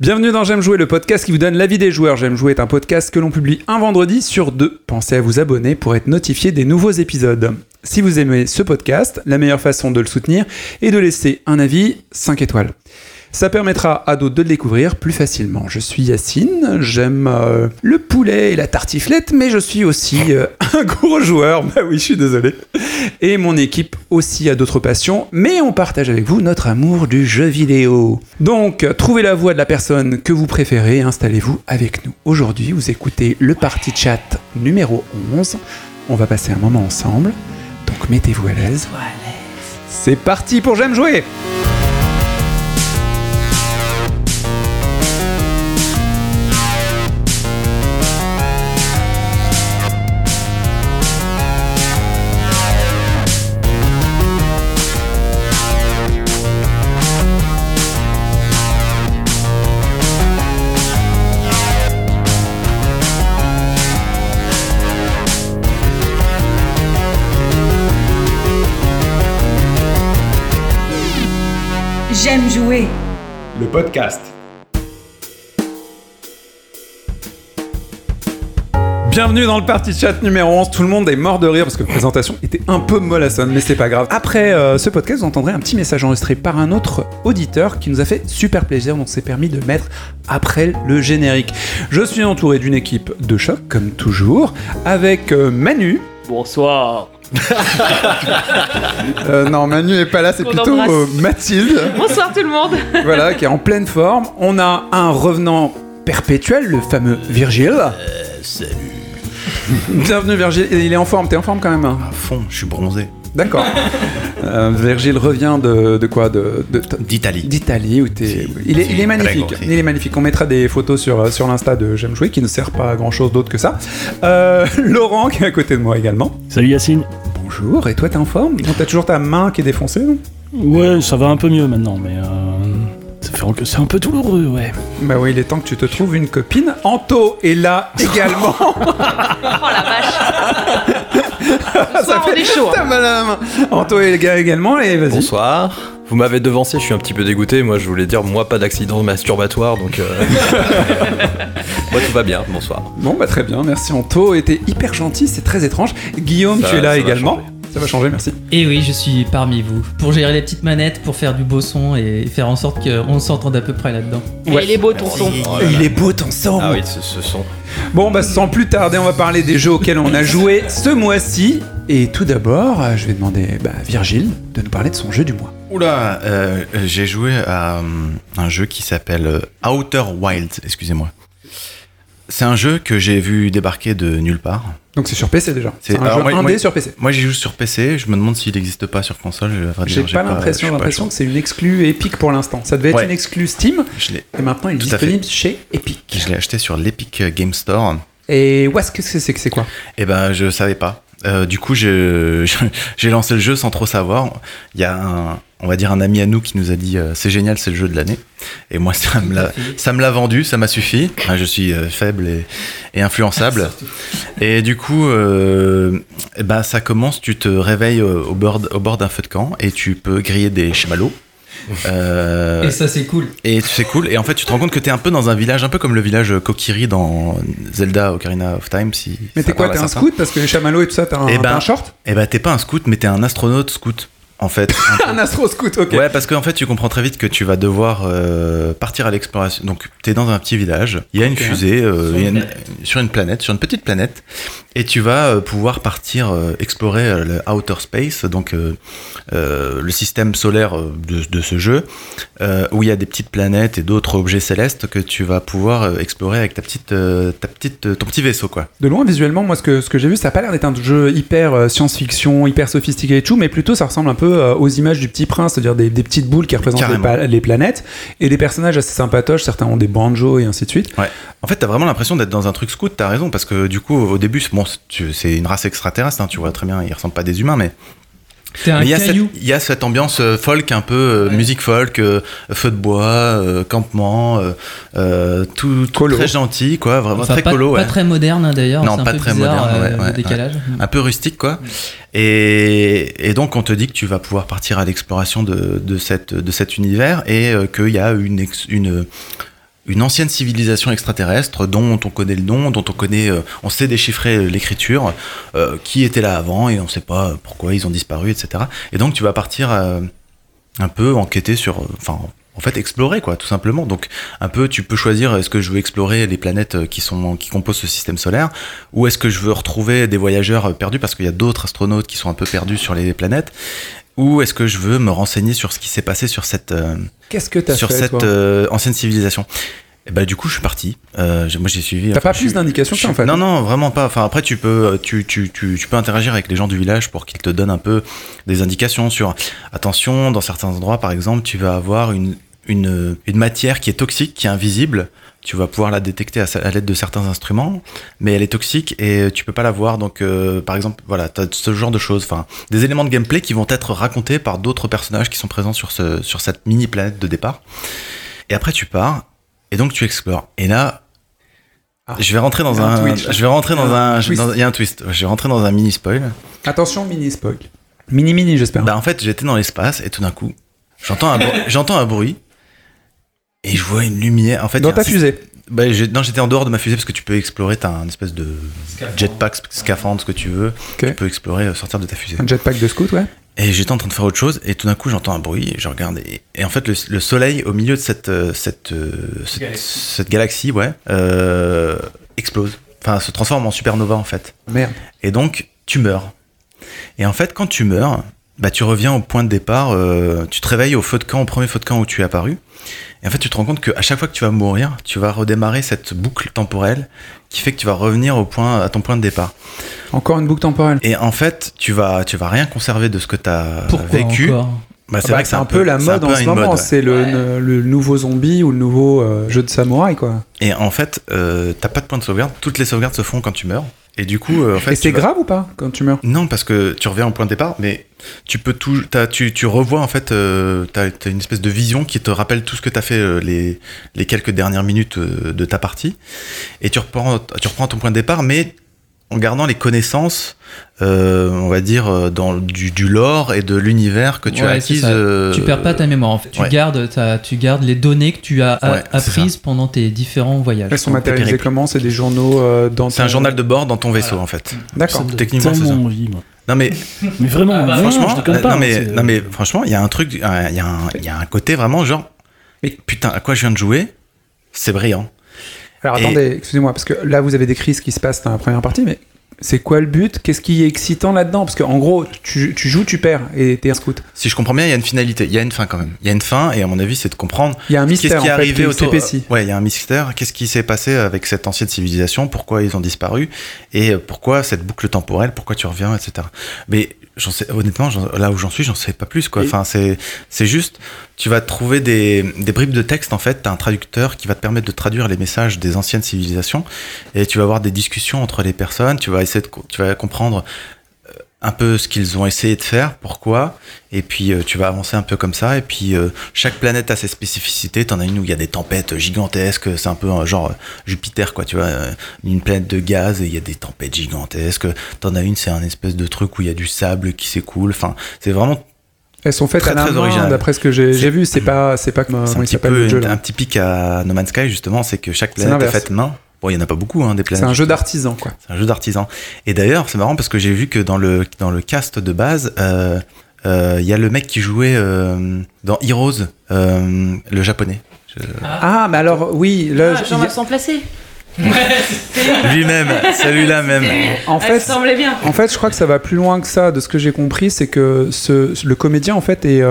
Bienvenue dans J'aime jouer, le podcast qui vous donne l'avis des joueurs. J'aime jouer est un podcast que l'on publie un vendredi sur deux. Pensez à vous abonner pour être notifié des nouveaux épisodes. Si vous aimez ce podcast, la meilleure façon de le soutenir est de laisser un avis 5 étoiles. Ça permettra à d'autres de le découvrir plus facilement. Je suis Yacine, j'aime euh, le poulet et la tartiflette, mais je suis aussi euh, un gros joueur. Bah oui, je suis désolé. Et mon équipe aussi a d'autres passions, mais on partage avec vous notre amour du jeu vidéo. Donc, trouvez la voix de la personne que vous préférez et installez-vous avec nous. Aujourd'hui, vous écoutez le Party Chat numéro 11. On va passer un moment ensemble, donc mettez-vous à l'aise. C'est parti pour J'aime jouer J'aime jouer. Le podcast. Bienvenue dans le Party Chat numéro 11. Tout le monde est mort de rire parce que la présentation était un peu mollassonne, mais c'est pas grave. Après euh, ce podcast, vous entendrez un petit message enregistré par un autre auditeur qui nous a fait super plaisir, donc c'est permis de mettre après le générique. Je suis entouré d'une équipe de choc, comme toujours, avec euh, Manu. Bonsoir. Euh, non, Manu est pas là, c'est plutôt euh, Mathilde. Bonsoir tout le monde. voilà, qui est en pleine forme. On a un revenant perpétuel, le fameux Virgile. Salut. Bienvenue Virgile, il est en forme, t'es en forme quand même. À fond, je suis bronzé. D'accord. Euh, Virgile revient de, de quoi de, de- D'Italie. D'Italie où t'es. Il est, il est C'est magnifique. Il est magnifique. On mettra des photos sur, sur l'insta de J'aime jouer qui ne sert pas à grand chose d'autre que ça. Euh, Laurent qui est à côté de moi également. Salut Yacine. Bonjour. Et toi t'es en forme? T'as toujours ta main qui est défoncée non? Ouais, ça va un peu mieux maintenant, mais euh, ça fait que c'est un peu douloureux, ouais. Bah oui, il est temps que tu te trouves une copine. Anto est là également. Oh la vache. Ce soir, on est chaud. hein. À la main. Anto est là également et vas-y. Bonsoir. Vous m'avez devancé, je suis un petit peu dégoûté. Moi, je voulais dire, moi, pas d'accident masturbatoire, donc. euh, moi, tout va bien. Bonsoir. Bon, bah très bien, merci Anto. Et t'es hyper gentil, c'est très étrange. Guillaume, Ça- tu es là ça va également. changer. Ça va changer, merci. Et oui, je suis parmi vous. Pour gérer les petites manettes, pour faire du beau son et faire en sorte qu'on s'entende à peu près là-dedans. Et il est beau ton son. Oh là là. Il est beau ton son. Ah oui, ce, ce son. Bon, bah sans plus tarder, on va parler des jeux auxquels on a joué ce mois-ci. Et tout d'abord, euh, je vais demander bah, Virgile de nous parler de son jeu du mois. Oula, euh, j'ai joué à euh, un jeu qui s'appelle euh, Outer Wilds, excusez-moi. C'est un jeu que j'ai vu débarquer de nulle part. Donc c'est sur PC déjà. C'est un alors, jeu moi- indé moi- sur PC. Moi j'y joue sur PC, je me demande s'il n'existe pas sur console. J'ai pas l'impression, l'impression que c'est une exclue Epic pour l'instant. Ça devait être Ouais. une exclue Steam Je et maintenant il est Tout disponible chez Epic. je l'ai acheté sur l'Epic Game Store. Et où est-ce que c'est que c'est quoi? Et ben je savais pas. Euh, du coup j'ai lancé le jeu sans trop savoir. Il y a un, on va dire un ami à nous qui nous a dit euh, c'est génial, c'est le jeu de l'année. Et moi ça me l'a, ça me l'a vendu, ça m'a suffi. Enfin, je suis euh, faible et, et influençable. et du coup, euh, ben, ça commence, tu te réveilles au bord, au bord d'un feu de camp et tu peux griller des chamallows. Euh, Et ça, c'est cool. et c'est cool. Et en fait, tu te rends compte que t'es un peu dans un village, un peu comme le village Kokiri dans Zelda Ocarina of Time. Si Mais ça t'es quoi T'es un certains. scout? Parce que les chamallows et tout ça, t'as un, Eh ben, un short? Eh ben, t'es pas un scout, mais t'es un astronaute scout, en fait. Un astro scout, ok. Ouais, parce qu'en fait, tu comprends très vite que tu vas devoir euh, partir à l'exploration. Donc, t'es dans un petit village, il y a une fusée euh, Sur une une- planète. sur une planète, sur une petite planète, et tu vas euh, pouvoir partir euh, explorer euh, le outer space, donc euh, euh, le système solaire de, de ce jeu, euh, où il y a des petites planètes et d'autres objets célestes que tu vas pouvoir euh, explorer avec ta petite, euh, ta petite, euh, ton petit vaisseau, quoi. De loin, visuellement, moi, ce que, ce que j'ai vu, ça a pas l'air d'être un jeu hyper euh, science-fiction, hyper sophistiqué et tout, mais plutôt ça ressemble un peu euh, aux images du Petit Prince, c'est-à-dire des, des petites boules qui représentent les, planètes, et des personnages assez sympatoches, certains ont des banjos et ainsi de suite. En fait, t'as vraiment l'impression d'être dans un truc scout, t'as raison, parce que du coup, au début, bon, c'est- une race extraterrestre, hein, tu vois très bien, ils ressemblent pas à des humains, mais il y, a cette- caillou. il y a cette ambiance euh, folk, un peu euh, Ouais. musique folk, euh, feu de bois, euh, campement, euh, tout, tout Colo. très gentil, quoi, vraiment Enfin, très pas, colo, pas ouais. très moderne hein, d'ailleurs. Non, c'est un pas peu très bizarre, moderne, euh, ouais, décalage. un peu rustique, quoi. Et, et donc, on te dit que tu vas pouvoir partir à l'exploration de, de, cette, de cet univers et euh, qu'il y a une, ex- une, une ancienne civilisation extraterrestre dont on connaît le nom, dont on connaît, euh, on sait déchiffrer euh, l'écriture, euh, qui était là avant et on sait pas pourquoi ils ont disparu, etc. Et donc tu vas partir un peu enquêter sur, enfin, en fait explorer quoi, tout simplement. Donc un peu, tu peux choisir est-ce que je veux explorer les planètes euh, qui sont qui composent ce système solaire, ou est-ce que je veux retrouver des voyageurs euh, perdus parce qu'il y a d'autres astronautes qui sont un peu perdus sur les planètes, ou est-ce que je veux me renseigner sur ce qui s'est passé sur cette euh, Qu'est-ce que t'as sur fait cette euh, ancienne civilisation? Et bah du coup je suis parti. Euh, moi j'ai suivi. T'as pas plus d'indications en fait Non non vraiment pas. Enfin après tu peux tu, tu, tu, tu peux interagir avec les gens du village pour qu'ils te donnent un peu des indications sur attention dans certains endroits par exemple tu vas avoir une une, une matière qui est toxique qui est invisible. Tu vas pouvoir la détecter à, l'aide de certains instruments, mais elle est toxique et tu peux pas la voir. Donc, euh, par exemple, voilà, t'as ce genre de choses. Enfin, des éléments de gameplay qui vont être racontés par d'autres personnages qui sont présents sur ce sur cette mini planète de départ. Et après, tu pars et donc tu explores. Et là, Ah. je vais rentrer dans un un, je vais rentrer dans un il y a un twist. Je vais rentrer dans un mini spoil. Attention, mini spoil. Mini mini, j'espère. Bah en fait, j'étais dans l'espace et tout d'un coup, j'entends un, j'entends un bruit et je vois une lumière. En fait, Dans a ta fusée. Bah, non, j'étais en dehors de ma fusée parce que tu peux explorer. T'as un espèce de jetpack, sc- scaphandre, ce que tu veux. Tu peux explorer, euh, sortir de ta fusée. Un jetpack de scout, ouais. Et j'étais en train de faire autre chose et tout d'un coup, j'entends un bruit. Et je regarde et, et en fait, le, le soleil au milieu de cette euh, cette euh, cette, cette galaxie, ouais, euh, explose. Enfin, se transforme en supernova en fait. Merde. Et donc, tu meurs. Et en fait, quand tu meurs, bah, tu reviens au point de départ, euh, tu te réveilles au feu de camp, au premier feu de camp où tu es apparu. Et en fait, tu te rends compte qu'à chaque fois que tu vas mourir, tu vas redémarrer cette boucle temporelle qui fait que tu vas revenir au point, à ton point de départ. Encore une boucle temporelle. Et en fait, tu vas, tu vas rien conserver de ce que tu as Pourquoi vécu. encore Bah, Ah bah, c'est un peu la c'est mode en ce moment. ouais. C'est le, le- le nouveau zombie ou le nouveau euh, jeu de samouraï, quoi. Et en fait, euh, t'as pas de point de sauvegarde. Toutes les sauvegardes se font quand tu meurs. Et du coup, euh, en fait, Et c'est tu vas- grave ou pas quand tu meurs Non, parce que tu reviens au point de départ, mais tu peux tout, tu, tu revois en fait, euh, t'as as une espèce de vision qui te rappelle tout ce que t'as fait euh, les, les quelques dernières minutes euh, de ta partie, et tu reprends, tu reprends ton point de départ, mais en gardant les connaissances, euh, on va dire, euh, dans du, du lore et de l'univers que tu Ouais, as ça. euh, Tu perds pas ta mémoire. En fait. Tu, ouais. gardes ta- tu gardes les données que tu as Ouais, apprises pendant tes différents voyages. Elles sont matérialisées comment? C'est des journaux euh, dans C'est un journal de bord dans ton vaisseau en fait. D'accord. Ça me donne techniquement, c'est ça. envie, moi. Non mais Mais vraiment, Ah bah, non, franchement, je pas. non mais non mais franchement, il y a un truc, y il y a un côté vraiment genre, Mais- putain, à quoi je viens de jouer? C'est brillant. Alors Et- attendez, excusez-moi, parce que là vous avez décrit ce qui se passe dans la première partie, mais c'est quoi le but? Qu'est-ce qui est excitant là-dedans? Parce qu'en gros, tu, tu joues, tu perds, et t'es un scout. Si je comprends bien, il y a une finalité, il y a une fin quand même. Il y a une fin, et à mon avis, c'est de comprendre Il y a un qu'est-ce mystère qui est en fait, arrivé qui autour. s'épaissit. Ouais, il y a un mystère. Qu'est-ce qui s'est passé avec cette ancienne civilisation? Pourquoi ils ont disparu? Et euh, pourquoi cette boucle temporelle? Pourquoi tu reviens, etc. Mais sais, honnêtement, là où j'en suis, j'en sais pas plus quoi. Enfin, c'est, c'est juste, tu vas trouver des, des bribes de texte en fait. T'as un traducteur qui va te permettre de traduire les messages des anciennes civilisations, et tu vas avoir des discussions entre les personnes. Tu vas essayer de, tu vas comprendre un peu ce qu'ils ont essayé de faire, pourquoi, et puis euh, tu vas avancer un peu comme ça, et puis euh, chaque planète a ses spécificités, t'en as une où il y a des tempêtes gigantesques, c'est un peu un genre euh, Jupiter quoi, tu vois, euh, une planète de gaz et il y a des tempêtes gigantesques, t'en as une c'est un espèce de truc où il y a du sable qui s'écoule, enfin c'est vraiment Elles sont faites Très, à la très main, original. d'après ce que j'ai vu. C'est pas, c'est pas comme un petit peu jeu. un petit pic à No Man's Sky justement, c'est que chaque planète est, faite main. Bon, il y en a pas beaucoup hein, des planètes. C'est un jeu d'artisan, quoi. C'est un jeu d'artisan. Et d'ailleurs, c'est marrant parce que j'ai vu que dans le, dans le cast de base, euh, euh, il y a le mec qui jouait euh, dans Heroes, euh, le japonais. Je- Ah, mais alors, oui, là, Ah, il- Jean-Vincent Placé. Lui-même, celui-là même. en Elle fait, semblait bien. En fait, je crois que ça va plus loin que ça. De ce que j'ai compris, c'est que ce, le comédien, en fait, est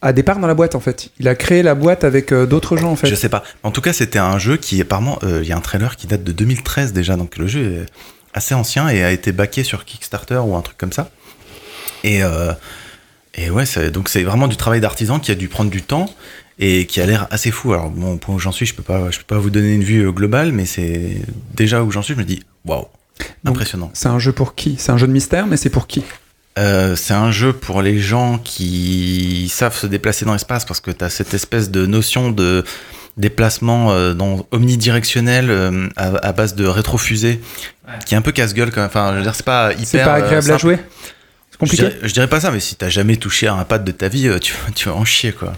à départ dans la boîte. En fait, il a créé la boîte avec euh, d'autres gens. En fait, Je sais pas. En tout cas, c'était un jeu qui, apparemment, euh, il y a un trailer qui date de 2013 déjà, donc le jeu est assez ancien et a été backé sur Kickstarter ou un truc comme ça. Et, euh, et ouais, donc c'est vraiment du travail d'artisan qui a dû prendre du temps et qui a l'air assez fou. Alors bon, au point où j'en suis, je peux pas, je peux pas vous donner une vue globale, mais c'est déjà où j'en suis, je me dis waouh, impressionnant. c'est un jeu pour qui? C'est un jeu de mystère, mais c'est pour qui? Euh, c'est un jeu pour les gens qui savent se déplacer dans l'espace parce que tu as cette espèce de notion de déplacement euh, dans, omnidirectionnel euh, à, à base de rétrofusée qui est un peu casse-gueule quand même. Enfin, je veux dire, c'est pas hyper. C'est pas euh, agréable à jouer C'est Je compliqué dirais, je dirais pas ça, mais si t'as jamais touché à un pad de ta vie, euh, tu, vas- tu vas en chier quoi.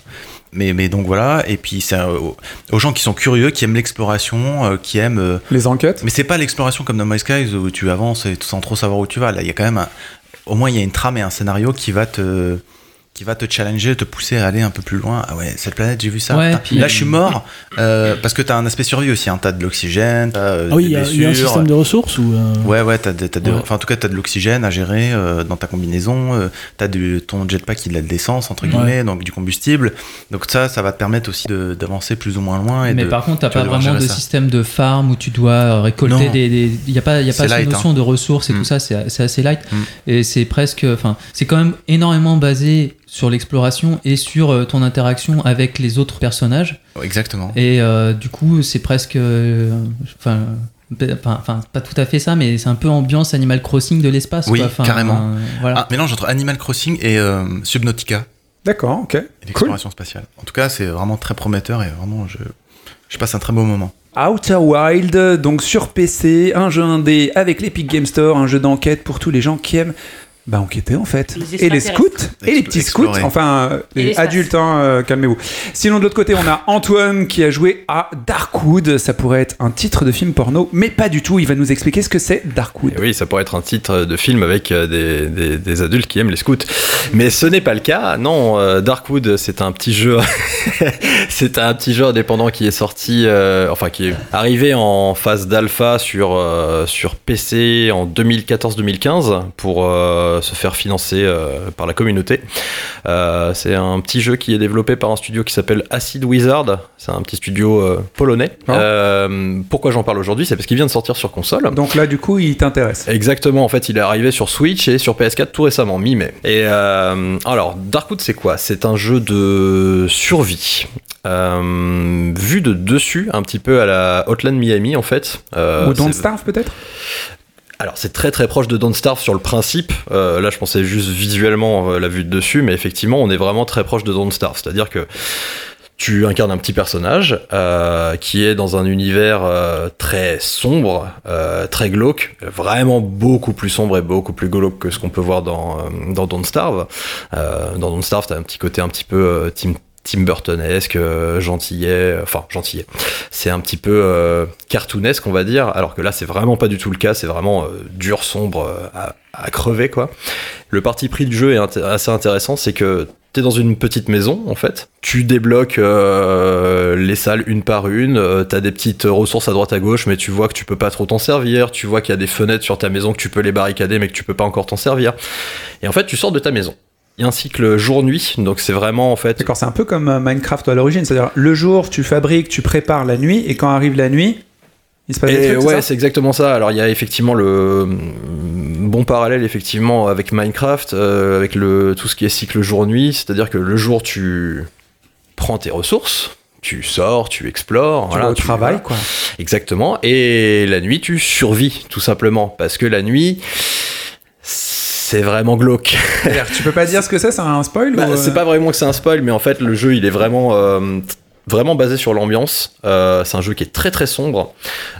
mais, mais donc voilà. Et puis c'est euh, aux- aux gens qui sont curieux, qui aiment l'exploration, euh, qui aiment. euh, Les enquêtes mais c'est pas l'exploration comme dans My Skies où tu avances et sans trop savoir où tu vas. Là, il y a quand même un- au moins il y a une trame et un scénario qui va te qui va te challenger, te pousser à aller un peu plus loin. Ah ouais, cette planète, j'ai vu ça. Ouais, Là, je suis mort euh, parce que t'as un aspect survie aussi. Hein. T'as de l'oxygène, t'as euh, Ah oui, il des y, y a un système de ressources ou. euh, Ouais, ouais, t'as, des- t'as de- Ouais. enfin, en tout cas, t'as de l'oxygène à gérer euh, dans ta combinaison. euh, t'as du, ton jetpack, il a de l'essence, entre guillemets, donc du combustible. Donc ça, ça va te permettre aussi de, d'avancer plus ou moins loin. Et Mais de, par contre, t'as pas vraiment de ça. système de farm où tu dois euh, récolter Non. des. des- Il n'y a pas, il y a pas cette light, notion de ressources et Mm. tout ça, c'est c'est assez light. Mm. Et c'est presque. Enfin, c'est quand même énormément basé sur l'exploration et sur euh, ton interaction avec les autres personnages. Exactement. Et euh, du coup, c'est presque. euh, Enfin. euh, Enfin, pas tout à fait ça, mais c'est un peu ambiance Animal Crossing de l'espace. Oui, quoi. Enfin, carrément. euh, voilà. Un mélange entre Animal Crossing et euh, Subnautica, D'accord, ok. Cool. l'exploration spatiale. En tout cas, c'est vraiment très prometteur et vraiment, je, je passe un très beau moment. Outer Wild, donc sur PC, un jeu indé avec l'Epic Game Store, un jeu d'enquête pour tous les gens qui aiment bah, enquêter en fait. Les et les scouts, et les petits scouts, enfin euh, les adultes, hein, euh, calmez-vous. Sinon de l'autre côté, on a Antoine qui a joué à Darkwood. Ça pourrait être un titre de film porno, mais pas du tout. Il va nous expliquer ce que c'est Darkwood. Et oui, ça pourrait être un titre de film avec euh, des, des- des adultes qui aiment les scouts. Mais ce n'est pas le cas. Non, euh, Darkwood, c'est un petit jeu. c'est un petit jeu indépendant qui est sorti, euh, enfin qui est arrivé en phase d'alpha sur, euh, sur PC en 2014-2015 pour euh, se faire financer euh, par la communauté. Euh, c'est un petit jeu qui est développé par un studio qui s'appelle Acid Wizard. C'est un petit studio euh, polonais. Ah. Euh, pourquoi j'en parle aujourd'hui? C'est parce qu'il vient de sortir sur console. Donc là, du coup, il t'intéresse. Exactement, en fait, il est arrivé sur Switch et sur PS4 tout récemment, mi-mai. Et euh, alors, Darkwood, c'est quoi? C'est un jeu de survie. Euh, vu de dessus, un petit peu à la Hotline Miami, en fait. Euh, Ou Don't Starve peut-être? Alors c'est très très proche de Don't Starve sur le principe. Euh, là je pensais juste visuellement euh, la vue de dessus, mais effectivement on est vraiment très proche de Don't Starve. C'est-à-dire que tu incarnes un petit personnage euh, qui est dans un univers très sombre, très glauque, vraiment beaucoup plus sombre et beaucoup plus glauque que ce qu'on peut voir dans, dans Don't Starve. Dans Don't Starve, t'as un petit côté un petit peu Tim, Tim Burtonesque, euh, gentillet, enfin gentillet. C'est un petit peu euh, cartoonesque, on va dire, alors que là, c'est vraiment pas du tout le cas. C'est vraiment euh, dur, sombre, euh, à, crever, quoi. Le parti pris du jeu est assez intéressant, c'est que t'es dans une petite maison, en fait. Tu débloques euh, les salles une par une. euh, t'as des petites ressources à droite à gauche, mais tu vois que tu peux pas trop t'en servir. Tu vois qu'il y a des fenêtres sur ta maison que tu peux les barricader, mais que tu peux pas encore t'en servir. Et en fait, tu sors de ta maison. Y a un cycle jour-nuit, donc c'est vraiment en fait D'accord, c'est un peu comme euh, Minecraft à l'origine. C'est-à-dire, le jour, tu fabriques, tu prépares la nuit, et quand arrive la nuit, il se passe Et trucs, ouais, c'est exactement ça. Alors il y a effectivement le mm, bon parallèle effectivement avec Minecraft, euh, avec le tout ce qui est cycle jour-nuit, c'est-à-dire que le jour tu prends tes ressources, tu sors, tu explores, Tu voilà, vas au tu- travail, voilà. quoi. Exactement. Et la nuit tu survis tout simplement parce que la nuit c'est vraiment glauque. Tu peux pas dire ce que c'est, c'est un spoil Bah, ou, euh, C'est pas vraiment que c'est un spoil, mais en fait, le jeu, il est vraiment, euh, vraiment basé sur l'ambiance. Euh, c'est un jeu qui est très très sombre.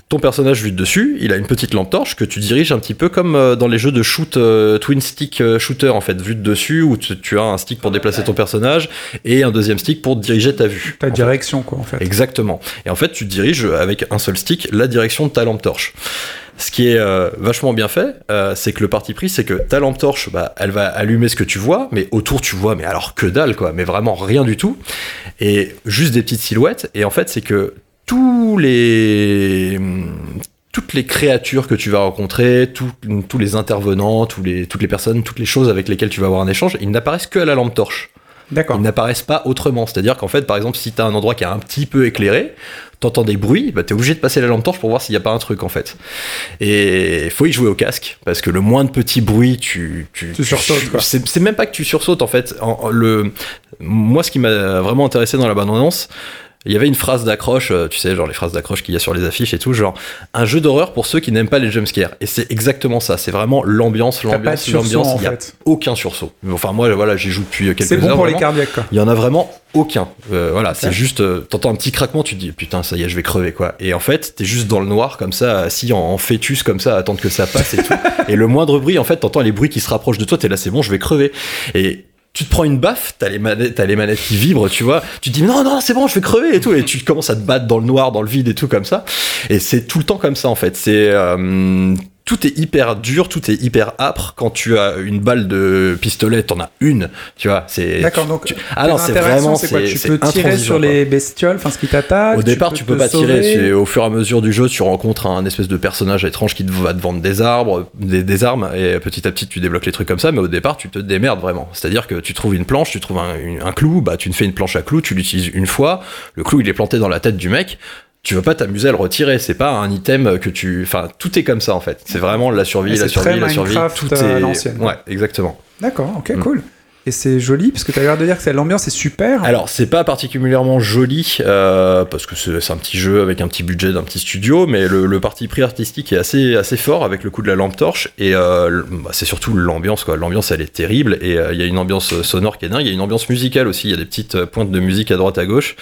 Ton personnage vu de dessus, il a une petite lampe torche que tu diriges un petit peu comme dans les jeux de shoot, euh, twin stick shooter en fait, vu de dessus, où tu, tu as un stick pour déplacer ton personnage et un deuxième stick pour diriger ta vue. ta fait. direction, quoi, en fait. Exactement. Et en fait, tu diriges avec un seul stick la direction de ta lampe torche. Ce qui est euh, vachement bien fait, euh, c'est que le parti pris, c'est que ta lampe torche, bah, elle va allumer ce que tu vois, mais autour tu vois, mais alors que dalle, quoi, mais vraiment rien du tout, et juste des petites silhouettes. Et en fait, c'est que tous les toutes les créatures que tu vas rencontrer, tous- tous les intervenants, tous les, toutes les personnes, toutes les choses avec lesquelles tu vas avoir un échange, ils n'apparaissent que à la lampe torche D'accord. ils n'apparaissent pas autrement. C'est-à-dire qu'en fait, par exemple, si t'as un endroit qui est un petit peu éclairé, t'entends des bruits, bah t'es obligé de passer la lampe torche pour voir s'il n'y a pas un truc en fait. Et faut y jouer au casque parce que le moins de petits bruits, tu tu, Tu sursautes, quoi. C'est c'est même pas que tu sursautes en fait. En- en- le moi, ce qui m'a vraiment intéressé dans la bande annonce. Il y avait une phrase d'accroche, euh, tu sais, genre les phrases d'accroche qu'il y a sur les affiches et tout, genre un jeu d'horreur pour ceux qui n'aiment pas les jumpscares. Et c'est exactement ça, c'est vraiment l'ambiance, l'ambiance, l'ambiance. Il y a fait. aucun sursaut. Enfin, moi, voilà, j'y joue depuis quelques C'est bon heures, pour les cardiaques, quoi. Il y en a vraiment aucun. Euh, voilà, c'est juste, euh, t'entends un petit craquement, tu te dis putain, ça y est, je vais crever quoi. Et en fait, t'es juste dans le noir comme ça, assis en, en fœtus comme ça, à attendre que ça passe et tout. et le moindre bruit, en fait, t'entends les bruits qui se rapprochent de toi, t'es là, c'est bon, je vais crever. Et tu te prends une baffe, t'as les manettes, t'as les manettes qui vibrent, tu vois. Tu te dis non non c'est bon, je vais crever et tout, et tu commences à te battre dans le noir, dans le vide et tout comme ça. Et c'est tout le temps comme ça en fait. C'est euh, tout est hyper dur, tout est hyper âpre. Quand tu as une balle de pistolet, t'en as une, tu vois. C'est D'accord, donc. tu- ah non, c'est vraiment c'est quoi Tu peux tirer sur quoi. les bestioles, enfin ce qui t'attaque. Au départ, tu peux te pas tirer. sauver. Au fur et à mesure du jeu, tu rencontres un espèce de personnage étrange qui va te vendre des arbres, des, des armes, et petit à petit, tu débloques les trucs comme ça. Mais au départ, tu te démerdes vraiment. C'est-à-dire que tu trouves une planche, tu trouves un, une- un clou, bah tu ne fais une planche à clou, tu l'utilises une fois. Le clou, il est planté dans la tête du mec. Tu veux pas t'amuser à le retirer. C'est pas un item que tu. Enfin, tout est comme ça en fait. C'est vraiment la survie, la survie, la survie. Tout euh, à est. l'ancienne. Ouais, exactement. D'accord, ok, Mm. cool. Et c'est joli, parce que tu as l'air de dire que l'ambiance est super. Alors, c'est pas particulièrement joli, euh, parce que c'est un petit jeu avec un petit budget d'un petit studio, mais le, le parti pris artistique est assez, assez fort avec le coup de la lampe torche, et euh, bah, c'est surtout l'ambiance, quoi. L'ambiance, elle est terrible, et euh, il y a une ambiance sonore qui est dingue, il y a une ambiance musicale aussi, il y a des petites pointes de musique à droite à gauche.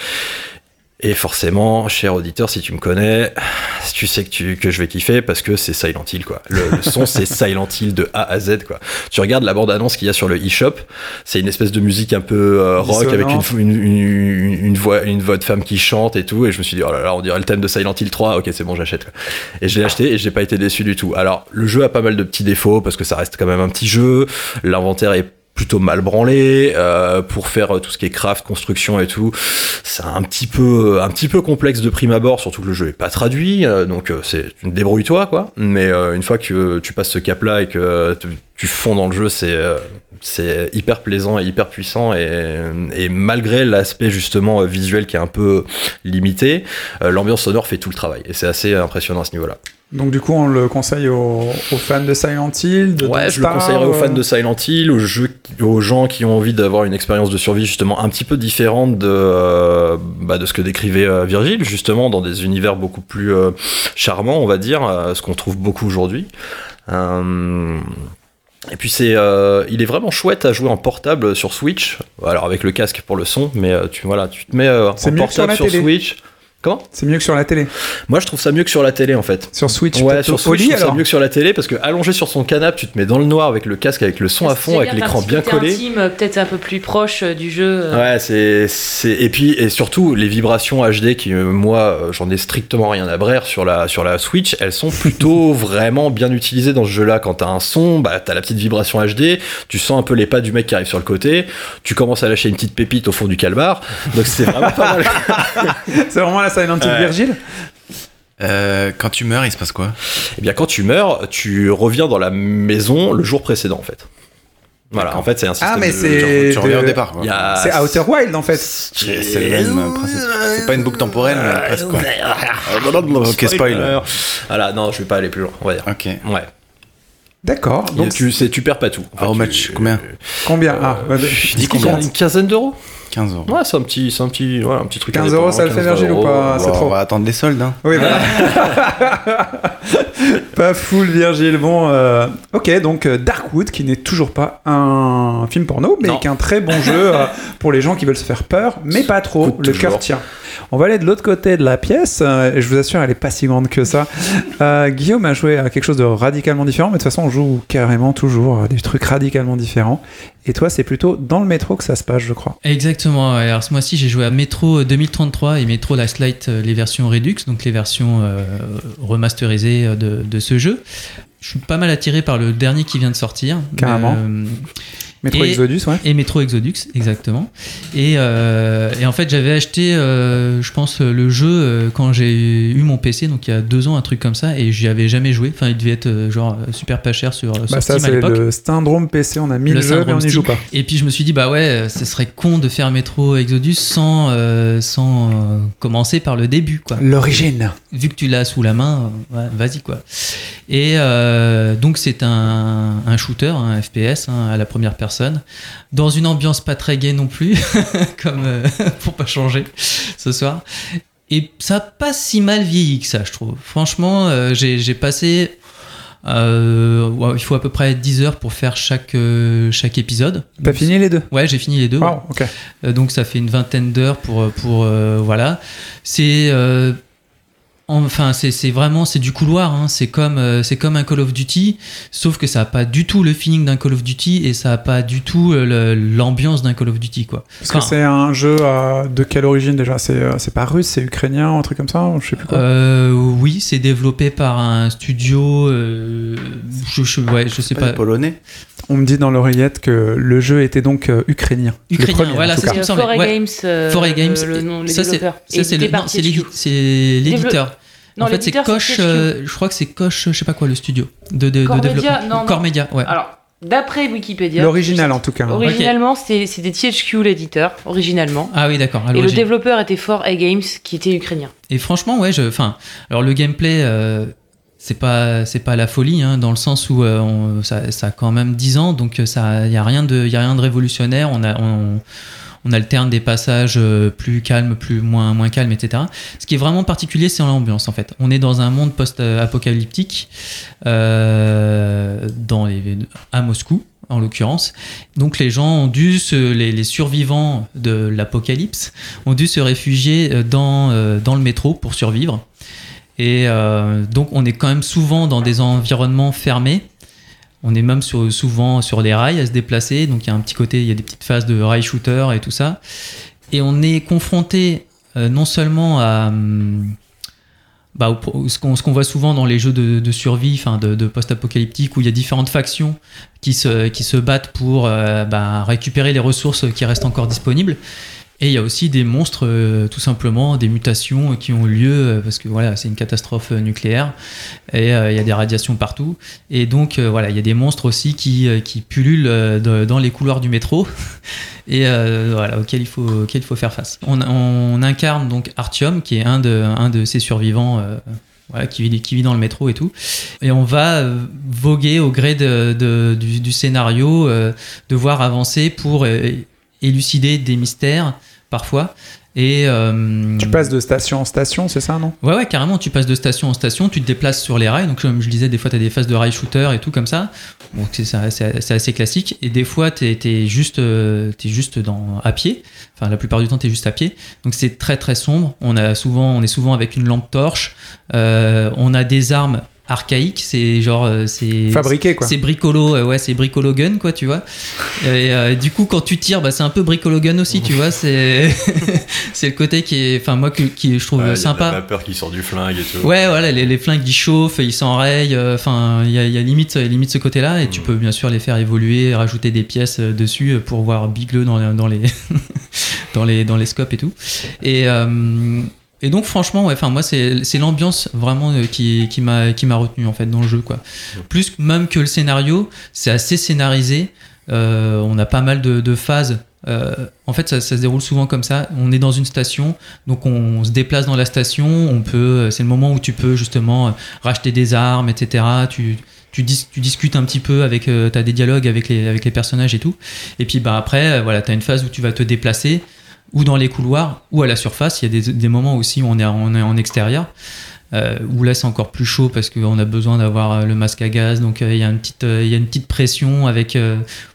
Et forcément, cher auditeur, si tu me connais, tu sais que, tu, que je vais kiffer parce que c'est Silent Hill, quoi. Le, le son, c'est Silent Hill de A à Z, quoi. Tu regardes la bande-annonce qu'il y a sur le eShop, c'est une espèce de musique un peu euh, rock avec une, une, une, une voix, une voix de femme qui chante et tout. Et je me suis dit, oh là là, on dirait le thème de Silent Hill 3. Ok, c'est bon, j'achète. quoi. Et je l'ai acheté et j'ai pas été déçu du tout. Alors, le jeu a pas mal de petits défauts parce que ça reste quand même un petit jeu. L'inventaire est plutôt mal branlé euh, pour faire euh, tout ce qui est craft, construction et tout. C'est un petit peu un petit peu complexe de prime abord, surtout que le jeu est pas traduit, euh, donc euh, c'est débrouille-toi quoi. Mais euh, une fois que tu passes ce cap-là et que euh, tu, fonds dans le jeu, c'est euh, c'est hyper plaisant et hyper puissant et, et malgré l'aspect justement euh, visuel qui est un peu limité, euh, l'ambiance sonore fait tout le travail et c'est assez impressionnant à ce niveau-là. Donc du coup, on le conseille aux, aux fans de Silent Hill, de Ouais, Don't je le conseillerais aux fans de Silent Hill, aux, jeux, aux gens qui ont envie d'avoir une expérience de survie justement un petit peu différente de, euh, bah, de ce que décrivait euh, Virgile, justement dans des univers beaucoup plus euh, charmants, on va dire, ce qu'on trouve beaucoup aujourd'hui. Et puis c'est, euh, il est vraiment chouette à jouer en portable sur Switch. Alors avec le casque pour le son, mais euh, tu voilà, tu te mets euh, en sur portable sur. Switch. Comment? C'est mieux que sur la télé. Moi je trouve ça mieux que sur la télé en fait. Sur Switch, Ouais, sur Switch, je lit trouve ça mieux que sur la télé parce que allongé sur son canapé, tu te mets dans le noir avec le casque, avec le son à fond, avec l'écran bien collé. Intime, peut-être un peu plus proche euh, du jeu. euh. Ouais, c'est, c'est, et puis, et surtout, les vibrations HD qui, euh, moi, j'en ai strictement rien à braire sur la, sur la Switch, elles sont plutôt vraiment bien utilisées dans ce jeu-là. Quand t'as un son, bah, t'as la petite vibration HD, tu sens un peu les pas du mec qui arrive sur le côté, tu commences à lâcher une petite pépite au fond du calbar, donc c'est vraiment pas mal. C'est vraiment la Silent Hill Ouais. Virgile Euh, quand tu meurs, il se passe quoi? Et bien, quand tu meurs, tu reviens dans la maison le jour précédent, en fait. Voilà, en fait, c'est un système Ah, mais de- c'est- Tu reviens de- au départ. a- C'est Outer Wild en fait. C'est c'est le même euh, principe. C'est pas une boucle temporelle, mais presque quoi. Ok, spoil. Voilà, non, je vais pas aller plus loin, on va dire. Ok. Ouais. D'accord. Donc tu, c'est, tu perds pas tout. En fait, How tu- much Combien? Combien? Ah, ouais, Je dis combien? Une quinzaine d'euros 15 euros. Ouais, c'est un petit, c'est un petit, voilà, un petit truc. 15 euros, ça le fait, indépendant, Virgile, ou 15 pas euros. c'est trop. On va attendre les soldes. Hein. Oui, voilà. pas full Virgile. Bon, euh, ok, donc euh, Darkwood, qui n'est toujours pas un film porno, mais qui est un très bon jeu euh, pour les gens qui veulent se faire peur, mais pas trop. Le cœur tient. On va aller de l'autre côté de la pièce, euh, et je vous assure, elle est pas si grande que ça. Euh, Guillaume a joué à quelque chose de radicalement différent, mais de toute façon, on joue carrément toujours euh, des trucs radicalement différents. Et toi, c'est plutôt dans le métro que ça se passe, je crois. Exactement. Alors ce mois-ci, j'ai joué à Metro 2033 et Metro Last Light, euh, les versions Redux, donc les versions euh, remasterisées euh, de, de ce jeu. Je suis pas mal attiré par le dernier qui vient de sortir. Carrément. Euh, Métro Et- Exodus, ouais. et Metro Exodus, exactement. Et, euh, et en fait, j'avais acheté, euh, je pense, le jeu euh, quand j'ai eu mon PC, donc il y a deux ans, un truc comme ça, et j'y avais jamais joué. Enfin, il devait être euh, genre euh, super pas cher sur, sur Bah, ça, Steam à c'est le syndrome PC. On a mis le, Le jeu, mais syndrome on n'y joue pas. Et puis je me suis dit, bah ouais, euh, ce serait con de faire Metro Exodus sans, euh, sans euh, commencer par le début, quoi. L'origine. Vu que tu l'as sous la main, euh, ouais, vas-y, quoi. Et euh, donc c'est un, un shooter, un FPS, hein, à la première personne, dans une ambiance pas très gay non plus, comme euh, pour pas changer ce soir. Et ça a pas si mal vieilli que ça, je trouve. Franchement, euh, j'ai passé. euh, ouais, il faut à peu près 10 heures pour faire chaque, chaque épisode. T'as fini les deux Ouais, j'ai fini les deux. Wow, donc ça fait une vingtaine d'heures pour, pour voilà. C'est Enfin, c'est vraiment c'est du couloir. hein. C'est comme euh, c'est comme un Call of Duty, sauf que ça a pas du tout le feeling d'un Call of Duty et ça a pas du tout euh, l'ambiance d'un Call of Duty quoi. Parce que c'est un jeu euh, de quelle origine déjà? C'est euh, c'est pas russe, c'est ukrainien, un truc comme ça Je sais plus quoi? euh, oui, c'est développé par un studio. euh, je, je, ouais, je sais Pas polonais? On me dit dans l'oreillette que le jeu était donc euh, ukrainien. Ukrainien, premier, en voilà, c'est ce qui me semblait. Foray Ouais. Games, euh, Foray Games, le nom, les ça c'est l'éditeur. Non, en fait, c'est Koch. Euh, je crois que c'est Koch, je sais pas quoi, le studio de, de, de Core Media, développement. non, non. Core Media, ouais. Alors, d'après Wikipédia. L'original en tout cas. Originalement, c'était c'était THQ l'éditeur, originalement. Ah oui, d'accord. Et le développeur était Foray Games, qui était ukrainien. Et franchement, ouais, je, enfin, alors le gameplay, euh, c'est pas, c'est pas la folie, hein, dans le sens où euh, ça, ça a quand même 10 ans, donc euh, ça, y a rien de, y a rien de révolutionnaire. On a, on, on alterne des passages euh, plus calmes, plus moins, moins calmes, etc. Ce qui est vraiment particulier, c'est l'ambiance en fait. On est dans un monde post-apocalyptique, dans à Moscou en l'occurrence. Donc les gens ont dû se, les, les survivants de l'apocalypse ont dû se réfugier dans, dans le métro pour survivre. Et euh, donc on est quand même souvent dans des environnements fermés. On est même souvent sur les rails à se déplacer. Donc il y a un petit côté, il y a des petites phases de rail shooter et tout ça. Et on est confronté euh, non seulement à hum, bah, ce qu'on voit souvent dans les jeux de, survie, enfin de, post-apocalyptique, où il y a différentes factions qui se, qui se battent pour euh, bah, récupérer les ressources qui restent encore disponibles. Et il y a aussi des monstres, euh, tout simplement, des mutations qui ont lieu, euh, parce que voilà, c'est une catastrophe euh, nucléaire, et il y a des radiations partout. Et donc, voilà, il y a des monstres aussi qui, qui pullulent dans les couloirs du métro, et voilà, auxquels il, faut, auxquels il faut faire face. On, incarne donc Artyom, qui est un de, un de ces survivants. voilà, qui, vit, qui vit dans le métro et tout. Et on va voguer au gré de, du, du scénario, devoir avancer pour élucider des mystères parfois. Et euh, Tu passes de station en station, c'est ça, non? Ouais, ouais, carrément, tu passes de station en station, tu te déplaces sur les rails. Donc, comme je disais, des fois, tu as des phases de rail shooter et tout comme ça. Bon, c'est ça- c'est c'est assez classique. Et des fois, tu es, juste, euh, t'es juste dans, à pied. Enfin, la plupart du temps, tu es juste à pied. Donc, c'est très, très sombre. On, a souvent, on est souvent avec une lampe torche. Euh, on a des armes archaïques. C'est genre. euh, c'est Fabriqué, quoi. c'est bricolo, euh, ouais, c'est bricolo gun, quoi, tu vois. Et euh, du coup, quand tu tires, bah, c'est un peu bricolo gun aussi, tu vois. C'est c'est le côté qui est, enfin, moi, qui, qui je trouve Ouais, il y a de sympa. La vapeur qui sort du flingue et tout. Ouais, voilà, les, les flingues ils chauffent, ils s'enrayent. euh, Enfin, il y a, il y a limite, limite ce côté-là, et tu Mm. peux bien sûr les faire évoluer, rajouter des pièces dessus pour voir bigleux dans, dans les dans les dans les scopes et tout. Et euh, et donc franchement, ouais, enfin moi c'est l'ambiance vraiment euh, qui qui m'a qui m'a retenu en fait dans le jeu quoi. Plus même que le scénario, c'est assez scénarisé. Euh, on a pas mal de, de phases. Euh, en fait, ça, ça se déroule souvent comme ça. On est dans une station, donc on se déplace dans la station. On peut, c'est le moment où tu peux justement euh, racheter des armes, etc. Tu, tu, dis- tu discutes un petit peu avec, euh, t'as des dialogues avec les, avec les personnages et tout. Et puis bah après, euh, voilà, t'as une phase où tu vas te déplacer, ou dans les couloirs, ou à la surface. Il y a des, moments aussi où on est, en extérieur. Euh, où là c'est encore plus chaud parce qu'on a besoin d'avoir euh, le masque à gaz donc euh, il y a une petite il pression avec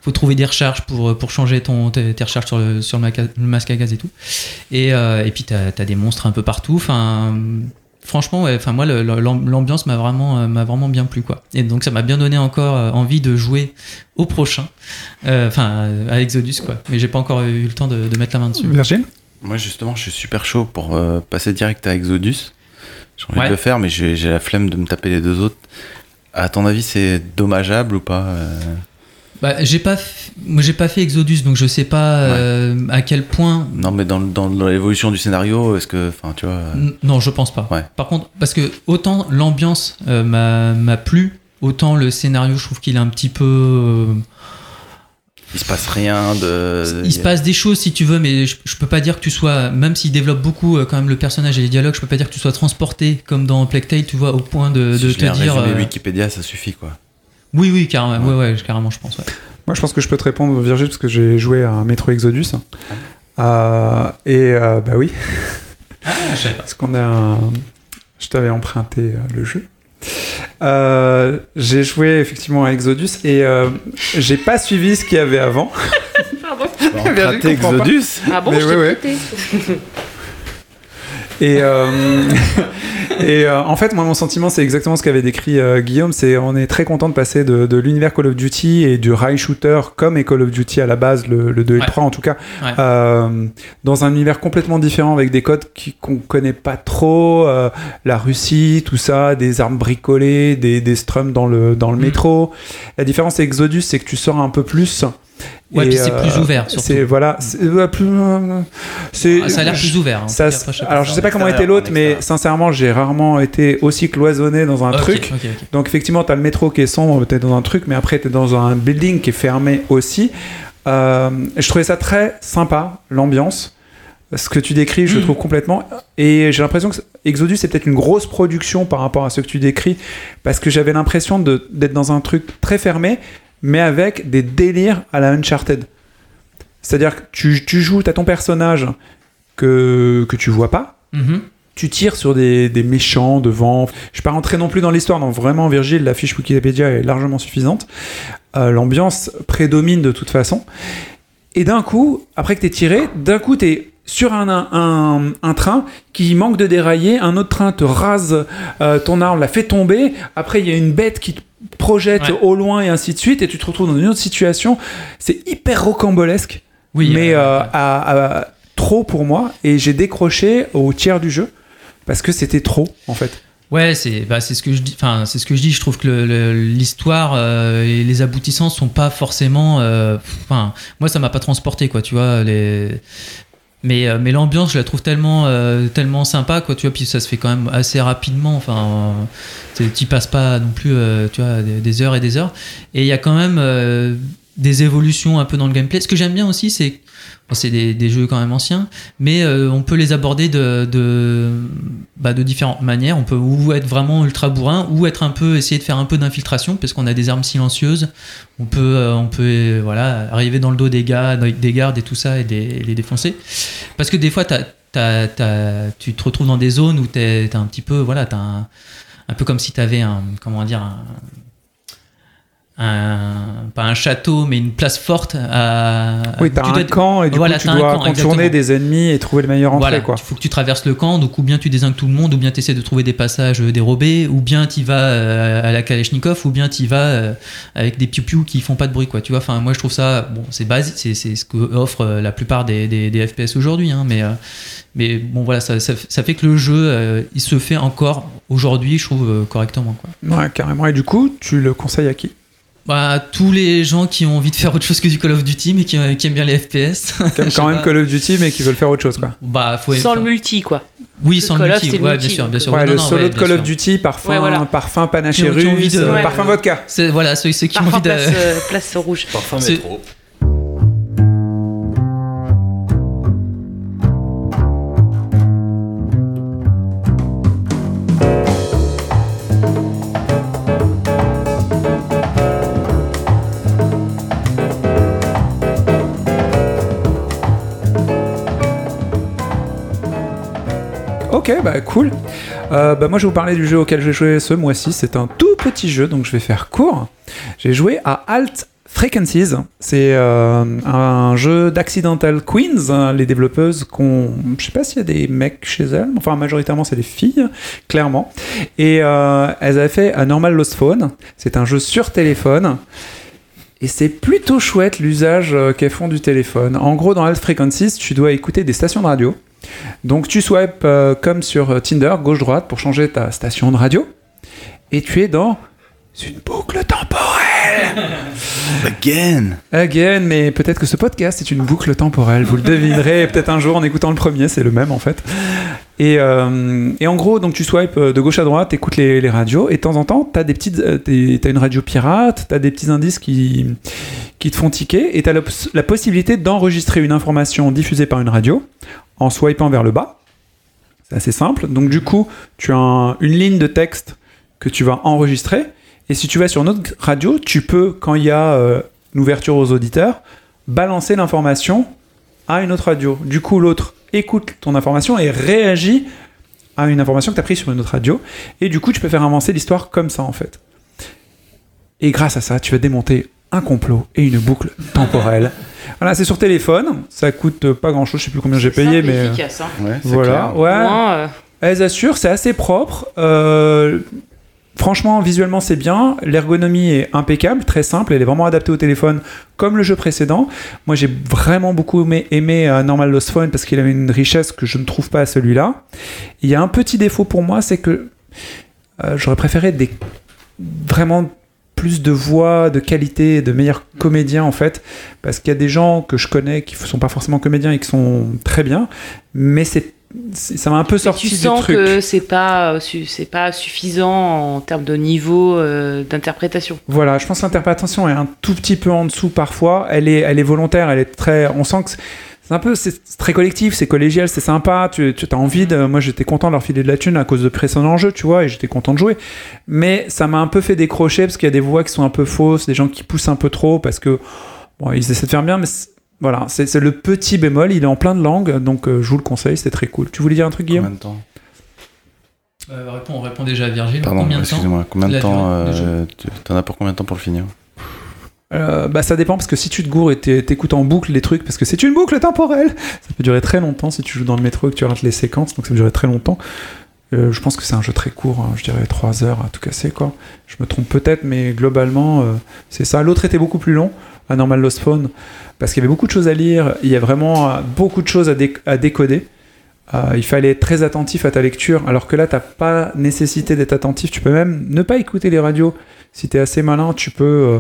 faut trouver des recharges pour changer ton tes, recharges sur le masque à gaz et tout et puis t'as as des monstres un peu partout enfin franchement ouais enfin moi le- le- l'am- l'ambiance m'a vraiment euh, m'a vraiment bien plu quoi et donc ça m'a bien donné encore euh, envie de jouer au prochain Euh, enfin à Exodus quoi mais j'ai pas encore eu le temps de, de mettre la main dessus Virgile Moi, justement, je suis super chaud pour euh, passer direct à Exodus. J'ai envie Ouais. de le faire, mais j'ai j'ai la flemme de me taper les deux autres. À ton avis, c'est dommageable ou pas euh? Bah, j'ai pas f- moi j'ai pas fait Exodus donc je sais pas euh, à quel point Non, mais dans, dans, dans l'évolution du scénario, est-ce que, enfin, tu vois, euh, Non, je pense pas. Ouais. Par contre, parce que autant l'ambiance euh, m'a m'a plu, autant le scénario, je trouve qu'il est un petit peu. il se passe rien de. il se passe des choses si tu veux, mais je, je peux pas dire que tu sois, même s'il développe beaucoup quand même le personnage et les dialogues, je peux pas dire que tu sois transporté comme dans Plague Tale, tu vois, au point de, Si de je te dire. résumé Wikipédia, ça suffit, quoi. Oui, oui, carrément, ouais, ouais, carrément, je pense. Ouais. Moi, je pense que je peux te répondre, Virgile, parce que j'ai joué à Metro Exodus. Euh, et euh, bah oui, Ah, je savais pas. parce qu'on a. un- Je t'avais emprunté euh, le jeu. Euh, j'ai joué effectivement à Exodus et euh, j'ai pas suivi ce qu'il y avait avant. Pardon. Pas. Exodus Ah bon, Mais je ouais, t'ai ouais. Et, euh, Et euh, en fait, moi, mon sentiment, c'est exactement ce qu'avait décrit euh, Guillaume. C'est on est très content de passer de, de l'univers Call of Duty et du rail shooter comme est Call of Duty à la base, le, le 2 et le Ouais. 3 en tout cas, Ouais. euh, dans un univers complètement différent avec des codes qui- qu'on connaît pas trop, euh, la Russie, tout ça, des armes bricolées, des, des strums dans le, dans le Mm. métro. La différence avec Exodus, c'est que tu sors un peu plus. Ouais, Et, puis c'est euh, plus ouvert, surtout. C'est voilà, c'est ouais, plus. euh, c'est- Ah, ça a l'air plus ouvert. hein, alors je sais pas comment était l'autre, mais sincèrement, j'ai rarement été aussi cloisonné dans un truc. Donc effectivement, t'as le métro qui est sombre, t'es dans un truc, mais après t'es dans un building qui est fermé aussi. Euh, je trouvais ça très sympa, l'ambiance. Ce que tu décris, je le Mm. trouve complètement. Et j'ai l'impression que Exodus c'est peut-être une grosse production par rapport à ce que tu décris, parce que j'avais l'impression de- d'être dans un truc très fermé, mais avec des délires à la Uncharted. C'est-à-dire que tu, tu joues, t'as ton personnage que, que tu vois pas, Mhm. tu tires sur des, des méchants devant. Je vais pas rentrer non plus dans l'histoire, donc vraiment, Virgile, la fiche Wikipédia est largement suffisante. Euh, L'ambiance prédomine de toute façon. Et d'un coup, après que t'es tiré, d'un coup, t'es sur un, un, un train qui manque de dérailler, un autre train te rase euh, ton arme, la fait tomber, après il y a une bête qui te projette Ouais. au loin et ainsi de suite, et tu te retrouves dans une autre situation. C'est hyper rocambolesque Oui, mais euh, ouais. à- à- trop pour moi et j'ai décroché au tiers du jeu parce que c'était trop en fait. Ouais, c'est bah, c'est ce que je dis. Enfin, c'est ce que je dis. Je trouve que le- le- l'histoire euh, et les aboutissants sont pas forcément. euh, Enfin, moi, ça m'a pas transporté, quoi. Tu vois les. Mais, euh, mais l'ambiance, je la trouve tellement, euh, tellement sympa, quoi. Tu vois, puis ça se fait quand même assez rapidement. Enfin, euh, tu passes pas non plus, euh, tu vois, des, des heures et des heures. Et il y a quand même euh, des évolutions un peu dans le gameplay. Ce que j'aime bien aussi, c'est bon, c'est des, des jeux quand même anciens, mais euh, on peut les aborder de, de, bah, de différentes manières. On peut ou être vraiment ultra bourrin, ou être un peu essayer de faire un peu d'infiltration, parce qu'on a des armes silencieuses. On peut, euh, on peut euh, voilà, arriver dans le dos des gars, des gardes et tout ça, et, des- et les défoncer. Parce que des fois, t'as- t'as- t'as- tu te retrouves dans des zones où t'es t'es un petit peu, voilà, t'as un, un peu comme si t'avais un, comment dire, un, un- pas un château, mais une place forte à. Oui, t'as un dois- camp et du Voilà, coup tu dois camp, contourner exactement. des ennemis et trouver le meilleur entrée Voilà, quoi. il faut que tu traverses le camp, donc ou bien tu désingues tout le monde, ou bien tu essaies de trouver des passages euh, dérobés, ou bien tu vas euh, à la Kalachnikov, ou bien tu vas euh, avec des piou-piou qui font pas de bruit, quoi. Tu vois, enfin, moi je trouve ça, bon, c'est basique, c'est, c'est ce que offre la plupart des, des, des FPS aujourd'hui, hein, mais, mais bon, voilà, ça, ça, ça fait que le jeu, il se fait encore aujourd'hui, je trouve, correctement, quoi. Ouais, carrément. Et du coup, tu le conseilles à qui? Bah, tous les gens qui ont envie de faire autre chose que du Call of Duty, mais qui, euh, qui aiment bien les FPS. Qui aiment Je quand même pas. Call of Duty mais qui veulent faire autre chose quoi. Bah, faut Sans le multi, quoi. Oui, sans Call le multi, ouais, multi, bien sûr, bien sûr. Ouais, Ouais, le non, solo ouais, de Call of. Duty, parfum, Ouais, voilà. parfum panaché russe, de- euh, parfum ouais. vodka. C'est voilà ceux, ceux qui ont envie de. place, euh, place rouge. Parfum C'est- métro. Ok, bah cool. Euh, bah moi je vais vous parler du jeu auquel j'ai joué ce mois-ci. C'est un tout petit jeu, donc je vais faire court. J'ai joué à Alt Frequencies. C'est euh, un jeu d'Accidental Queens. hein, les développeuses qu'on, je sais pas s'il y a des mecs chez elles, enfin majoritairement c'est des filles, clairement. Et euh, elles avaient fait un Normal Lost Phone. C'est un jeu sur téléphone. Et c'est plutôt chouette l'usage qu'elles font du téléphone. En gros, dans Alt Frequencies, tu dois écouter des stations de radio. Donc tu swipes euh, comme sur euh, Tinder, gauche-droite, pour changer ta station de radio. Et tu es dans une boucle temporelle. Again Again, mais peut-être que ce podcast est une boucle temporelle. Vous le devinerez peut-être un jour en écoutant le premier, c'est le même en fait. Et, euh, et en gros, donc tu swipes de gauche à droite, écoutes les, les radios, et de temps en temps, t'as des petites, t'as une radio pirate, t'as des petits indices qui, qui te font tiquer, et t'as la, la possibilité d'enregistrer une information diffusée par une radio en swipant vers le bas. C'est assez simple. Donc du coup, tu as un- une ligne de texte que tu vas enregistrer. Et si tu vas sur une autre radio, tu peux, quand il y a euh, une ouverture aux auditeurs, balancer l'information à une autre radio. Du coup, l'autre écoute ton information et réagit à une information que tu as prise sur une autre radio. Et du coup, tu peux faire avancer l'histoire comme ça, en fait. Et grâce à ça, tu vas démonter un complot et une boucle temporelle. Voilà, c'est sur téléphone. Ça coûte pas grand-chose. Je sais plus combien j'ai payé, Simple mais... euh, efficace, hein. Ouais, Voilà, clair. ouais. Moins, euh, Elles assurent, c'est assez propre. Euh, franchement, visuellement, c'est bien. L'ergonomie est impeccable, très simple. Elle est vraiment adaptée au téléphone, comme le jeu précédent. Moi, j'ai vraiment beaucoup aimé, aimé euh, Normal Lost Phone parce qu'il avait une richesse que je ne trouve pas à celui-là. Il y a un petit défaut pour moi, c'est que euh, j'aurais préféré des vraiment plus de voix, de qualité, de meilleurs comédiens en fait, parce qu'il y a des gens que je connais qui sont pas forcément comédiens et qui sont très bien, mais c'est ça m'a un peu sorti tu du sens truc. que c'est pas, euh, c'est pas suffisant en termes de niveau euh, d'interprétation. Voilà, je pense que l'interprétation est un tout petit peu en dessous parfois. Elle est, elle est volontaire, elle est très. On sent que c'est- un peu, c'est très collectif, c'est collégial, c'est sympa. Tu, tu as envie de. Moi, j'étais content de leur filer de la thune à cause de précédents jeux, tu vois, et j'étais content de jouer. Mais ça m'a un peu fait décrocher parce qu'il y a des voix qui sont un peu fausses, des gens qui poussent un peu trop parce que bon, ils essaient de faire bien, mais voilà, c'est le petit bémol. Il est en plein de langues, donc euh, je vous le conseille, c'est très cool. Tu voulais dire un truc, Guillaume? Combien de temps? Euh, on répond déjà à Virgile. Pardon, Combien de temps excusez-moi. Combien de temps durée de euh, tu- T'en as pour combien de temps pour le finir? Euh, bah ça dépend parce que si tu te gourres et t'é- t'écoutes en boucle les trucs parce que c'est une boucle temporelle ça peut durer très longtemps si tu joues dans le métro et que tu rates les séquences donc ça peut durer très longtemps. Euh, je pense que c'est un jeu très court hein, je dirais 3 heures à tout casser quoi. Je me trompe peut-être mais globalement euh, c'est ça. L'autre était beaucoup plus long à Normal Lost Phone parce qu'il y avait beaucoup de choses à lire il y a vraiment euh, beaucoup de choses à, dé- à décoder. Il fallait être très attentif à ta lecture alors que là t'as pas nécessité d'être attentif. Tu peux même ne pas écouter les radios. Si t'es assez malin tu peux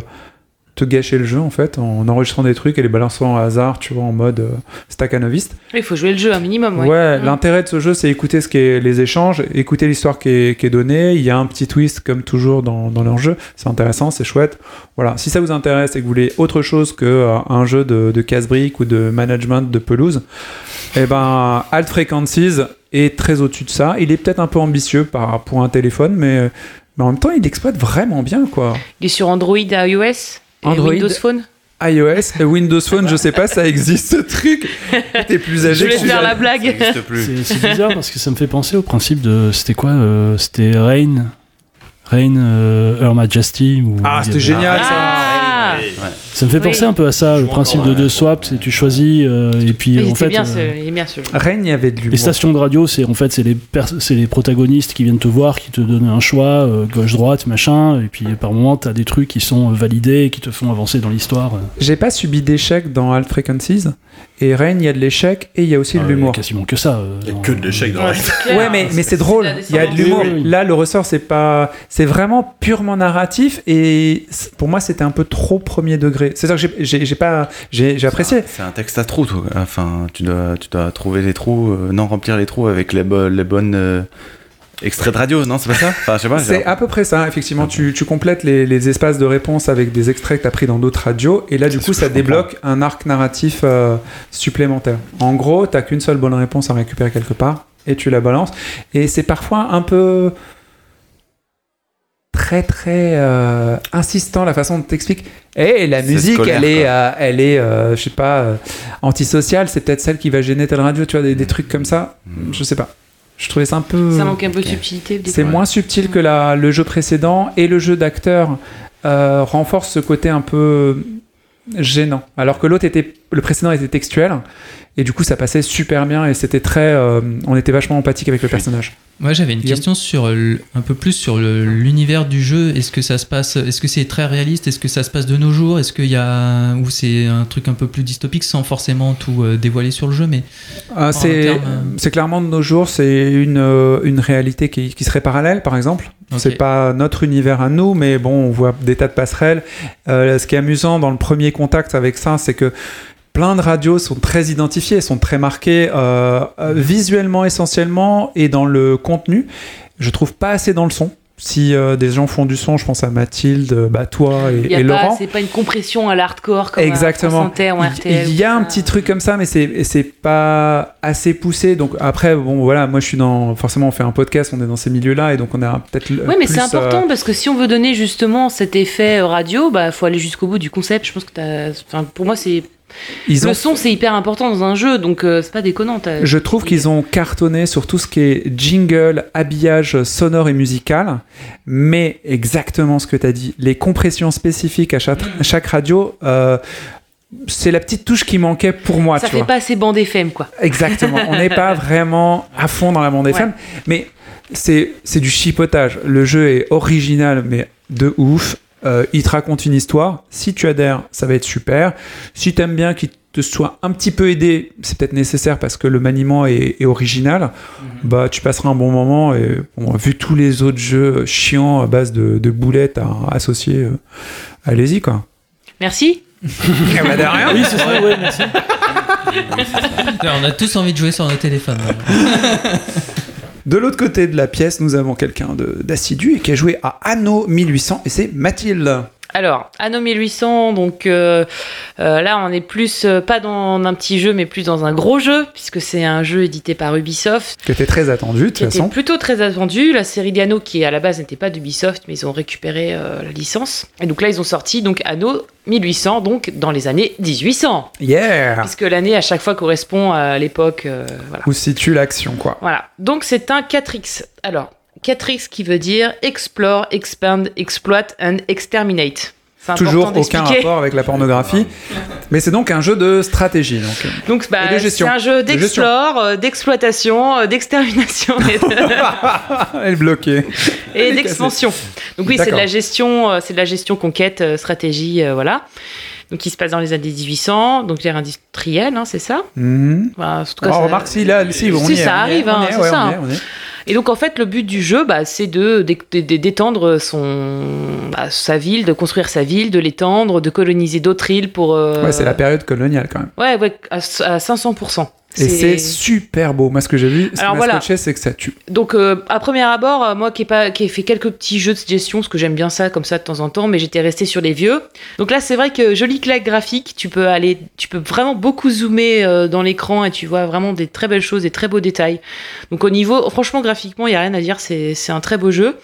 te gâcher le jeu en fait en enregistrant des trucs et les balançant au hasard, tu vois, en mode euh, staccanoviste. Il faut jouer le jeu un minimum. Ouais, Ouais. Mmh. l'intérêt de ce jeu c'est écouter ce qui est les échanges, écouter l'histoire qui est, qui est donnée. Il y a un petit twist comme toujours dans, dans leur jeu, c'est intéressant, c'est chouette. Voilà, si ça vous intéresse et que vous voulez autre chose que euh, un jeu de, de casse-briques ou de management de pelouse, eh ben Alt Frequencies est très au-dessus de ça. Il est peut-être un peu ambitieux par, pour un téléphone, mais, mais en même temps il exploite vraiment bien quoi. Il est sur Android, iOS, Android. Windows Phone. iOS, euh, Windows Phone, je sais pas, ça existe ce truc. T'es plus Je âgé voulais que te faire la Ça blague. C'est bizarre parce que ça me fait penser au principe de. C'était quoi euh, C'était Rain. Rain euh, Her Majesty. Ou, Ah, c'était génial ça. Ah Ça me fait Oui. penser un peu à ça, le principe de deux swaps. c'est Tu choisis euh, et puis Oui, en c'est fait. bien, euh, ce- il est bien ce jeu. Il y avait de Les stations de radio, c'est en fait c'est les pers- c'est les protagonistes qui viennent te voir, qui te donnent un choix euh, gauche droite machin, et puis par moment t'as des trucs qui sont validés, et qui te font avancer dans l'histoire. euh. J'ai pas subi d'échec dans Alt Frequencies. Et Reign, il y a de l'échec et il y a aussi Ah, de il y a l'humour. quasiment que ça. euh, Il y a que de l'échec dans la clair. Ouais, mais, mais c'est drôle. Il y a de l'humour. Là, le ressort, c'est pas. C'est vraiment purement narratif. Et pour moi, c'était un peu trop premier degré. C'est-à-dire que j'ai- pas. J'ai j'ai apprécié. C'est un texte à trous, toi. Enfin, tu dois, tu dois trouver les trous, euh, non, remplir les trous avec les, bo- les bonnes euh, extraits de radio, non, c'est pas ça? Enfin, je sais pas. j'ai- C'est à peu près ça, effectivement. Tu, tu complètes les, les espaces de réponse avec des extraits que tu as pris dans d'autres radios, et là, du coup, ça débloque un arc narratif euh, supplémentaire. En gros, tu qu'une seule bonne réponse à récupérer quelque part, et tu la balances. Et c'est parfois un peu très très euh, insistant la façon dont t'expliques. Eh, la C'est musique, scolaire, elle est, euh, elle est, euh, je sais pas, euh, antisociale. C'est peut-être celle qui va gêner telle radio, tu vois, des, des trucs comme ça. Mm. Je sais pas. Je trouvais ça un peu. Ça manque un peu de subtilité. C'est moins subtil que la, le jeu précédent et le jeu d'acteur euh, renforce ce côté un peu gênant. Alors que l'autre était, le précédent était textuel et du coup ça passait super bien et c'était très, euh, on était vachement empathique avec le personnage. Moi, j'avais une Guillaume question sur le- un peu plus sur l'univers du jeu. Est-ce que ça se passe Est-ce que c'est très réaliste? Est-ce que ça se passe de nos jours? Est-ce qu'il y a ou c'est un truc un peu plus dystopique sans forcément tout euh, dévoiler sur le jeu Mais Ah, c'est, euh, c'est clairement de nos jours, c'est une, une réalité qui, qui serait parallèle par exemple. Ok. C'est pas notre univers à nous, mais bon, on voit des tas de passerelles. Euh, ce qui est amusant dans le premier contact avec ça, c'est que plein de radios sont très identifiées, sont très marquées euh, euh, visuellement essentiellement et dans le contenu. Je trouve pas assez dans le son. Si euh, des gens font du son, je pense à Mathilde, bah, toi et, y a et pas- Laurent. C'est pas une compression à l'hardcore comme Exactement. Inter RTL. Il y a un ça. petit truc comme ça, mais c'est pas assez poussé. Donc après, bon voilà, moi je suis dans forcément on fait un podcast, on est dans ces milieux-là et donc on a peut-être. Oui, mais c'est important euh, parce que si on veut donner justement cet effet radio, bah faut aller jusqu'au bout du concept. Je pense que. Enfin, pour moi, c'est ils ont le son, c'est hyper important dans un jeu, donc euh, c'est pas déconnant. Je trouve qu'ils ont cartonné sur tout ce qui est jingle, habillage sonore et musical, mais exactement ce que tu as dit, les compressions spécifiques à chaque, à chaque radio. euh, c'est la petite touche qui manquait pour moi, ça tu fait vois. pas assez bande FM, quoi. Exactement. On n'est pas vraiment à fond dans la bande FM, mais c'est c'est du chipotage. Le jeu est original, mais de ouf. Euh, il te raconte une histoire. Si tu adhères, ça va être super. Si tu aimes bien qu'il te soit un petit peu aidé, c'est peut-être nécessaire parce que le maniement est, est original. Bah, tu passeras un bon moment. Et bon, vu tous les autres jeux chiants à base de, de boulettes à associer, euh, allez-y quoi. Merci. Eh bah, de rien. Oui, c'est ça, ouais, merci. On a tous envie de jouer sur nos téléphones. De l'autre côté de la pièce, nous avons quelqu'un d'assidu et qui a joué à Anno 1800 et c'est Mathilde. Alors, Anno 1800, donc euh, euh, là, on est plus euh, pas dans un petit jeu, mais plus dans un gros jeu, puisque c'est un jeu édité par Ubisoft, qui était très attendu de toute façon. plutôt très attendu. La série d'Anno, qui à la base n'était pas d'Ubisoft, mais ils ont récupéré euh, la licence. Et donc là, ils ont sorti donc Anno 1800, donc dans les années 1800, Yeah puisque l'année à chaque fois correspond à l'époque. euh, voilà. Où se situe l'action, quoi. Voilà. Donc c'est un 4X. Alors, 4X qui veut dire Explore, Expand, Exploit and Exterminate. Toujours aucun rapport avec la pornographie. Mais c'est donc un jeu de stratégie. Donc, euh, Donc bah, c'est un jeu d'explore, euh, d'exploitation, euh, d'extermination et de- Elle est bloquée. et d'expansion. Donc oui, c'est de la gestion, c'est de la gestion conquête, stratégie, euh, voilà. Donc qui se passe dans les années 1800, donc l'ère industrielle, hein, c'est ça. Mhm. Voilà, en tout cas, Oh, ça- remarque, si, là, si, on Si, y ça est, arrive, hein, c'est ouais, ça, on y est, on y est. Et donc en fait, le but du jeu, bah, c'est de d'é- d'é- d'étendre son bah, sa ville, de construire sa ville, de l'étendre, de coloniser d'autres îles pour. euh, Ouais, c'est la période coloniale quand même. Ouais, ouais, à, à 500%. Et c'est super beau. Moi, ce que j'ai vu, ce Alors, voilà. c'est que ça tue. Donc, euh, à premier abord, euh, moi qui ai, pas, qui ai fait quelques petits jeux de gestion, parce que j'aime bien ça comme ça de temps en temps, mais j'étais resté sur les vieux. Donc là, c'est vrai que jolie claque graphique, tu peux aller, tu peux vraiment beaucoup zoomer euh, dans l'écran et tu vois vraiment des très belles choses, des très beaux détails. Donc au niveau, franchement, graphiquement, il y a rien à dire, c'est un très beau jeu.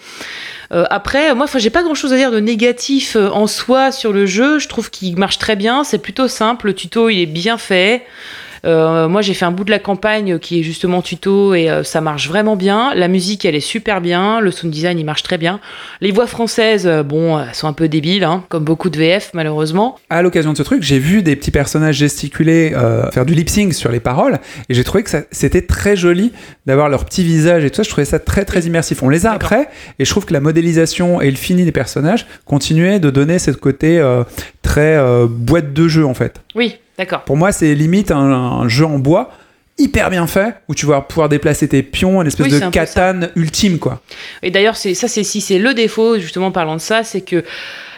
Euh, après, moi, j'ai pas grand chose à dire de négatif en soi sur le jeu. Je trouve qu'il marche très bien. C'est plutôt simple. Le tuto, il est bien fait. Euh, moi, j'ai fait un bout de la campagne qui est justement tuto et euh, ça marche vraiment bien. La musique, elle est super bien. Le sound design, il marche très bien. Les voix françaises, euh, bon, elles sont un peu débiles, hein, comme beaucoup de VF, malheureusement. À l'occasion de ce truc, j'ai vu des petits personnages gesticuler, faire du lip sync sur les paroles, et j'ai trouvé que c'était très joli d'avoir leur petit visage et tout ça. Je trouvais ça très très immersif. On les a après, et je trouve que la modélisation et le fini des personnages continuaient de donner ce côté très boîte de jeu en fait. Oui, d'accord. Pour moi, c'est limite un, un jeu en bois hyper bien fait où tu vas pouvoir déplacer tes pions, une espèce Oui, de un katane ultime quoi. Et d'ailleurs, c'est ça, c'est si c'est le défaut justement en parlant de ça, c'est que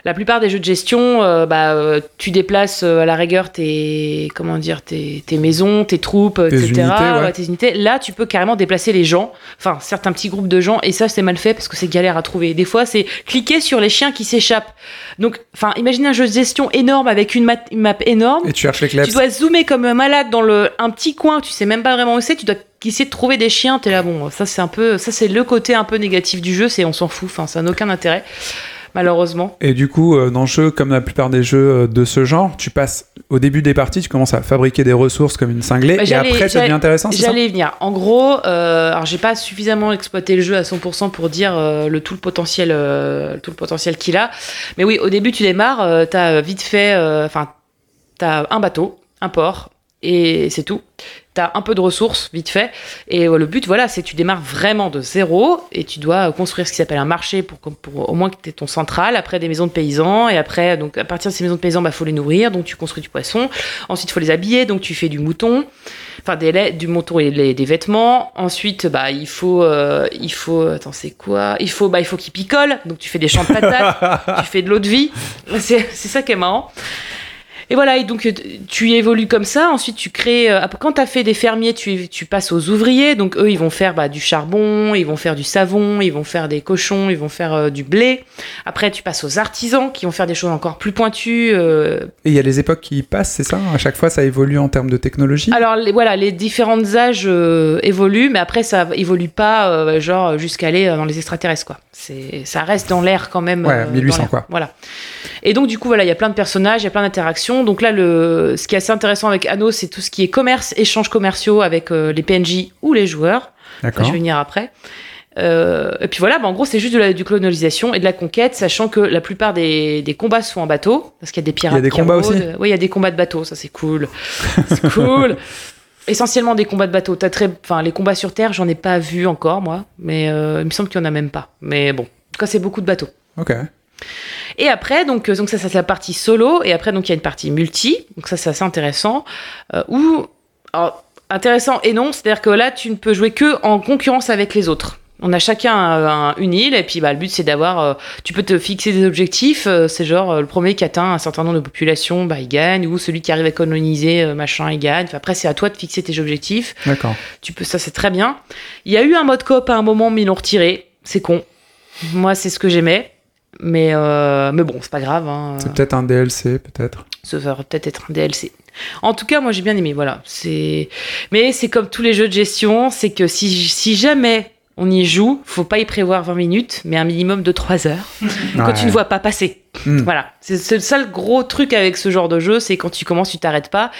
la plupart des jeux de gestion, euh, bah, euh, tu déplaces euh, à la rigueur tes comment dire tes, tes maisons, tes troupes, Tes etc. unités, ouais. Ouais, tes unités. Là, tu peux carrément déplacer les gens, enfin certains petits groupes de gens, et ça c'est mal fait parce que c'est galère à trouver. Des fois, c'est cliquer sur les chiens qui s'échappent. Donc, enfin, imaginez un jeu de gestion énorme avec une, map énorme. Et tu cherches les claps. Tu dois zoomer comme un malade dans le, un petit coin, tu sais même pas vraiment où c'est, tu dois essayer de trouver des chiens, t'es là, bon, ça c'est un peu, ça c'est le côté un peu négatif du jeu, c'est on s'en fout, enfin ça n'a aucun intérêt, malheureusement. Et du coup, euh, dans le jeu, comme la plupart des jeux euh, de ce genre, tu passes au début des parties, tu commences à fabriquer des ressources comme une cinglée, Bah, et après ça devient intéressant, J'allais venir. En gros, euh, alors j'ai pas suffisamment exploité le jeu à 100% pour dire euh, le tout le potentiel, euh, tout le potentiel qu'il a. Mais oui, au début tu démarres, euh, t'as vite fait, enfin t'as un bateau, un port et c'est tout. T'as un peu de ressources, vite fait. Et euh, le but, voilà, c'est que tu démarres vraiment de zéro et tu dois construire ce qui s'appelle un marché pour, pour au moins que tu aies ton central. Après, des maisons de paysans. Et après, donc, à partir de ces maisons de paysans, bah, faut les nourrir. Donc, tu construis du poisson. Ensuite, il faut les habiller. Donc, tu fais du mouton. Enfin, des laits, du mouton et les- des vêtements. Ensuite, bah, il faut, euh, il faut, attends, c'est quoi? Il faut, bah, il faut qu'ils picolent. Donc, tu fais des champs de patates. tu fais de l'eau de vie. C'est c'est ça qui est marrant. Et voilà, et donc euh, tu évolues comme ça. Ensuite, tu crées. euh, quand tu as fait des fermiers, tu, tu passes aux ouvriers. Donc, eux, ils vont faire bah, du charbon, ils vont faire du savon, ils vont faire des cochons, ils vont faire euh, du blé. Après, tu passes aux artisans qui vont faire des choses encore plus pointues. euh, Et il y a les époques qui passent, c'est ça? À chaque fois, ça évolue en termes de technologie? Alors les, voilà, les différents âges euh, évoluent, mais après ça évolue pas genre jusqu'à aller dans les extraterrestres quoi. Ça reste dans l'air quand même. Ouais, euh, dans 1800, l'air. quoi. Voilà. Et donc du coup voilà, il y a plein de personnages, il y a plein d'interactions. Donc là le ce qui est assez intéressant avec Anno, c'est tout ce qui est commerce, échanges commerciaux avec euh, les PNJ ou les joueurs. D'accord. je vais venir après. Euh, et puis voilà, bah, en gros, c'est juste de la, du colonisation et de la conquête, sachant que la plupart des, des combats se font en bateau, parce qu'il y a des pirates. Il y a des combats aussi Oui, il y a des combats de bateau, ça c'est cool. c'est cool. Essentiellement des combats de bateau. T'as très, enfin, les combats sur terre, j'en ai pas vu encore moi, mais euh, il me semble qu'il y en a même pas. Mais bon, en tout cas, c'est beaucoup de bateaux. Ok. Et après, donc, euh, donc ça, ça c'est la partie solo. Et après, donc, il y a une partie multi. Donc ça, c'est assez intéressant. Euh, où, alors, intéressant et non, c'est-à-dire que là, tu ne peux jouer que en concurrence avec les autres. On a chacun un- un- une île et puis bah, le but c'est d'avoir. euh, tu peux te fixer des objectifs. euh, c'est genre euh, le premier qui atteint un certain nombre de populations, bah, il gagne. Ou celui qui arrive à coloniser euh, machin, il gagne. Enfin, après, c'est à toi de fixer tes objectifs. D'accord. Tu peux, ça c'est très bien. Il y a eu un mode coop à un moment, mais ils l'ont retiré. C'est con. Moi, c'est ce que j'aimais. Mais, euh, mais bon, c'est pas grave. Hein. C'est peut-être un DLC, peut-être. Ça va peut-être être un DLC. En tout cas, moi j'ai bien aimé. Voilà. C'est. Mais c'est comme tous les jeux de gestion, c'est que si, si jamais on y joue, faut pas y prévoir 20 minutes, mais un minimum de 3 heures que tu ne vois pas passer. Hmm. Voilà, c'est c'est le seul gros truc avec ce genre de jeu, c'est quand tu commences, tu t'arrêtes pas.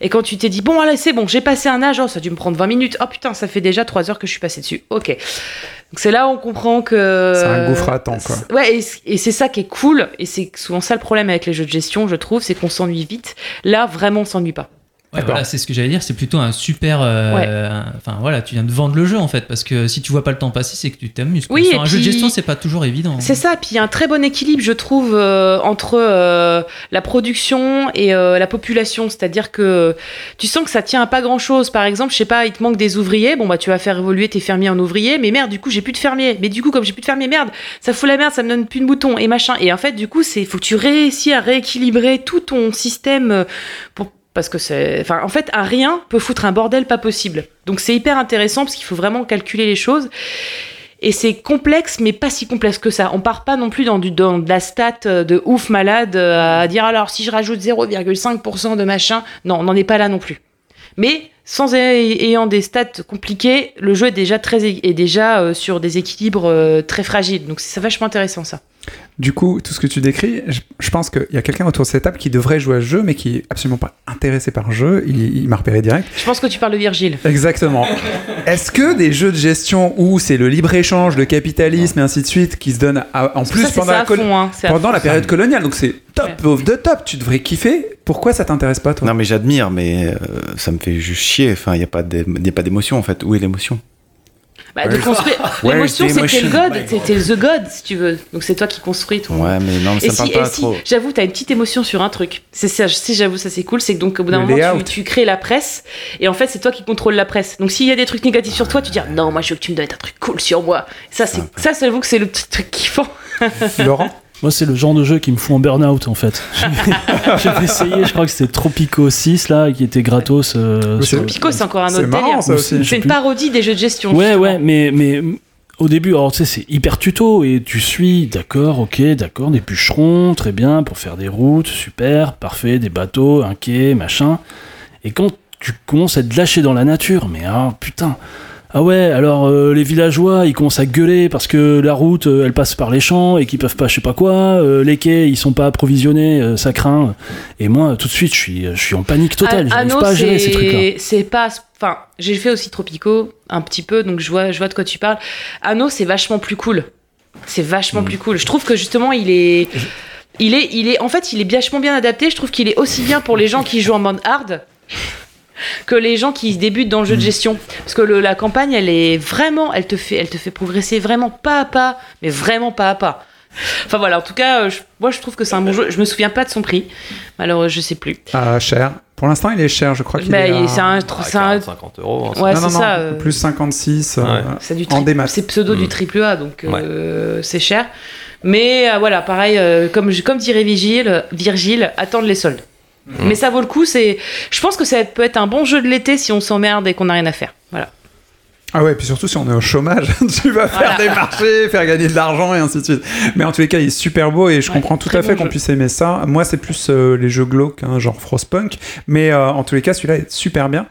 Et quand tu t'es dit, bon, allez, c'est bon, j'ai passé un âge, oh, ça a dû me prendre 20 minutes. Oh putain, ça fait déjà 3 heures que je suis passé dessus. Ok. Donc c'est là où on comprend que. C'est un gouffre à temps, quoi. Ouais, et, et c'est ça qui est cool. Et c'est souvent ça le problème avec les jeux de gestion, je trouve, c'est qu'on s'ennuie vite. Là, vraiment, on s'ennuie pas. Ouais, voilà, c'est ce que j'allais dire. C'est plutôt un super. euh, Enfin voilà, tu viens de vendre le jeu en fait, parce que si tu vois pas le temps passer, c'est que tu t'amuses. Oui, Sur et un jeu de puis- gestion, c'est pas toujours évident. C'est ça, puis il y a un très bon équilibre, je trouve, euh, entre euh, la production et euh, la population. C'est-à-dire que tu sens que ça tient à pas grand-chose. Par exemple, je sais pas, il te manque des ouvriers. Bon, bah, tu vas faire évoluer tes fermiers en ouvriers. Mais merde, du coup, j'ai plus de fermiers. Mais du coup, comme j'ai plus de fermiers, merde, ça fout la merde, ça me donne plus de boutons et machin. Et en fait, du coup, c'est faut que tu réussisses à rééquilibrer tout ton système euh, pour parce que c'est enfin en fait un rien peut foutre un bordel pas possible donc c'est hyper intéressant parce qu'il faut vraiment calculer les choses et c'est complexe, mais pas si complexe que ça. On part pas non plus dans, du, dans de la stat euh, de ouf malade euh, à dire alors si je rajoute 0,5% de machin. Non, on n'en est pas là non plus. Mais sans ay- ayant des stats compliquées, le jeu est déjà, très, est déjà euh, sur des équilibres euh, très fragiles. Donc c'est vachement intéressant ça. Du coup, tout ce que tu décris, je, je pense qu'il y a quelqu'un autour de cette table qui devrait jouer à ce jeu, mais qui est absolument pas intéressé par le jeu. Il, il m'a repéré direct. Je pense que tu parles de Virgile. Exactement. Est-ce que des jeux de gestion où c'est le libre-échange, le capitalisme et ainsi de suite qui se donnent à- en plus ça, pendant, la, fond, hein. Pendant la période coloniale Donc c'est top of the top. Tu devrais kiffer. Pourquoi ça t'intéresse pas, toi? Non, mais j'admire, mais euh, ça me fait juste chier. Enfin, il n'y a pas d'é- y a pas d'émotion en fait. Où est l'émotion? Bah, de construire. L'émotion, t'es le emotion. god, t'es the god si tu veux. Donc c'est toi qui construis ton. Ouais, mais non, mais Et ça me si, parle pas si, trop. j'avoue, t'as une petite émotion sur un truc. C'est ça, si j'avoue, ça c'est cool, c'est que donc au bout d'un moment, tu, tu crées la presse, et en fait, c'est toi qui contrôles la presse. Donc s'il y a des trucs négatifs sur toi, tu dis ah, non, moi je veux que tu me donnes un truc cool sur moi. Ça, c'est ça, j'avoue que c'est le petit truc kiffant. Laurent? Moi, c'est le genre de jeu qui me fout en burn-out en fait. J'avais essayé, je crois que c'était Tropico 6 là, qui était gratos. euh, sur- c'est- Pico, c'est encore un C'est autre marrant, délire. C'est une plus. parodie des jeux de gestion. Ouais, justement. ouais, mais, mais au début, alors tu sais, c'est hyper tuto et tu suis, d'accord, ok, d'accord, des bûcherons, très bien, pour faire des routes, super, parfait, des bateaux, un quai, machin. Et quand tu commences à te lâcher dans la nature, mais ah putain. Ah ouais, alors euh, les villageois, ils commencent à gueuler parce que la route, euh, elle passe par les champs et qu'ils peuvent pas, je sais pas quoi. euh, les quais, ils sont pas approvisionnés, ça craint. Et moi, tout de suite, je suis, je suis en panique totale. Ah, J'arrive Anno, pas à gérer ces trucs-là. c'est pas. Enfin, j'ai fait aussi Tropico un petit peu, donc je vois, je vois de quoi tu parles. Anno, c'est vachement plus cool. C'est vachement plus cool. Je trouve que justement, il est. Il est, il est, en fait, il est vachement bien adapté. Je trouve qu'il est aussi bien pour les gens qui jouent en mode hard que les gens qui débutent dans le Mm. jeu de gestion. Parce que le- la campagne, elle est vraiment, elle te fait, elle te fait progresser vraiment pas à pas, mais vraiment pas à pas. Enfin voilà, en tout cas, euh, je- moi je trouve que c'est un bon jeu. Je me souviens pas de son prix. Malheureusement, je sais plus. Ah, cher. Pour l'instant, il est cher. Je crois qu'il Bah, est. à- c'est un, c'est un- 40, 50 euros. hein, Ouais, non, c'est non, non, ça. euh, Plus 56. euh, Ouais. c'est du en démat. C'est pseudo du Mm. triple A, donc euh, c'est cher. Mais euh, voilà, pareil, euh, comme, dirait Virgile, attendre les soldes. Mm. Mais ça vaut le coup. C'est, je pense que ça peut être un bon jeu de l'été si on s'emmerde et qu'on n'a rien à faire. Voilà. Ah ouais, puis surtout si on est au chômage, tu vas faire Voilà. des marchés, faire gagner de l'argent et ainsi de suite. Mais en tous les cas, il est super beau et je Ouais, comprends tout à fait bon qu'on puisse aimer ça. Moi, c'est plus euh, les jeux glauques, hein, genre Frostpunk. Mais euh, en tous les cas, celui-là est super bien.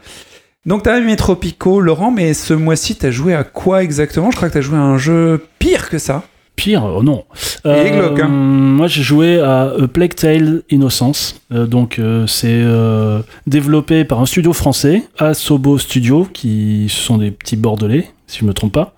Donc, t'as aimé Tropico, Laurent, mais ce mois-ci, t'as joué à quoi exactement? Je crois que t'as joué à un jeu pire que ça. Pire, oh non. Il est glauque, hein. Moi, j'ai joué à A Plague Tale Innocence. Euh, donc, euh, c'est euh, développé par un studio français, Asobo Studio, qui sont des petits bordelais, si je me trompe pas.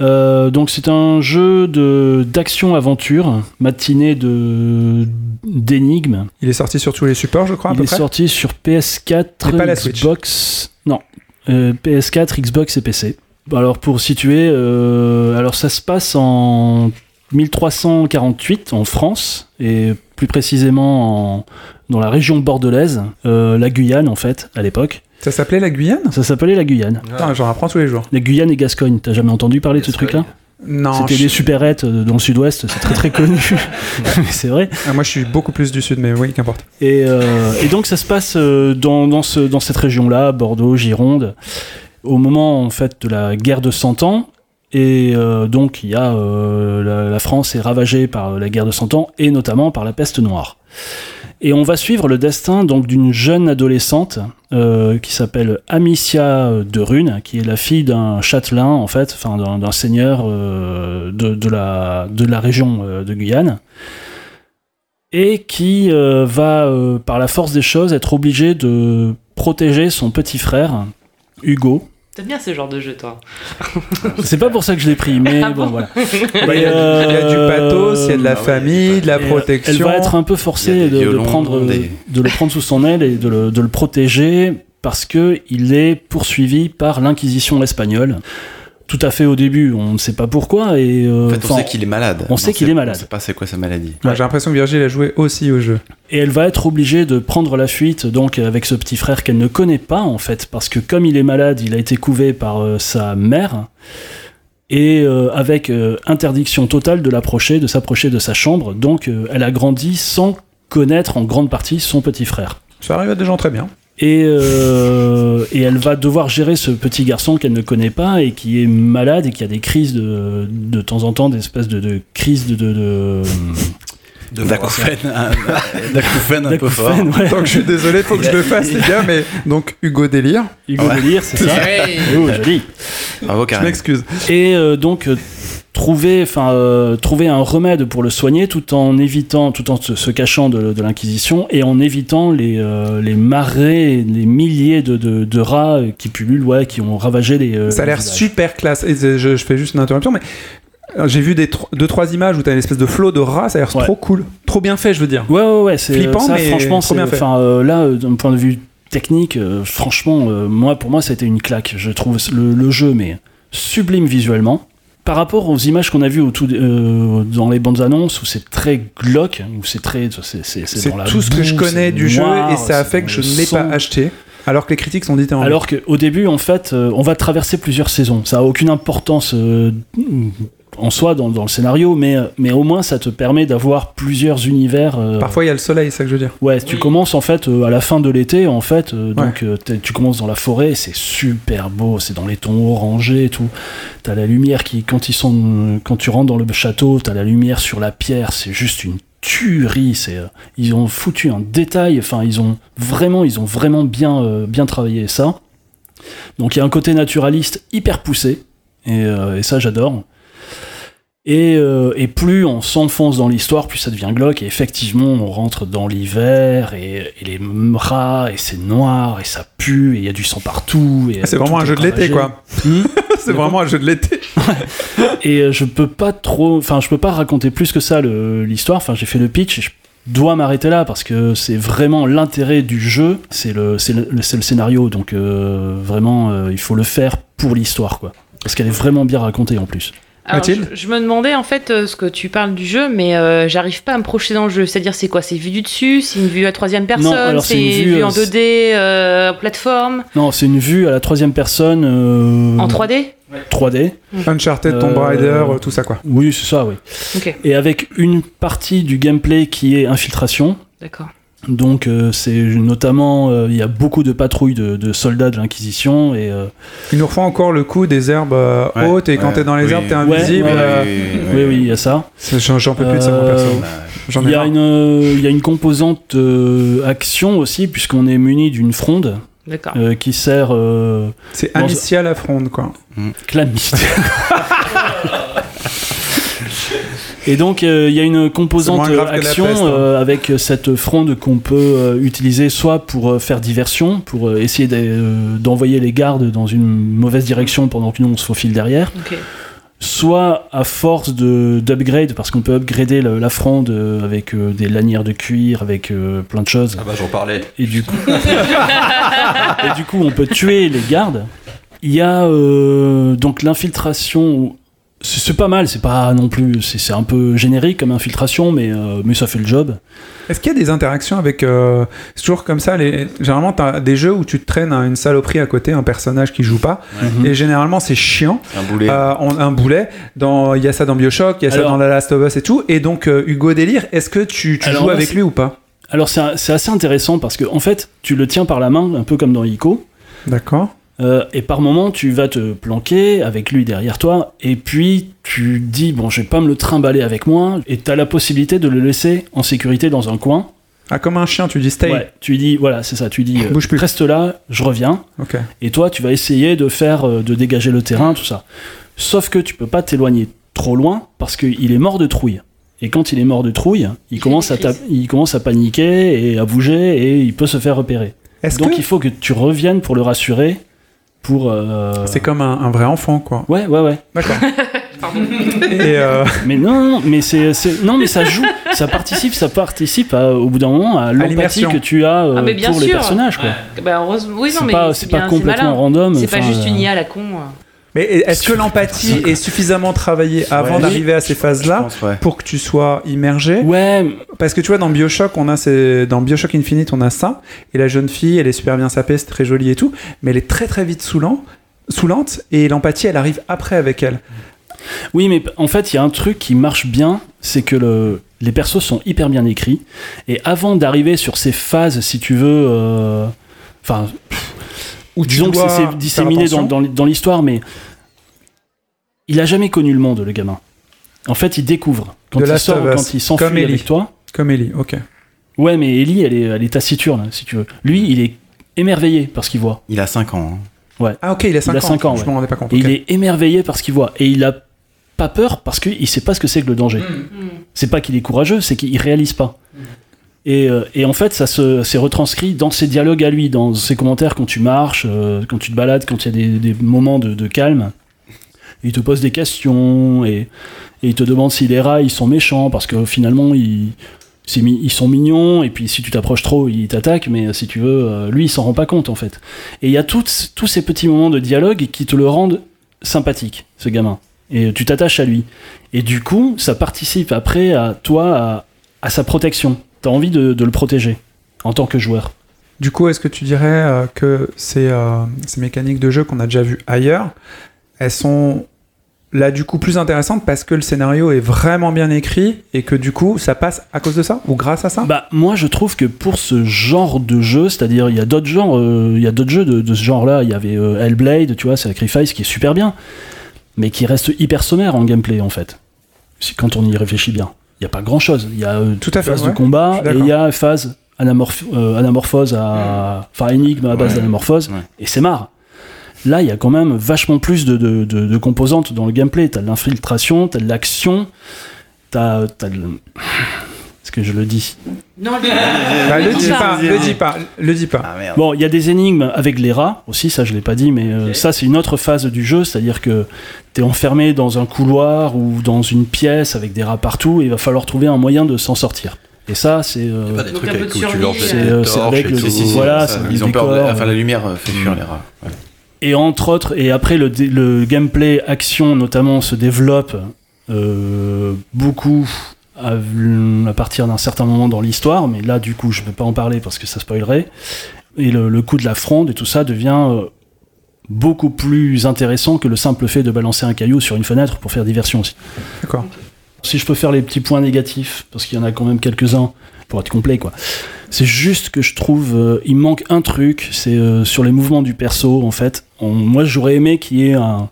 Euh, donc c'est un jeu de d'action-aventure, matinée de d'énigmes. Il est sorti sur tous les supports, je crois, à Il peu est près. sorti sur PS4, Et pas la Switch. Xbox. Non, Euh, PS4, Xbox et PC. Alors pour situer, euh, alors ça se passe en 1348 en France et plus précisément en- dans la région bordelaise, euh, la Guyane en fait à l'époque. Ça s'appelait la Guyane? Ça s'appelait la Guyane. Putain, J'en apprends tous les jours. La Guyane et Gascogne. T'as jamais entendu parler de ce truc-là? Non, C'était je- des supérettes euh, dans le sud-ouest, c'est très très connu. Mais c'est vrai. Ah, moi je suis beaucoup plus du sud, mais oui, qu'importe. Et, euh, et donc ça se passe dans, dans, ce, dans cette région-là, Bordeaux, Gironde, au moment en fait de la guerre de Cent Ans. Et euh, donc il euh, la, France est ravagée par la guerre de Cent Ans et notamment par la peste noire. Et on va suivre le destin donc d'une jeune adolescente euh, qui s'appelle Amicia de Rune, qui est la fille d'un châtelain en fait, d'un seigneur de, la région de Guyane et qui va, par la force des choses, être obligé de protéger son petit frère, Hugo. T'aimes bien ce genre de jeu, toi C'est pas pour ça que je l'ai pris, mais Ah bon, bon voilà. Bah, Il y, a du- il y a du euh, pathos, il y a de la ah ouais, famille, de la euh, protection. Elle va être un peu forcée de, prendre, des- de le prendre sous son aile et de le, de le protéger parce que il est poursuivi par l'Inquisition espagnole. Tout à fait au début, on ne sait pas pourquoi. Et, euh, En fait, on sait qu'il est malade. on sait qu'il est malade. On sait pas c'est quoi sa maladie. Ouais, J'ai l'impression que Virgile a joué aussi au jeu. Et elle va être obligée de prendre la fuite donc avec ce petit frère qu'elle ne connaît pas en fait parce que comme il est malade, il a été couvé par euh, sa mère et euh, avec euh, interdiction totale de l'approcher, de s'approcher de sa chambre. Donc euh, elle a grandi sans connaître en grande partie son petit frère. Ça arrive à des gens très bien. Et, euh, et elle va devoir gérer ce petit garçon qu'elle ne connaît pas et qui est malade et qui a des crises de, de temps en temps, des espèces de, de crises de, de, de, D'acouphène, un- d'acouphène un peu fort. ouais. Donc je suis désolé, faut que je le fasse, les gars, mais donc Hugo Délire, Hugo Ouais. Délire, c'est ça Oh, joli. Bravo, je Karim. m'excuse. et euh, donc trouver enfin euh, trouver un remède pour le soigner tout en évitant tout en se, se cachant de, de l'inquisition et en évitant les euh, les marais les milliers de, de, de rats qui pullulent ouais qui ont ravagé les euh, Ça a l'air super classe. Et je, je fais juste une interruption, mais j'ai vu des deux trois images où t'as une espèce de flot de rats. Ça a l'air Ouais. trop cool, trop bien fait, je veux dire. ouais ouais ouais c'est Flippant, ça, mais franchement trop c'est bien fait. enfin là d'un point de vue technique euh, franchement euh, moi pour moi ça a été une claque je trouve le, le jeu mais sublime visuellement par rapport aux images qu'on a vues au tout, euh, dans les bandes annonces où c'est très glauque, où c'est très. C'est, tout ce que je connais du noir, jeu et ça a fait que je ne l'ai pas acheté. Alors que les critiques sont dites en Alors qu'au début, en fait, euh, on va traverser plusieurs saisons. Ça a aucune importance euh, en soi dans, dans le scénario, mais, euh, mais au moins ça te permet d'avoir plusieurs univers. euh, Parfois il y a le soleil, c'est ça que je veux dire. Ouais, tu Oui. commences en fait euh, à la fin de l'été, en fait, euh, donc tu commences dans la forêt, c'est super beau, c'est dans les tons orangés et tout. T'as la lumière qui, quand ils sont, quand tu rentres dans le château, t'as la lumière sur la pierre, c'est juste une tuerie. C'est, euh, ils ont foutu un détail, enfin ils ont vraiment, ils ont vraiment bien, euh, bien travaillé ça. Donc il y a un côté naturaliste hyper poussé, et, euh, et ça j'adore. Et, euh, et plus on s'enfonce dans l'histoire, plus ça devient glauque. Et effectivement, on rentre dans l'hiver et, et les rats, et c'est noir, et ça pue, et il y a du sang partout. et, Ah, c'est euh, vraiment un jeu de l'été quoi. Hmm. c'est vraiment un jeu de l'été. Et euh, je peux pas trop, enfin, je peux pas raconter plus que ça l'histoire. Enfin, j'ai fait le pitch et je dois m'arrêter là parce que c'est vraiment l'intérêt du jeu, c'est le, c'est le, c'est le scénario. Donc euh, vraiment, euh, il faut le faire pour l'histoire, quoi. Parce qu'elle est vraiment bien racontée en plus. Alors, Mathilde je, je me demandais en fait euh, ce que tu parles du jeu, mais euh, j'arrive pas à me projeter dans le jeu. C'est-à-dire, c'est quoi? C'est vu du dessus? C'est une vue à troisième personne? alors, c'est une vue, vue euh, en 2D, euh, plateforme, Non, c'est une vue à la troisième personne. euh, en 3D 3D. Uncharted, Tomb Euh, Raider, euh, tout ça quoi. Oui, c'est ça, oui. Ok, Et avec une partie du gameplay qui est infiltration. d'accord. Donc euh, c'est notamment, euh, il y a beaucoup de patrouilles de, de soldats de l'Inquisition et euh, Ils nous refont encore le coup des herbes euh, Ouais, hautes et quand ouais, t'es dans les oui. herbes t'es invisible. ouais, euh, oui, oui, il y a ça. J'en peux plus de ça, moi, perso. J'en Il y, a une, il y a une composante euh, action aussi puisqu'on est muni d'une fronde D'accord. euh, qui sert euh, C'est Bon, Amicia la fronde quoi. Clammy. Et donc euh, il y a une composante action peste, hein. euh, avec cette fronde qu'on peut euh, utiliser soit pour euh, faire diversion, pour euh, essayer de- euh, d'envoyer les gardes dans une mauvaise direction pendant que nous on se faufile derrière, soit à force de d'upgrade, parce qu'on peut upgrader la fronde avec euh, des lanières de cuir, avec euh, plein de choses. Ah bah j'en parlais. Et du coup, et du coup, on peut tuer les gardes. Il y a euh, donc l'infiltration. C'est c'est pas mal, c'est pas non plus, c'est c'est un peu générique comme infiltration, mais euh, mais ça fait le job. Est-ce qu'il y a des interactions avec. euh, c'est toujours comme ça, les... généralement, tu as des jeux où tu te traînes à une saloperie à côté, un personnage qui joue pas, et généralement, c'est chiant. Un boulet. Euh, on- un boulet, dans- il y a ça dans Bioshock, il y a ça dans The Last of Us et tout. Et donc, euh, Hugo Délire, est-ce que tu, tu Alors joues avec lui ou pas? Alors c'est c'est assez intéressant parce que en fait, tu le tiens par la main, un peu comme dans Ico. D'accord. Euh, et par moment, tu vas te planquer avec lui derrière toi, et puis tu dis bon, je vais pas me le trimballer avec moi, et tu as la possibilité de le laisser en sécurité dans un coin. Ah, comme un chien, tu dis stay. Ouais, tu dis voilà, c'est ça, tu dis euh, Bouge plus. reste là, je reviens, Ok. et toi, tu vas essayer de faire, euh, de dégager le terrain, tout ça. Sauf que tu peux pas t'éloigner trop loin parce qu'il est mort de trouille. Et quand il est mort de trouille, il commence, à il commence à paniquer et à bouger et il peut se faire repérer. Est-ce Donc que il faut que tu reviennes pour le rassurer. Pour. euh, c'est comme un, un vrai enfant, quoi Ouais, ouais, ouais. D'accord. euh, Mais non, mais c'est, c'est- non, mais ça joue, ça participe, ça participe à- au bout d'un moment à l'empathie que tu as euh, Ah, mais bien pour les personnages, quoi. Bah, heureusement, oui, non, c'est mais pas, c'est pas complètement malin. random. C'est pas juste euh, une IA à la con. Mais est-ce que l'empathie est suffisamment travaillée avant Ouais. d'arriver à ces phases-là ouais. pour que tu sois immergé Ouais, Parce que tu vois, dans Bioshock, on a ces... dans Bioshock Infinite, on a ça. Et la jeune fille, elle est super bien sapée, c'est très joli et tout. Mais elle est très très vite saoulant, saoulante. Et l'empathie, elle arrive après avec elle. Oui, mais en fait, il y a un truc qui marche bien, c'est que le, les persos sont hyper bien écrits. Et avant d'arriver sur ces phases, si tu veux. euh, Enfin. Où tu disons que c'est- disséminé dans, attention. dans, dans l'histoire, mais. Il a jamais connu le monde, le gamin. En fait, il découvre. Quand De il sort, quand il s'enfuit Ellie. avec toi. Comme Ellie, ok. Ouais, mais Ellie, elle est, elle est taciturne, si tu veux. Lui, il est émerveillé par ce qu'il voit. Il a 5 ans. hein. Ah, ok, il a 5 a ans. cinq ans, Je ouais. m'en rendais pas compte. Et il est émerveillé par ce qu'il voit. Et il a pas peur parce qu'il sait pas ce que c'est que le danger. Hmm. C'est pas qu'il est courageux, c'est qu'il réalise pas. Et, euh, et en fait, ça se, c'est retranscrit dans ses dialogues à lui, dans ses commentaires quand tu marches, euh, quand tu te balades, quand il y a des, des moments de, de calme. Il te pose des questions et, et il te demande si les rats ils sont méchants parce que finalement ils, ils sont mignons et puis si tu t'approches trop ils t'attaquent mais si tu veux euh, lui il s'en rend pas compte en fait. Et il y a tous ces petits moments de dialogue qui te le rendent sympathique ce gamin et tu t'attaches à lui. Et du coup, ça participe après à toi, à, à sa protection. T'as envie de, de le protéger en tant que joueur. Du coup, est-ce que tu dirais euh, que ces, euh, ces mécaniques de jeu qu'on a déjà vues ailleurs, elles sont là du coup plus intéressantes parce que le scénario est vraiment bien écrit et que du coup ça passe à cause de ça ou grâce à ça? Bah, moi, je trouve que pour ce genre de jeu, c'est-à-dire, il y a d'autres genres, euh, il y a d'autres jeux de, de ce genre-là. Il y avait euh, Hellblade, tu vois, Sacrifice, qui est super bien, mais qui reste hyper sommaire en gameplay, en fait. Si- Quand on y réfléchit bien. Il n'y a pas grand-chose. Il y a euh, Tout à fait, phase ouais. de combat et il y a phase anamorph- euh, anamorphose à. Enfin, énigme à base Ouais. d'anamorphose, Ouais. et c'est marre. Là, il y a quand même vachement plus de, de- de- de composantes dans le gameplay. T'as de l'infiltration, t'as de l'action, t'as. t'as de... Est-ce que je le dis? Non, Bah, le dis pas, le dis pas, le dis pas. Ah. Bon, il y a des énigmes avec les rats aussi, ça je l'ai pas dit, mais euh, ça c'est une autre phase du jeu, c'est-à-dire que t'es enfermé dans un couloir ou dans une pièce avec des rats partout et il va falloir trouver un moyen de s'en sortir. Et ça c'est euh, Pas des trucs avec où tu leur c'est, euh, c'est torches avec le- voilà, ils ont peur Enfin, euh. la lumière euh, fait fuir les rats. Et entre autres et après le, gameplay action notamment se développe euh, beaucoup à, à partir d'un certain moment dans l'histoire, mais là du coup je peux pas en parler parce que ça spoilerait. Et le, le coup de la fronde et tout ça devient euh, beaucoup plus intéressant que le simple fait de balancer un caillou sur une fenêtre pour faire diversion aussi. D'accord. Si je peux faire les petits points négatifs, parce qu'il y en a quand même quelques-uns pour être complet quoi. C'est juste que je trouve euh, il manque un truc, c'est euh, sur les mouvements du perso en fait. On- moi j'aurais aimé qu'il y ait un-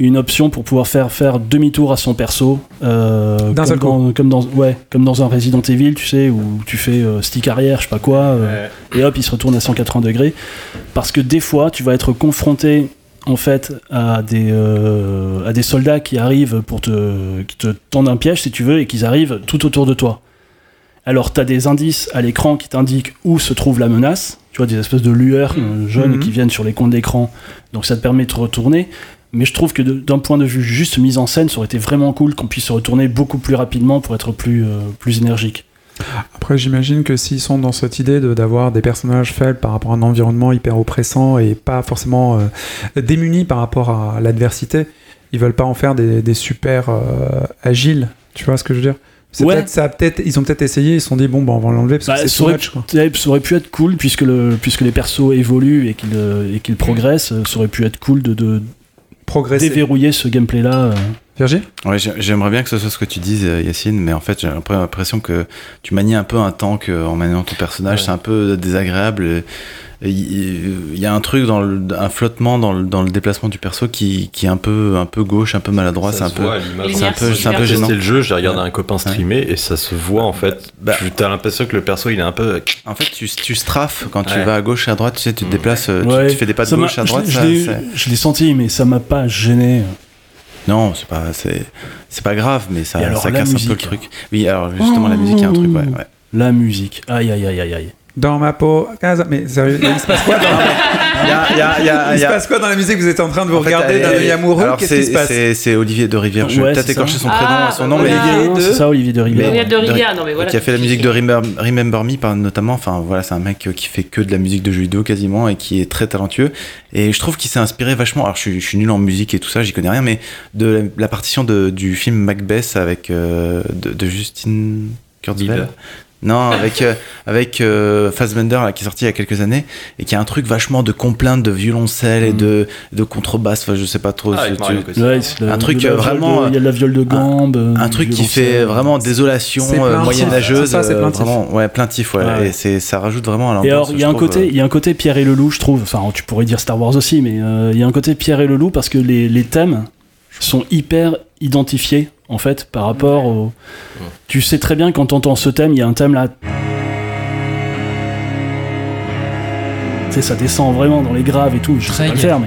une option pour pouvoir faire faire demi-tour à son perso, euh, D'un comme, seul coup. dans, comme dans ouais comme dans un Resident Evil, tu sais, où tu fais euh, stick arrière, je sais pas quoi, euh, et hop il se retourne à 180 degrés. Parce que des fois tu vas être confronté en fait à des à des soldats qui arrivent pour te qui te tendent un piège si tu veux et qu'ils arrivent tout autour de toi. Alors tu as des indices à l'écran qui t'indiquent où se trouve la menace, tu vois des espèces de lueurs euh, jaunes Mhm. qui viennent sur les coins d'écran. Donc ça te permet de te retourner. Mais je trouve que d'un point de vue juste mise en scène, ça aurait été vraiment cool qu'on puisse se retourner beaucoup plus rapidement pour être plus, euh, plus énergique. Après, j'imagine que s'ils sont dans cette idée de- d'avoir des personnages faibles par rapport à un environnement hyper oppressant et pas forcément euh, démunis par rapport à l'adversité, ils veulent pas en faire des, des super euh, agiles. Tu vois ce que je veux dire? Ouais. peut-être- ça ils ont peut-être essayé, ils se sont dit bon, bah, on va l'enlever parce Bah, que c'est ça too aurait-. Quoi. Ça aurait pu être cool puisque, le, puisque les persos évoluent et qu'ils euh, et qu'ils progressent. euh, Ça aurait pu être cool de, de Progresser. déverrouiller ce gameplay-là. Euh. Virgile Ouais, j'aimerais bien que ce soit ce que tu dises, euh, Yacine, mais en fait, j'ai l'impression que tu manies un peu un tank euh, en maniant ton personnage, Ouais. c'est un peu désagréable. Il y a un truc dans le, un flottement dans le, dans le déplacement du perso qui, qui est un peu, un peu gauche, un peu maladroit, c'est un peu. C'est un peu- c'est un peu J'ai gênant. testé le jeu, j'ai regardé Ouais. un copain streamer et ça se voit en fait. Bah. tu as l'impression que le perso il est un peu. En fait, tu, tu strafes quand tu vas à gauche et à droite, tu sais, tu te Mm. déplaces, euh, tu- fais des pas de ça gauche à droite. Je l'ai senti, mais ça m'a pas gêné. Non, c'est pas, c'est, c'est pas grave, mais ça, alors, ça casse un peu le truc. Oui, alors justement, la musique, il y a un truc, ouais. ouais. La musique. Aïe, aïe, aïe, aïe, aïe. Dans ma peau. Mais sérieux, il se passe quoi dans Il y a, il y a- il y a- Il il y se passe quoi dans la musique? Vous êtes en train de vous En fait, regarder d'un œil amoureux? alors, Qu'est-ce qui c'est- se passe? c'est, c'est Olivier de Rivière. Je vais peut-être écorcher son Ah, prénom, son nom, mais Olivier Ah, de- C'est ça, Olivier de Rivière. Olivier de Rivière, non mais voilà. qui a fait la musique de Remember, Remember Me notamment. Enfin voilà, c'est un mec euh, qui fait que de la musique de jeux vidéo quasiment et qui est très talentueux. Et je trouve qu'il s'est inspiré vachement. Alors je suis, je suis nul en musique et tout ça, j'y connais rien, mais de la, la partition de- du film Macbeth avec euh, de, de Justin Kurtzwell. Bieber. Non, avec euh, avec euh, Fassbender là, qui est sorti il y a quelques années et qui a un truc vachement de complainte de violoncelle et Mm. de de contrebasse. Enfin, je sais pas trop. Ah, avec tu- Mario. Ouais, la- Un truc, euh, vraiment, Il y a de la viole de gambe. euh, un du truc qui fait vraiment désolation euh, moyenâgeuse C'est ça, c'est plaintif. vraiment ouais plaintif ouais, Ouais. et c'est ça rajoute vraiment à l'ambiance Et alors, il y a un trouve, côté, euh, il y a un côté Pierre et le loup, je trouve. Enfin, tu pourrais dire Star Wars aussi, mais euh, il y a un côté Pierre et le loup parce que les, les thèmes sont hyper identifiés en fait par rapport au. Tu sais très bien quand t'entends ce thème, il y a un thème là. Tu sais, ça descend vraiment dans les graves et tout. Je sais Très pas le faire, mais.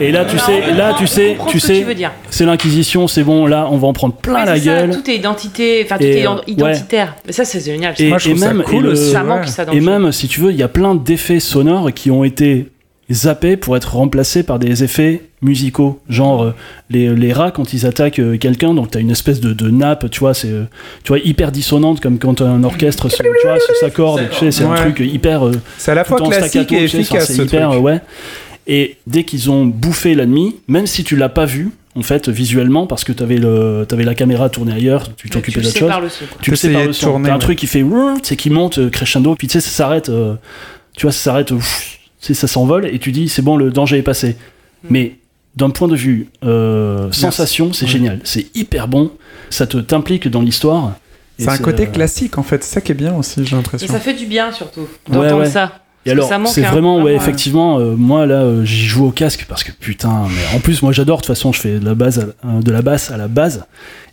Et là, tu Non, sais, là, tu sais, tu sais, c'est l'Inquisition, c'est bon. Là, on va en prendre plein Ouais, la ça, gueule. tout est identité, enfin tout Et, est euh, identitaire. Mais ça c'est génial. Et, Moi, je et trouve ça même, cool et le- aussi. ça ouais. manque ça dans Et le jeu. même, si tu veux, il y a plein d'effets sonores qui ont été zappés pour être remplacés par des effets musicaux. Genre, euh, les, les rats, quand ils attaquent euh, quelqu'un, donc t'as une espèce de, de nappe, tu vois, c'est euh, tu vois, hyper dissonante, comme quand un orchestre se, tu vois, se s'accorde, tu sais, c'est un Ouais. truc hyper... euh, C'est à la fois classique staccato, et sais, efficace c'est ce hyper, truc. euh, ouais. Et dès qu'ils ont bouffé l'ennemi, même si tu l'as pas vu, en fait, visuellement, parce que t'avais le, t'avais la caméra tournée ailleurs, tu t'occupais tu le d'autre sais chose par le son. quoi. tu le sais par le son. tourner, T'as un ouais. truc qui fait ouh, tu sais qui monte euh, crescendo, puis tu sais ça s'arrête, euh, tu vois ça s'arrête, ouf, tu sais ça s'envole et tu dis c'est bon le danger est passé. Mm. Mais d'un point de vue euh, sensation, c'est Ouais. génial, c'est hyper bon, ça te t'implique dans l'histoire. Et C'est un côté euh, classique en fait, c'est ça qui est bien aussi, j'ai Et l'impression. ça fait du bien surtout Ouais, d'entendre ouais. ça. Et alors, c'est vraiment, ouais, Vraiment, effectivement, euh, moi là, euh, j'y joue au casque parce que putain, mais en plus, moi j'adore, de toute façon, je fais de la, base à- euh, de la basse à la base,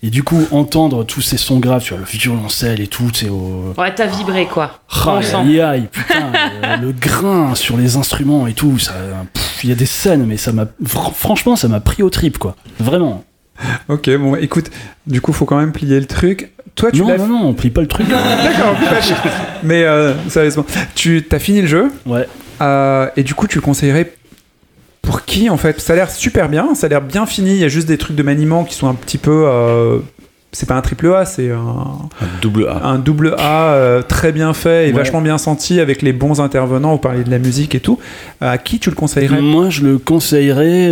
et du coup, entendre tous ces sons graves, tu vois, le violoncelle et tout, c'est au. Ouais, t'as vibré quoi. Ah, On sent. aïe, aïe, putain, euh, le grain sur les instruments et tout, ça, il y a des scènes, mais ça m'a, fr- franchement, ça m'a pris au trip, quoi. Vraiment. Ok, bon, écoute, du coup, faut quand même plier le truc. Toi, tu Non, non, non, on plie pas le truc. D'accord, pas. Mais euh, sérieusement, tu as fini le jeu Ouais. euh, et du coup, tu le conseillerais pour qui en fait? Ça a l'air super bien, ça a l'air bien fini. Il y a juste des trucs de maniement qui sont un petit peu. euh, c'est pas un triple A, c'est un, un double A un double A euh, très bien fait et Ouais. vachement bien senti avec les bons intervenants. Vous parlez de la musique et tout. À qui tu le conseillerais? Moi, je le conseillerais.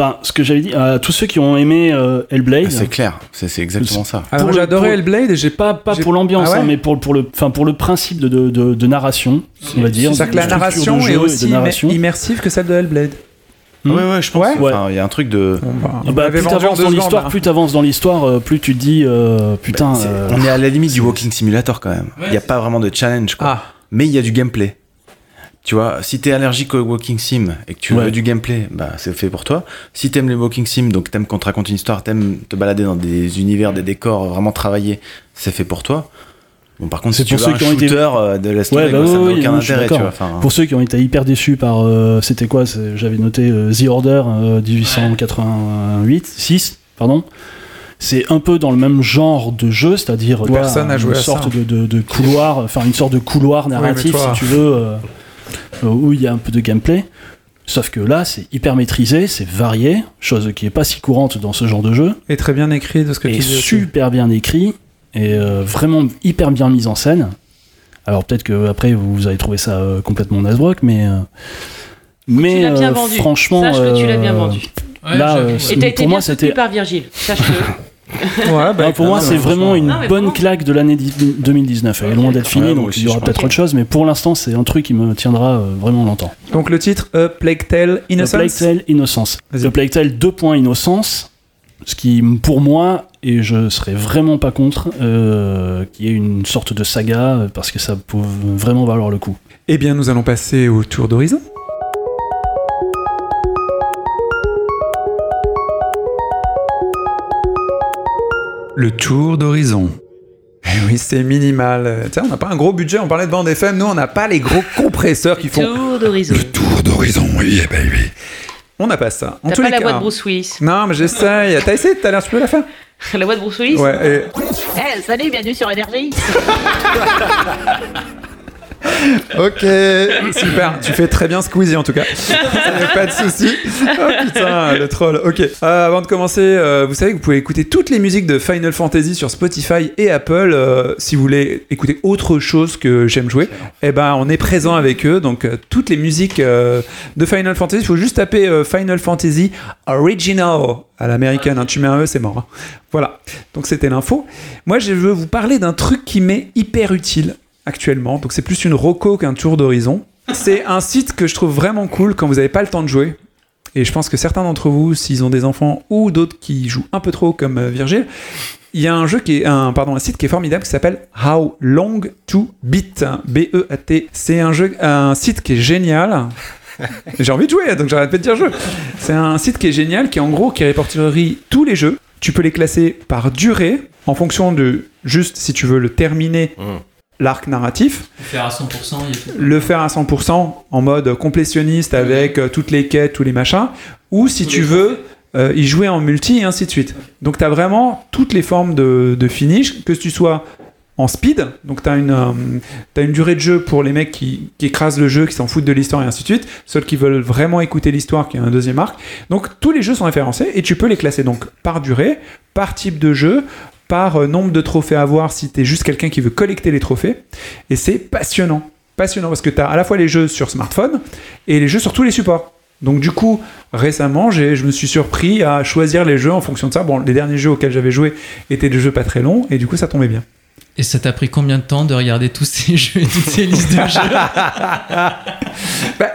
Euh, Enfin, ce que j'avais dit, à tous ceux qui ont aimé euh, Hellblade. Ah, c'est clair c'est c'est exactement ça Alors, pour j'ai le- adoré pour- Hellblade et j'ai pas, pas J'ai- pour l'ambiance, Ah ouais hein, mais pour, pour, le, enfin, pour le principe de, de, de- de narration, on va dire. C'est-à-dire que la narration est aussi narration. immersive que celle de Hellblade. Hmm. ouais ouais je pense Ouais. enfin il y a un truc de bah, Ah bah, plus t'avances dans l'histoire, plus t'avances dans l'histoire, euh, plus tu te dis, euh, putain. Euh, on est à la limite du walking simulator quand même il n'y a pas vraiment de challenge quoi. Ah, mais il y a du gameplay tu vois, si t'es allergique au walking sim et que tu Ouais. veux du gameplay, bah c'est fait pour toi. Si t'aimes les walking sim, donc t'aimes qu'on te raconte une histoire, t'aimes te balader dans des univers, des décors vraiment travaillés, c'est fait pour toi. Bon, par contre, C'est si tu pour veux ceux un qui ont été- shooter euh, de Ouais, bah quoi, ça oui, aucun intérêt, tu vois. Pour ceux qui ont été hyper déçus par. euh, C'était quoi J'avais noté euh, The Order euh, 1888, 6, pardon. C'est un peu dans le même genre de jeu, c'est-à-dire toi, Personne n'a joué une à sorte ça. de, de- de couloir, enfin une sorte de couloir narratif, toi- si tu veux, où il y a un peu de gameplay. Sauf que là, c'est hyper maîtrisé, c'est varié, chose qui est pas si courante dans ce genre de jeu, Et très bien écrit de ce que et tu dis. super bien écrit, et euh, vraiment hyper bien mis en scène. Alors peut-être que après vous, avez trouvé ça euh, complètement nasbrock, mais euh, mais tu l'as bien vendu. franchement, Sache que tu l'as bien euh, vendu. Ouais, là, euh, Et pour moi, c'était- par Virgile. Sache-le. Ouais, bah, non, pour moi, c'est euh, vraiment une bonne claque de l'année dix- 2019. Elle est loin d'être finie, donc il y aura peut-être autre chose, mais pour l'instant, c'est un truc qui me tiendra euh, vraiment longtemps. Donc le titre A Plague Tale The Innocence. Plague Tale Innocence. The Plague Tale 2. Innocence, ce qui, pour moi, et je serais vraiment pas contre, euh, qui est une sorte de saga, euh, parce que ça peut vraiment valoir le coup. Eh bien, nous allons passer au tour d'horizon. Le tour d'horizon. Eh oui, c'est minimal. Euh, Tu sais, on n'a pas un gros budget, on parlait de bande FM, nous on n'a pas les gros compresseurs qui font Tour d'horizon. tour d'horizon, oui, eh ben oui. On n'a pas ça. En T'as pas la cas- voix de Bruce Willis. Non, mais j'essaye. T'as essayé tout à l'heure, tu peux la faire La voix de Bruce Willis Ouais, et- Eh, salut, bienvenue sur Énergie. Ok, super. Tu fais très bien Squeezie en tout cas. Pas de souci. Oh putain, le troll. Ok. Euh, avant de commencer, euh, vous savez que vous pouvez écouter toutes les musiques de Final Fantasy sur Spotify et Apple. euh, si vous voulez écouter autre chose que j'aime jouer, eh ben on est présent avec eux. Donc toutes les musiques de Final Fantasy, il faut juste taper Final Fantasy Original à l'américaine. hein. Tu mets un E, c'est mort. hein. Voilà. Donc c'était l'info. Moi, je veux vous parler d'un truc qui m'est hyper utile actuellement. Donc c'est plus une roco qu'un tour d'horizon. C'est un site que je trouve vraiment cool quand vous n'avez pas le temps de jouer. Et je pense que certains d'entre vous, s'ils ont des enfants ou d'autres qui jouent un peu trop comme euh, Virgile, il y a un jeu qui est un pardon un site qui est formidable qui s'appelle How Long to Beat B E A T. C'est un jeu un site qui est génial. J'ai envie de jouer donc j'arrête pas de dire jeu. C'est un site qui est génial qui en gros qui répertorie tous les jeux. Tu peux les classer par durée en fonction de juste si tu veux le terminer Mm. L'arc narratif Faire à 100%, il y a tout. le faire à 100% en mode complétionniste avec euh, toutes les quêtes, tous les machins, ou si Tous tu veux euh, y jouer en multi et ainsi de suite. Donc tu as vraiment toutes les formes de, de finish, que tu sois en speed, donc tu as, une durée de jeu pour les mecs qui, qui écrasent le jeu, qui s'en foutent de l'histoire et ainsi de suite, ceux qui veulent vraiment écouter l'histoire, qui a un deuxième arc. Donc tous les jeux sont référencés et tu peux les classer donc par durée, par type de jeu, par euh, nombre de trophées à avoir si tu es juste quelqu'un qui veut collecter les trophées. Et c'est passionnant. Passionnant parce que tu as à la fois les jeux sur smartphone et les jeux sur tous les supports. Donc du coup, récemment, je me suis surpris à choisir les jeux en fonction de ça. Bon, les derniers jeux auxquels j'avais joué étaient des jeux pas très longs et du coup, ça tombait bien. Et ça t'a pris combien de temps de regarder tous ces jeux et toutes ces listes de jeux Bah,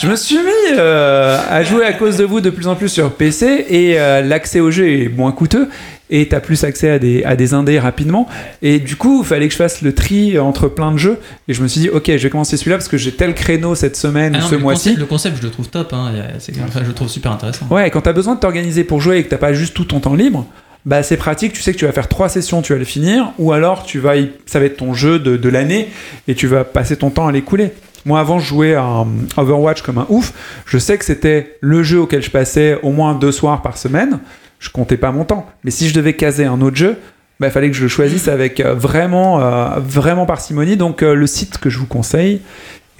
je me suis mis euh, à jouer à cause de vous de plus en plus sur PC et euh, l'accès au jeu est moins coûteux et t'as plus accès à des, à des indés rapidement et du coup il fallait que je fasse le tri entre plein de jeux et je me suis dit ok je vais commencer celui-là parce que j'ai tel créneau cette semaine Ah ou ce mois-ci le concept, je le trouve top. Hein. C'est- enfin, je le trouve super intéressant. Ouais, quand t'as besoin de t'organiser pour jouer et que t'as pas juste tout ton temps libre, bah c'est pratique, tu sais que tu vas faire trois sessions, tu vas le finir, ou alors tu vas y- ça va être ton jeu de, de l'année et tu vas passer ton temps à l'écouler. Moi avant je jouais à um, Overwatch comme un ouf, je sais que c'était le jeu auquel je passais au moins deux soirs par semaine, je comptais pas mon temps. Mais si je devais caser un autre jeu, bah, il fallait que je le choisisse avec euh, vraiment, euh, vraiment parcimonie. Donc euh, le site que je vous conseille,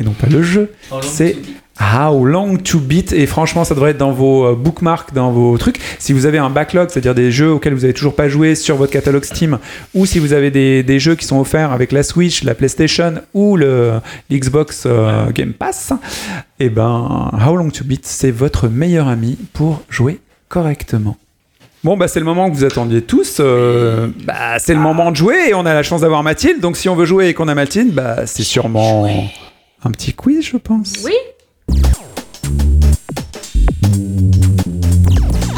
et non pas le jeu, c'est How Long to Beat? Et franchement ça devrait être dans vos euh, bookmarks, dans vos trucs. Si vous avez un backlog, c'est-à-dire des jeux auxquels vous avez toujours pas joué sur votre catalogue Steam, ou si vous avez des, des jeux qui sont offerts avec la Switch, la PlayStation ou le l'Xbox euh, Game Pass, et ben How Long to Beat c'est votre meilleur ami pour jouer correctement. Bon bah c'est le moment que vous attendiez tous. euh, bah c'est le moment de jouer et on a la chance d'avoir Mathilde. Donc si on veut jouer et qu'on a Mathilde, bah c'est sûrement un petit quiz je pense. Oui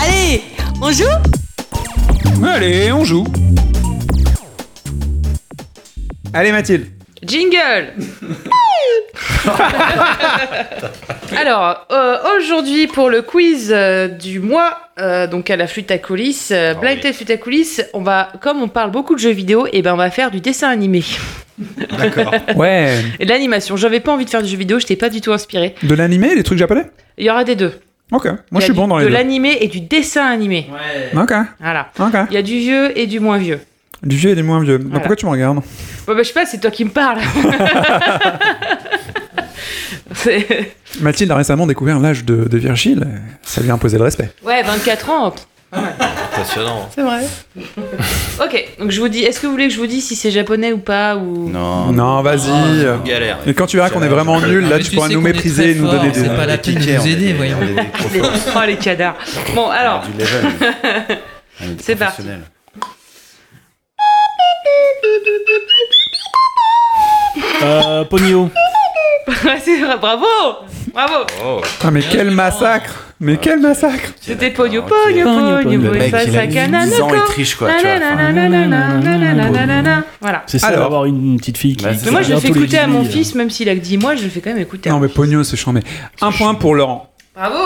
Allez, on joue? Allez, on joue. Allez Mathilde. Jingle Alors, euh, aujourd'hui, pour le quiz euh, du mois, euh, donc à la flûte à coulisses, euh, Ah Blind oui. Tale flûte à coulisses, on va, comme on parle beaucoup de jeux vidéo, et ben on va faire du dessin animé. D'accord. Ouais. Et de l'animation. J'avais pas envie de faire du jeu vidéo, je t'ai pas du tout inspiré. De l'animé, des trucs japonais? Il y aura des deux. Ok. Moi je suis du- bon dans les De deux. l'animé et du dessin animé. Ok. Voilà. Ok. Il y a du vieux et du moins vieux. Du vieux et du moins vieux. Bah, Voilà. pourquoi tu me regardes? Bah, bah, je sais pas, c'est toi qui me parles. C'est- Mathilde a récemment découvert l'âge de, de Virgile. Ça lui a imposé le respect. Ouais, 24 ans. Impressionnant. C'est vrai. ok, donc je vous dis, est-ce que vous voulez que je vous dise si c'est japonais ou pas ou... Non, Non, vas-y. Galère. Et quand tu verras qu'on est vraiment nul, là, Mais tu tu pourras nous mépriser et nous donner des. c'est pas la peine de nous aider, voyons. Oh les cadars. Bon alors, C'est parti. Euh, Pogno. c'est vrai, bravo Bravo Oh. Ah, mais quel massacre Mais quel massacre C'était pogno, pogno, Pogno, pogno, pogno. Le mec, il a 10 ans, il triche quoi, Voilà. C'est ça Alors. d'avoir une petite fille qui. Bah, Mais moi, je le fais écouter à mon fils, même s'il a que 10 mois, je le fais quand même écouter. à Non, mais. Pogno, c'est chambé. Un point pour Laurent. Bravo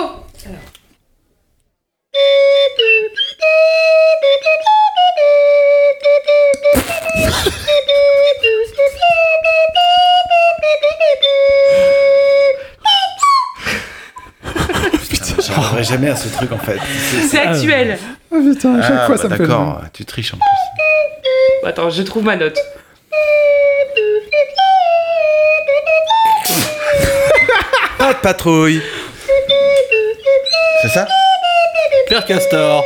J'arriverai jamais à ce truc en fait. C'est actuel Ah putain, à chaque Ah, fois, bah, ça me fait D'accord, tu triches en plus. Attends, je trouve ma note. Pas de patrouille. C'est ça? Père Castor.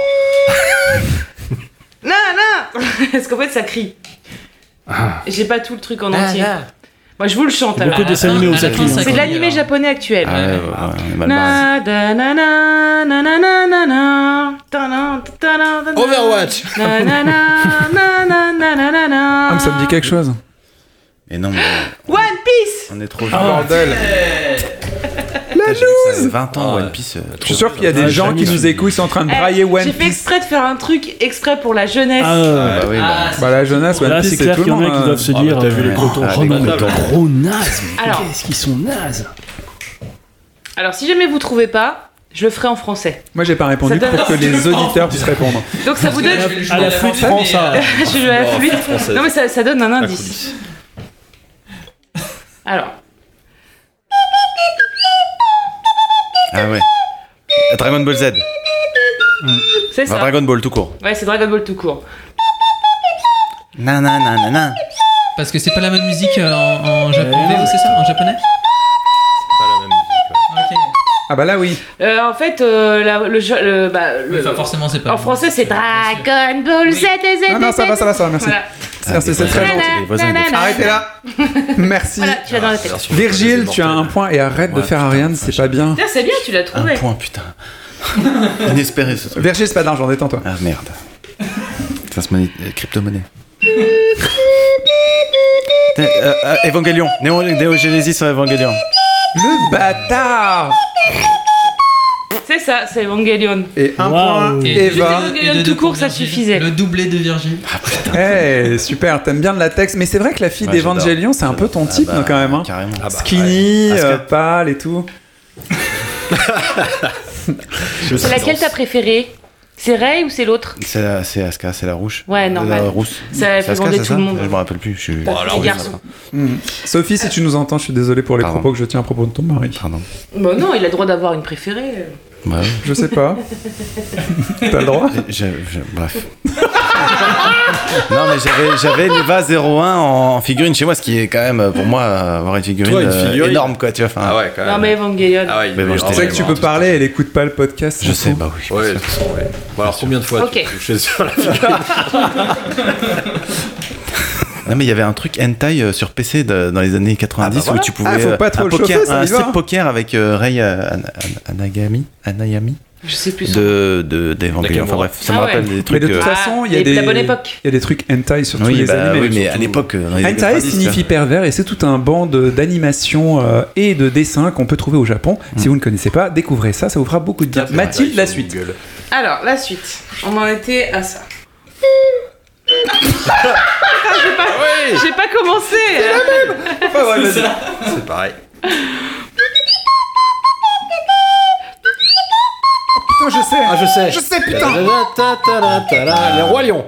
Non, non Parce qu'en fait, ça crie. J'ai pas tout le truc en entier. Moi, je vous le chante. Beaucoup de C'est de l'animé japonais actuel. Overwatch. Ah, mais ça me dit quelque chose. Et non, mais. One Piece On est trop oh, bordel la loose 20 ans, Ah, One Piece. euh, Je suis sûr qu'il y a des Ah, gens qui nous écoutent, ils sont en train de Eh, brailler One J'ai fait Piece. exprès de faire un truc exprès pour la jeunesse. Ah, ouais. Bah oui, bah. Bah, la jeunesse, One Piece, c'est clair tout qu'il le y en monde. a qui doivent se Ah, dire bah, t'as vu les euh, cotons Oh non, mais naze. Qu'est-ce qu'ils sont nazes Alors, si jamais vous trouvez pas, je le ferai en français. Moi, j'ai pas répondu pour que les auditeurs puissent répondre. Donc, ça vous donne. À la flûte ça. je joue à la flûte. française. Non, mais ça, ça donne un indice. Alors, Ah ouais. Dragon Ball Z. c'est Enfin, ça. Dragon Ball tout court. Ouais, c'est Dragon Ball tout court. Nananana. Parce que c'est pas la même musique euh, en, en japonais, c'est ça En japonais? Ah bah là, oui. Euh, en fait, euh, la- le, jeu- le- bah, le- Enfin, forcément, c'est pas. en français, c'est Dragon Ball Z, Z, Non, non, ça va, ça va, ça va, merci. Voilà. Merci, c'est très gentil. Les voisins, ils Nanana. défendent. Arrêtez là Merci. Voilà, tu l'as dans la tête. Virgile, tu as un point et arrête de Ouais, faire putain, Ariane, c'est pas bien. C'est bien, tu l'as Un trouvé. point, putain. Inespéré ce truc. Virgile, c'est pas d'argent, détends-toi. Ah merde. Ça se monnaie. euh, Crypto-monnaie. Euh, euh, Evangelion. Néo, Néo Genesis sur Evangelion. Le bâtard C'est ça, c'est Evangelion. Et un point, Et- Eva. Evangelion tout court, ça suffisait. Le doublé de Virgile. Eh, super, t'aimes bien de la texte, mais c'est vrai que la fille Ouais, d'Evangelion, c'est un peu ton Ah type, bah, non, quand même. Hein. Carrément. Ah bah, Skinny, ouais. euh, pâle et tout. C'est laquelle t'as préférée? C'est Ray ou c'est l'autre C'est la- c'est Aska, c'est la rouge. Ouais, La normal. rousse. Ça C'est fait bander tout ça le monde. Je me rappelle plus. Je suis. Bah, la rouge. Hmm. Sophie, si tu nous entends, je suis désolé pour les Pardon. propos que je tiens à propos de ton mari. Pardon. Bah non, il a le droit d'avoir une préférée. Bah. Je sais pas. T'as le droit J'ai- j'ai- bref. non, mais j'avais, j'avais l'Eva 01 en, en figurine chez moi, ce qui est quand même, pour moi, euh, avoir une figurine, Toi, une euh, figurine énorme, quoi, tu vois. enfin, Ah ouais, quand même. Non mais Evangelion. Ah ouais, Mais bon, je sais que tu peux parler, elle écoute pas le podcast. Je sais, bah oui. Ouais, ouais. Bon, alors combien de fois Ok. tu as touché sur la figurine Non, mais il y avait un truc hentai euh, sur PC de- dans les années 90 Ah bah voilà. où tu pouvais. Ah, faut pas euh, trop un le poker, chauffer, ça un y va. set poker avec euh, Rei euh, An- An- Anagami, Anayami Je sais plus. de, de, d'Evangelion. Enfin Nakamura. bref, ça me Ah rappelle ouais. des Mais trucs. de toute euh, façon, il y a des. la bonne époque. Il y a des trucs hentai sur tous les bah, animés. oui, mais surtout. à l'époque, euh, Hentai 90, signifie pervers et c'est tout un banc de- d'animation euh, et de dessins qu'on peut trouver au Japon. Si vous ne connaissez pas, découvrez ça, ça vous fera beaucoup de bien. Mathilde, la suite. Alors, la suite. On en était à ça. Oui J'ai pas commencé. C'est pareil. Putain, je sais. Ah, je sais. Je sais, putain. Le roi lion.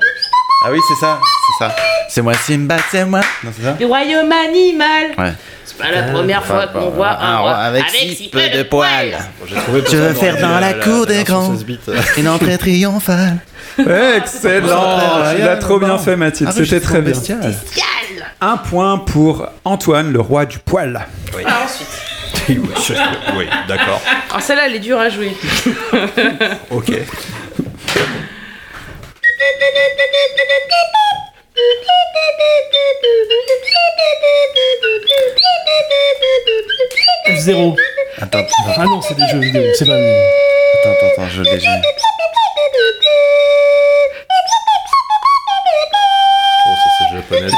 Ah oui, c'est ça, c'est ça. C'est moi Simba, c'est moi. Non, c'est ça Du royaume animal. Ouais. C'est pas la première fois qu'on voit un roi avec, si peu de poils. Je veux faire dans la cour des grands. Une entrée triomphale. Excellent. Il a trop bien fait, Mathilde. C'était très bien. bestial. Un point pour Antoine, le roi du poil. Ah, ensuite. Oui, d'accord. Alors celle-là, elle est dure à jouer. Ok. F0. Attends, attends, Ah non, c'est des jeux vidéo. C'est pas. attends, attends, je l'ai. je l'ai. Ça c'est japonais.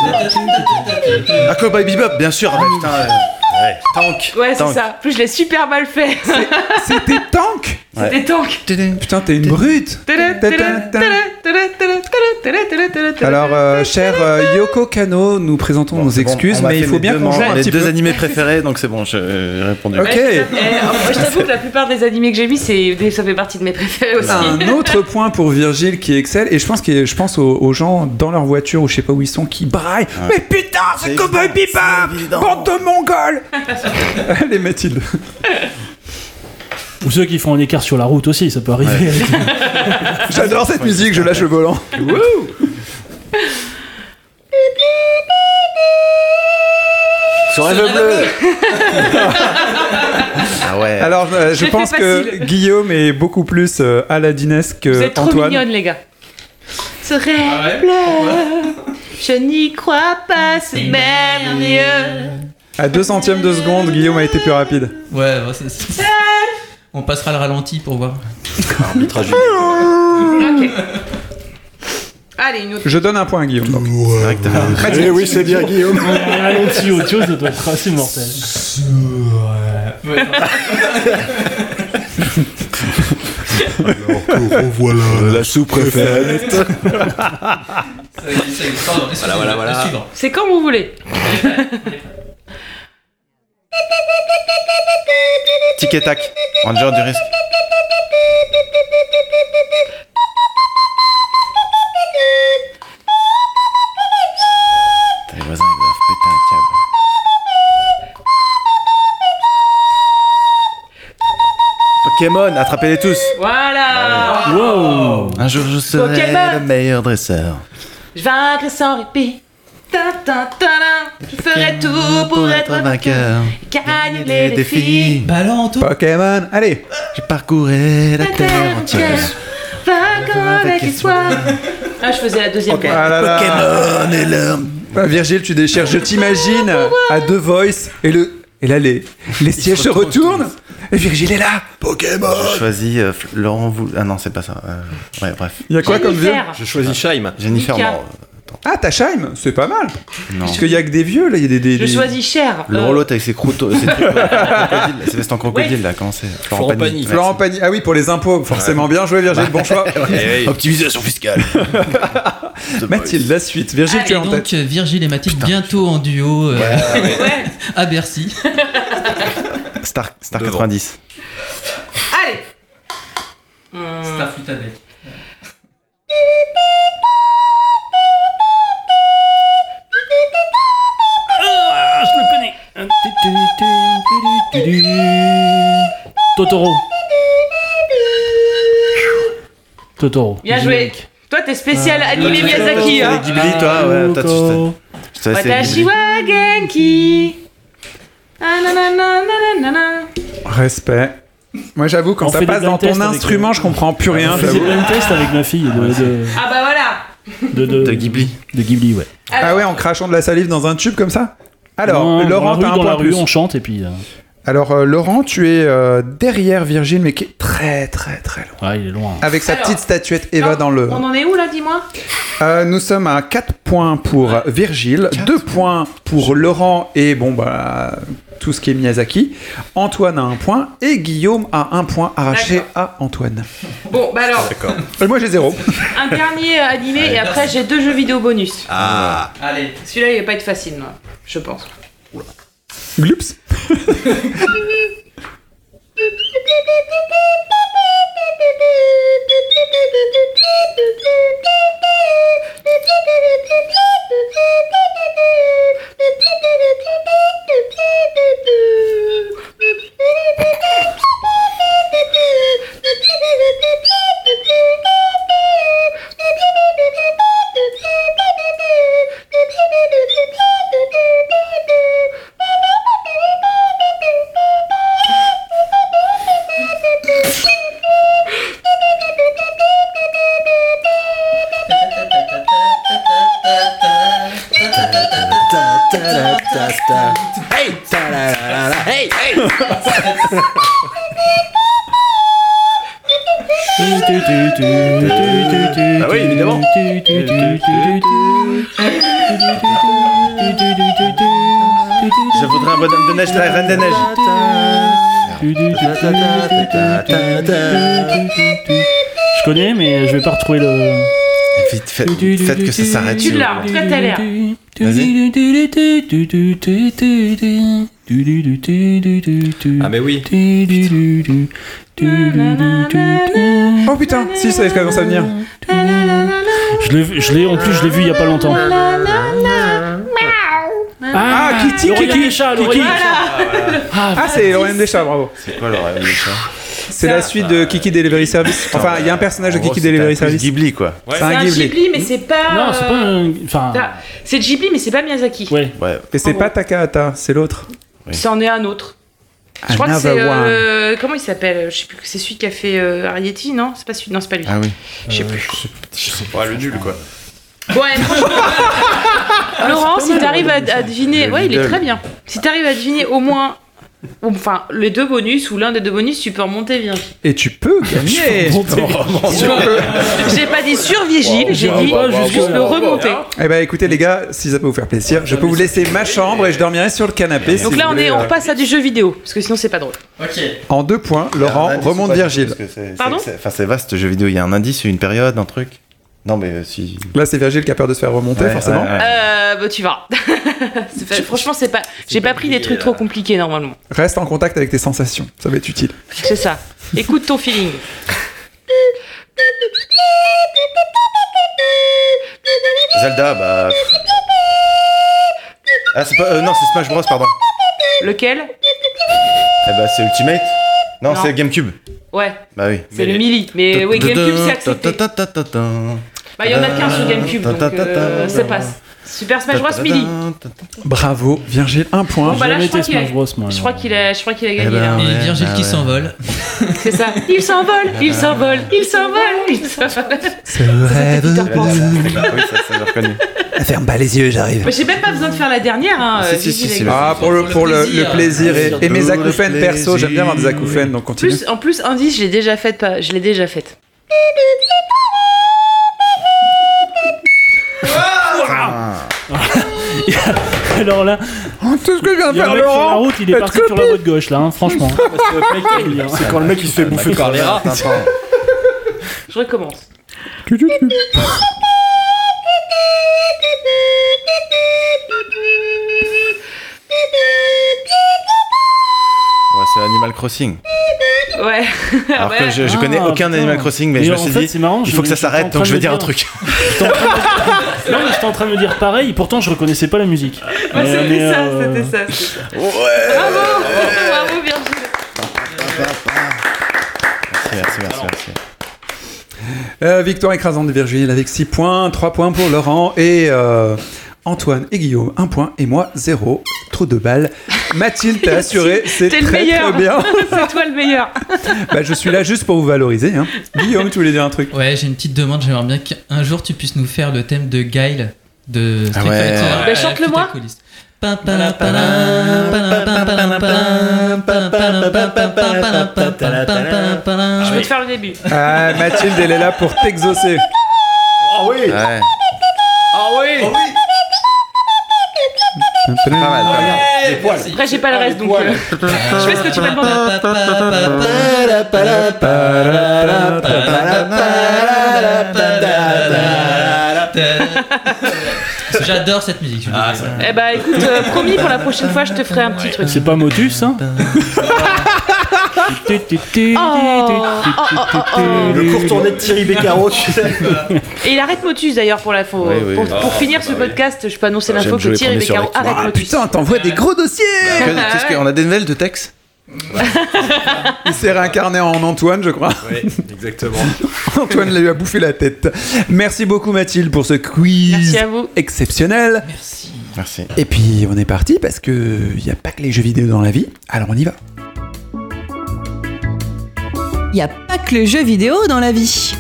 ça. Ah, Cowboy Bebop, bien sûr. Ah, bah, putain, euh, ouais. Tank. Ouais, c'est ça. Plus, je l'ai super mal fait. C'était Tank Ouais. C'était tank. Putain, t'es une brute Alors, euh, cher euh, Yoko Kano, nous présentons Bon, nos bon, excuses, mais il faut bien qu'on joue un Les petit deux peu. animés préférés, donc c'est bon, je- j'ai répondu. Ok, Eh, je t'avoue que la plupart des animés que j'ai vus, c'est, ça fait partie de mes préférés aussi. un autre point pour Virgile qui excelle, et je pense, que, je pense aux, aux gens dans leur voiture ou je sais pas où ils sont qui braillent. Mais putain, c'est Cowboy Bebop. Bande de mongols Allez, Mathilde. Ou ceux qui font un écart sur la route aussi, ça peut arriver. J'adore cette musique, je lâche le volant. Sur Rêve Bleu Ah ouais. Alors, euh, je pense que. Guillaume est beaucoup plus euh, Aladinesque Vous que êtes trop Antoine. mignonnes, les gars. Rêve Ah ouais bleu, je n'y crois pas, c'est mieux. À deux centièmes de seconde, Guillaume a été plus rapide. Ouais, ouais, c'est- c'est- on passera le ralenti pour voir. Arbitrage. Ok. Allez, une autre. Je donne un point à Guillaume. donc. Mathilde. oui, c'est bien, Guillaume. Ralenti ou autre chose, ça doit être assez mortel. La soupe préférée. Voilà, voilà, voilà. C'est quand vous voulez. Tic et tac. Ranger du risque. Pokémon, attrapez-les tous. Voilà. Wow Un jour, je serai Pokémon. le meilleur dresseur. Je vaincrai sans répit. Ta, ta, ta, ta. Je ferai tout pour être vainqueur. Gagner les défis. Alors, Anto Pokémon, allez Je parcourais la terre entière. Vaincre avec espoir. Ah, je faisais la deuxième voix. Ah là là. Pokémon est l'homme. Ah, Virgile, tu déchires. Je t'imagine à The Voice et le. Et là, les, les sièges se retournent. Et Virgile est là. Pokémon. Je choisis euh, Laurent Vou... Ah non, c'est pas ça. Euh, ouais, bref. Il y a quoi comme vieux Jennifer. Je choisis Shaim. Jennifer, Mika. non. Ah, t'as Scheim C'est pas mal. Non. Parce qu'il y a que des vieux, là. Il y a des. des, Je des- choisis cher. Le Euh, avec ses croûtons, ses trucs, euh, crocodile, ses vestes en crocodile, là, comment c'est? Florent Pagny. Florent Pagny. Ah oui, pour les impôts. Forcément bien joué, Virgile. Bon choix. Optimisation fiscale. Mathilde, la suite. Virgile, tu es Et en donc tête. euh, Virgile et Mathilde bientôt en duo euh, Ouais. à Bercy. Star, Star Devant. 90. Allez. Hum, Starfleet avec. Ah, je le connais Totoro. Totoro. Bien joué. Toi, t'es spécial animé Ah, Miyazaki. Hein. Ghibli, toi, ouais, toi, tu sais. Je te laisse les Watashi Ghibli. wa genki. Ah. Respect. Moi, j'avoue, quand On ça fait des passe dans tests ton avec, instrument, euh, je comprends plus rien. On faisait j'avoue. de tests avec ma fille de, de, Ah bah voilà. de, de, De Ghibli. de Ghibli, ouais. Ah ouais, en crachant de la salive dans un tube comme ça? Alors, Non, Laurent, t'as un dans point la de rue, plus. on chante et puis. euh, Alors, euh, Laurent, tu es euh, derrière Virgile, mais qui est très, très, très loin. ouais, il est loin. Avec sa Alors, petite statuette Eva Non, dans le. On en est où là, dis-moi? Euh, nous sommes à 4 points pour Virgile, 2 points pour Laurent et bon bah tout ce qui est Miyazaki. Antoine a un point et Guillaume a un point arraché à Antoine. Bon, bah alors, Et moi j'ai zéro. un dernier animé et après j'ai deux jeux vidéo bonus. Ah Allez. Celui-là, il va pas être facile, moi, je pense. Glüps. Je connais, mais je vais pas retrouver le. Vite, faites, faites que ça s'arrête. Tu s'il vous l'as, en plaît. tout cas, t'as l'air. Ah mais oui. Oh putain, si, ça commence à venir. Je l'ai, je l'ai, en plus, je l'ai vu il y a pas longtemps. Ah, Kitty, le royaume Kiki, des chats, le Kiki. royaume des chats. Ah, c'est Royaume des chats, bravo. C'est quoi l'oreille des chats C'est la suite de Kiki Delivery Service. Enfin, il y a un personnage de Kiki Delivery Service. Ghibli, quoi. C'est C'est un Ghibli. Mais c'est pas. Non, c'est pas euh, un. Enfin. C'est Ghibli, mais c'est pas Miyazaki. Ouais. Et c'est pas Takahata, c'est l'autre. C'en est un autre. Je crois que c'est. euh, comment il s'appelle Je sais plus. C'est celui qui a fait euh, Arrietty, non C'est pas celui. Non, c'est pas lui. Ah oui. Je sais plus. Ouais, le nul quoi. Ouais, franchement. Laurent, si t'arrives à, à deviner. Ouais, il est très bien. Si t'arrives à deviner au moins. Enfin, les deux bonus ou l'un des deux bonus, tu peux remonter Virgile. Et tu peux gagner. J'ai pas dit sur Virgile, j'ai j'irai dit juste le remonter. Eh ben écoutez les gars, si ça peut vous faire plaisir, je peux vous laisser ma chambre et je dormirai sur le canapé. Donc là, on, voulez, est, on euh, repasse à du jeu vidéo, parce que sinon, c'est pas drôle. Ok. En deux points, Laurent remonte Virgile. Pardon Enfin, c'est vaste jeu vidéo. Il y a un indice, une période, un truc. Non, mais euh, si. Là, c'est Virgile qui a peur de se faire remonter, Ouais, forcément. ouais, ouais. Euh, bah tu vas. Franchement, c'est pas. J'ai pas pris des trucs trop compliqués normalement. Reste en contact avec tes sensations, ça va être utile. C'est ça. Écoute ton feeling. Zelda, bah. Ah, c'est pas. euh, non, c'est Smash Bros, pardon. Lequel? Eh bah, c'est Ultimate. Non, Non. c'est GameCube. Ouais, Bah oui. c'est le Mili. Mais oui, GameCube, c'est accepté. Bah, il y en a qu'un sur GameCube, donc euh, ça passe. Super Smash Bros. Mili. Bravo, Virgile, un point. Bon, bah là, je crois Smash Bros, moi. je crois qu'il a, je crois qu'il a Eh gagné ben, là. Et bah qui ouais. s'envole. C'est ça. Il s'envole, il s'envole, il s'envole, il s'envole. Ce rêve Peter Pan. Oui, ça, ça j'ai reconnu. Ferme pas les yeux, j'arrive. J'ai même pas besoin de faire la dernière. Hein, Si, si, Gigi, si, les si, gars. Ah, pour le, pour le, le plaisir et, et mes acouphènes perso, j'aime bien avoir des acouphènes, donc continue. Plus, en plus, indice, je l'ai déjà faite. Pas, je l'ai déjà faite. Alors là, Tout ce que je viens de faire, mec sur la Laurent route, il est parti sur la voie de gauche là, hein, franchement. C'est quand le mec il se fait bouffer par les rats. Je recommence. Ouais, c'est Animal Crossing. Ouais. Alors que je, je Ah, connais aucun putain. Animal Crossing, mais, Mais je me en suis fait, dit, c'est marrant, il je- faut que ça en s'arrête, train donc de je vais me dire un dire. truc. J'étais en train de- Non, mais j'étais en train de me dire pareil, pourtant je reconnaissais pas la musique. Ouais, Mais- c'était ça, euh, c'était ça, ça. Bravo, bravo Virgile. Merci, merci, merci, merci. Euh, victoire écrasante de Virgile avec 6 points, 3 points pour Laurent et euh, Antoine et Guillaume, 1 point et moi 0. Trop de balles. Mathilde, t'as assuré, c'est très le meilleur. très bien. C'est toi le meilleur. bah, je suis là juste pour vous valoriser. Hein. Guillaume, tu voulais dire un truc Ouais, j'ai une petite demande. J'aimerais bien qu'un jour tu puisses nous faire le thème de Guile de Street Ah ouais. Fighter. Bah, euh, chante-le-moi. Je vais te faire le début. Ah, Mathilde, elle est là pour t'exaucer. Ouais. Pas mal, pas mal. Après, j'ai pas le reste, donc euh, je fais ce que tu m'as demandé. J'adore cette musique. je vous dis. Eh bah écoute, euh, promis, pour la prochaine fois, je te ferai un petit truc. C'est pas Motus, hein Le court tourné de Thierry Beccaro, tu sais. Et il arrête Motus d'ailleurs pour la faux- Oui, oui. pour, pour finir ce podcast, je peux annoncer l'info J'aime que Thierry Beccaro arrête Ah, Motus. putain, t'envoies des gros dossiers Que- Qu'est-ce qu'on a des nouvelles de Tex? Il s'est réincarné en Antoine, je crois. Oui, exactement. Antoine lui a bouffé la tête. Merci beaucoup Mathilde pour ce quiz Merci à vous. exceptionnel. Merci. Merci. Et puis on est parti parce que il n'y a pas que les jeux vidéo dans la vie. Alors on y va. Il n'y a pas que le jeu vidéo dans la vie.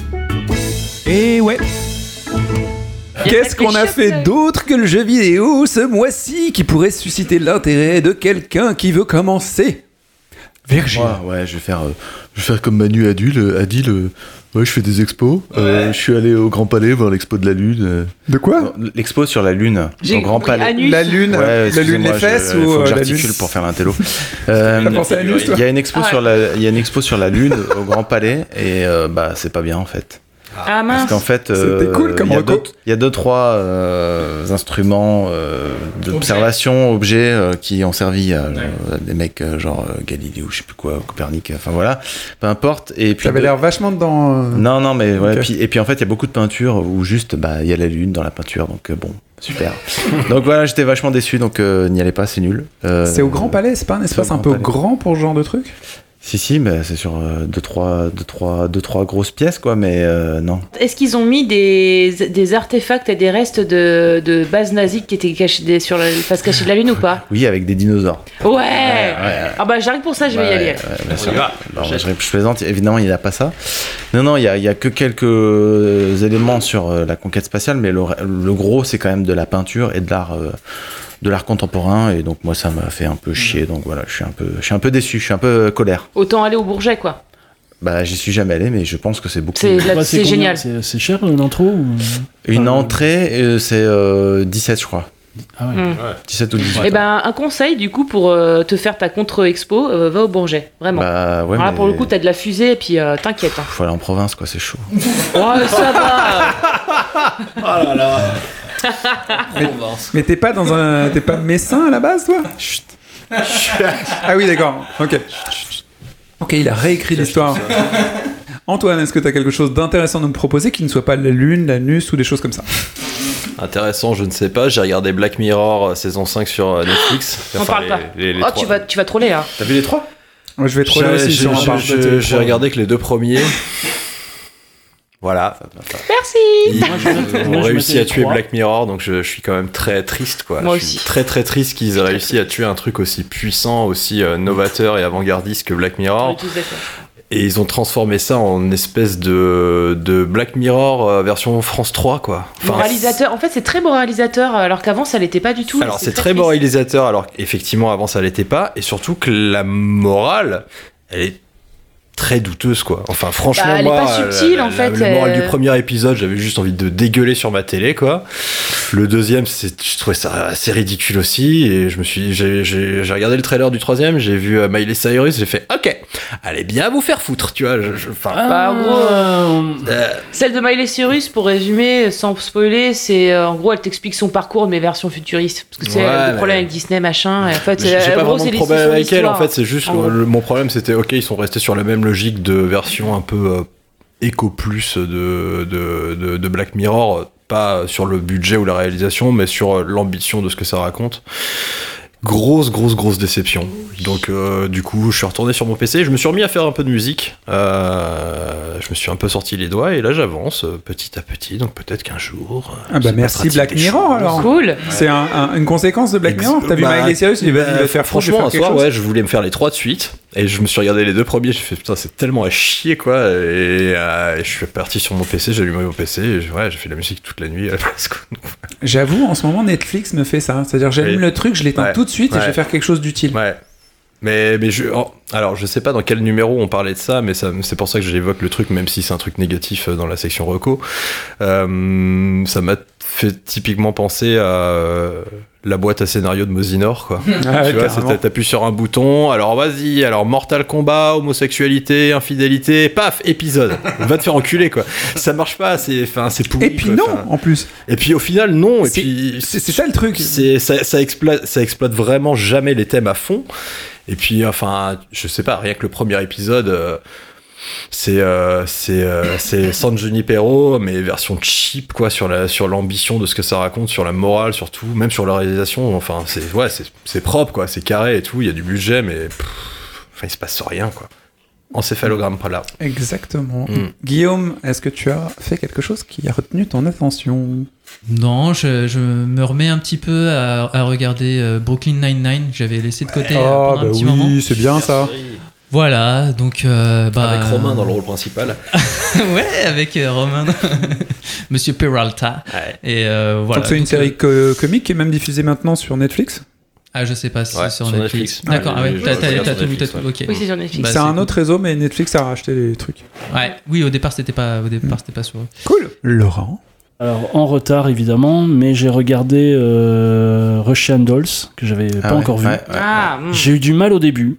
Et ouais. Il Qu'est-ce qu'on a fait d'autre que le jeu vidéo ce mois-ci qui pourrait susciter l'intérêt de quelqu'un qui veut commencer? Virgile. Ouais, ouais, je vais faire, euh, je vais faire comme Manu a dit, le, a dit le, ouais, je fais des expos. Euh, je suis allé au Grand Palais voir l'expo de la Lune. De quoi L'expo sur la Lune, J'ai au Grand Palais. anus. La lune, Ouais, la lune les fesses je- ou faut que euh, j'articule pour faire l'intello. Euh, Il y a une expo Ah sur la, il y a une expo sur la Lune au Grand Palais et euh, bah c'est pas bien en fait. Ah Parce mince. qu'en fait, C'était euh, cool comme il y deux- il y a deux trois euh, instruments euh, d'observation, objets euh, qui ont servi à des mecs genre euh, Galilée ou je sais plus quoi, Copernic, enfin voilà, peu importe. Et puis Ça avait deux- l'air vachement dedans. euh. non, non, mais ouais, puis, et puis en fait, il y a beaucoup de peintures où juste, bah, il y a la lune dans la peinture, donc euh, bon, super. donc voilà, j'étais vachement déçu, donc euh, n'y allez pas, c'est nul. Euh, C'est au Grand Palais, c'est pas un espace un peu Palais. grand pour ce genre de truc? Si, si, mais c'est sur euh, deux, trois, deux, trois, deux, trois grosses pièces, quoi, mais euh, non. Est-ce qu'ils ont mis des, des artefacts et des restes de, de bases nazies qui étaient cachés des- sur la face cachée de la Lune ou pas? Oui, avec des dinosaures. Ouais, ouais. Ah bah j'arrive pour ça, je vais y aller. ouais, bien sûr. Non, je, je plaisante, évidemment, il n'y a pas ça. Non, non, il y a, il y a que quelques éléments sur euh, la conquête spatiale, mais le, le gros, c'est quand même de la peinture et de l'art. euh, de l'art contemporain et donc moi ça m'a fait un peu chier donc voilà je suis un peu je suis un peu déçu je suis un peu euh, colère Autant aller au Bourget quoi. bah j'y suis jamais allé mais je pense que c'est beaucoup C'est là- Bah, génial. C'est c'est cher euh, l'intro ou- une Enfin, entrée euh, c'est euh, 17 je crois Ah ouais. Hmm. 17 ou 18 Eh ben un conseil du coup pour euh, te faire ta contre-expo, euh, va au Bourget, vraiment. bah ouais Alors là, mais pour le coup t'as de la fusée et puis euh, t'inquiète. hein. faut aller en province quoi c'est chaud Ouais ça va. Mais t'es pas dans un. T'es pas messin à la base, toi? Chut. Ah oui, d'accord. Ok. Ok, il a réécrit l'histoire. Antoine, est-ce que t'as quelque chose d'intéressant à nous proposer qui ne soit pas la lune, l'anus ou des choses comme ça? Intéressant, je ne sais pas. J'ai regardé Black Mirror euh, saison 5 sur euh, Netflix. On parle les- pas. les- les oh trois. tu vas tu vas troller là. t'as vu les trois? Moi, je vais troller aussi J'ai regardé que les deux premiers. Voilà. Merci. Ils ont réussi à tuer. Black Mirror, donc je, je suis quand même très triste, quoi. Moi je suis aussi. très très triste qu'ils aient réussi à tuer un truc aussi puissant, aussi euh, novateur et avant-gardiste que Black Mirror. Et ils ont transformé ça en espèce de, de Black Mirror euh, version France 3, quoi. Enfin, moralisateur. En fait, c'est très moralisateur, alors qu'avant, ça l'était pas du tout. Alors c'est très triste. moralisateur, alors qu'effectivement avant ça l'était pas, et surtout que la morale, elle est très douteuse quoi. Enfin franchement Bah, elle est moi, pas la- subtile, la- en la- fait, Le moral euh. du premier épisode, j'avais juste envie de dégueuler sur ma télé quoi. Le deuxième, c'est, je trouvais ça assez ridicule aussi, et je me suis, j'ai, regardé le trailer du troisième, j'ai vu euh, Miley Cyrus, j'ai fait ok, allez bien vous faire foutre, tu vois. Je, je- enfin, Bah, gros, euh, Celle de Miley Cyrus, pour résumer, sans spoiler, c'est en gros, elle t'explique son parcours mais version futuriste. Parce que c'est Ouais, le mais- problème avec Disney, machin. Et en fait, J'ai pas gros, vraiment c'est de problème avec elle, en fait, c'est juste le- mon problème c'était ok, ils sont restés sur la même logique de version un peu euh, éco plus de, de, de, de Black Mirror, euh, pas sur le budget ou la réalisation, mais sur euh, l'ambition de ce que ça raconte. Grosse, grosse, grosse déception. Donc, euh, du coup, je suis retourné sur mon PC, je me suis remis à faire un peu de musique. Euh, je me suis un peu sorti les doigts et là j'avance euh, petit à petit, donc peut-être qu'un jour. euh, Ah bah merci Black Mirror choses. alors. Cool. C'est un- un- une conséquence de Black Ex- Mirror T'as vu bah, Miley Cyrus Il va, il va faire Franchement, un faire soir, chose. ouais, je voulais me faire les trois de suite. Et je me suis regardé les deux premiers, j'ai fait putain, c'est tellement à chier quoi. Et, euh, et je suis parti sur mon PC, j'ai allumé mon PC, et je- ouais, j'ai fait de la musique toute la nuit à la place. J'avoue, en ce moment, Netflix me fait ça. C'est-à-dire, j'allume Oui. le truc, je l'éteins Ouais. tout de suite et je vais faire quelque chose d'utile. Ouais. Mais, mais je, oh, alors je sais pas dans quel numéro on parlait de ça, mais ça, c'est pour ça que j'évoque le truc, même si c'est un truc négatif euh, dans la section reco. Euh, ça m'a fait typiquement penser à euh, la boîte à scénario de Mosinor, quoi. Ah, tu vois, t'appuies sur un bouton, alors vas-y, alors Mortal Kombat, homosexualité, infidélité, paf, épisode. Va te faire enculer, quoi. Ça marche pas, c'est, enfin, c'est pourri. Et puis quoi. non, en plus. et puis au final, non. Et C'est- puis C'est c'est ça le truc. c'est ça, ça exploite ça exploite vraiment jamais les thèmes à fond et puis enfin je sais pas rien que le premier épisode euh, c'est euh, c'est euh, c'est San Junipero mais version cheap quoi sur la sur l'ambition de ce que ça raconte sur la morale surtout même sur la réalisation enfin c'est ouais c'est c'est propre quoi c'est carré et tout il y a du budget mais pff, enfin il se passe rien quoi encéphalogramme pas là Exactement. Mm. Guillaume, est-ce que tu as fait quelque chose qui a retenu ton attention? Non, je, je me remets un petit peu à, à regarder euh, Brooklyn Nine-Nine, que j'avais laissé de côté euh, Oh, pendant bah un petit moment. oui, c'est bien ça. Voilà, donc. euh, bah, Avec Romain dans le rôle principal. ouais, avec euh, Romain. Monsieur Peralta. Et euh, voilà. Donc c'est une Donc, série co- comique qui est même diffusée maintenant sur Netflix? Ah, je sais pas si Ouais, c'est sur, sur Netflix. Netflix. D'accord, ah ouais, t'as tout Netflix, tout. ouais. Ok. Oui, c'est sur Netflix. Bah, c'est un cool. autre réseau, mais Netflix a racheté les trucs. Ouais, oui, au départ, c'était pas, au départ, c'était pas sur eux. Cool. Laurent. Alors, en retard, évidemment, mais j'ai regardé euh, Russian Dolls, que j'avais Ah pas ouais, encore vu. ouais, ouais. Ah, hmm. J'ai eu du mal au début.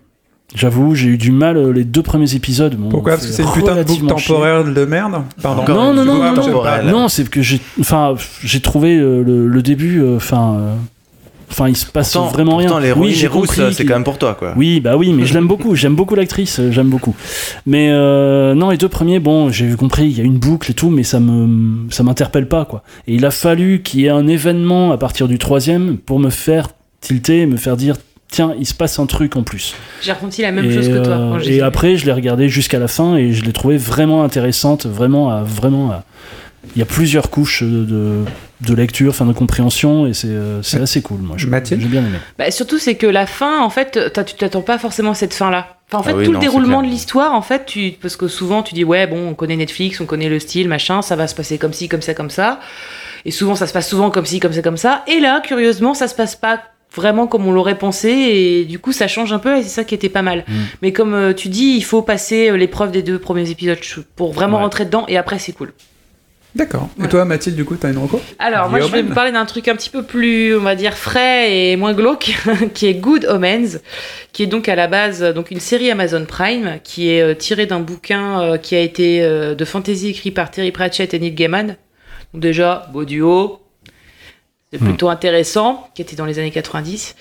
J'avoue, j'ai eu du mal euh, les deux premiers épisodes. Pourquoi Parce que c'est une putain de boucle temporaire de merde Pardon. Non, non, non, boucle non, non. Non, c'est que j'ai, enfin, j'ai trouvé euh, le, le début, euh, enfin, euh, enfin, il se passe Pourtant, vraiment pourtant, rien. les oui, j'ai compris c'est quand même pour toi, quoi. Oui, bah oui, mais je l'aime beaucoup. J'aime beaucoup l'actrice, j'aime beaucoup. Mais euh, non, les deux premiers, bon, j'ai compris, il y a une boucle et tout, mais ça me, ça m'interpelle pas, quoi. Et il a fallu qu'il y ait un événement à partir du troisième pour me faire tilter, me faire dire, tiens, il se passe un truc en plus. J'ai ressenti la même et, chose que toi. euh, quand et après, je l'ai regardé jusqu'à la fin et je l'ai trouvé vraiment intéressante, vraiment, à- vraiment. à- Il y a plusieurs couches de, de, de lecture, enfin de compréhension, et c'est euh, assez cool. Moi, j'ai bien aimé. Bah, surtout, c'est que la fin, en fait, tu t'attends pas forcément à cette fin-là. Enfin, en fait, Ah oui, tout non, le déroulement de l'histoire, en fait, tu, parce que souvent, tu dis, ouais, bon, on connaît Netflix, on connaît le style, machin, ça va se passer comme ci, comme ça, comme ça. Et souvent, ça se passe souvent comme ci, comme ça, comme ça. Et là, curieusement, ça se passe pas vraiment comme on l'aurait pensé, et du coup, ça change un peu, et c'est ça qui était pas mal. Mm. Mais comme euh, tu dis, il faut passer euh, l'épreuve des deux premiers épisodes pour vraiment Ouais. rentrer dedans, et après, c'est cool. D'accord. Et toi, Mathilde, du coup, t'as une reco? Alors, moi, je vais vous parler d'un truc un petit peu plus, on va dire, frais et moins glauque, qui est Good Omens, qui est donc à la base donc une série Amazon Prime, qui est euh, tirée d'un bouquin euh, qui a été euh, de fantasy écrit par Terry Pratchett et Neil Gaiman. Donc déjà, beau duo, c'est Hmm. plutôt intéressant, qui était dans les années 90.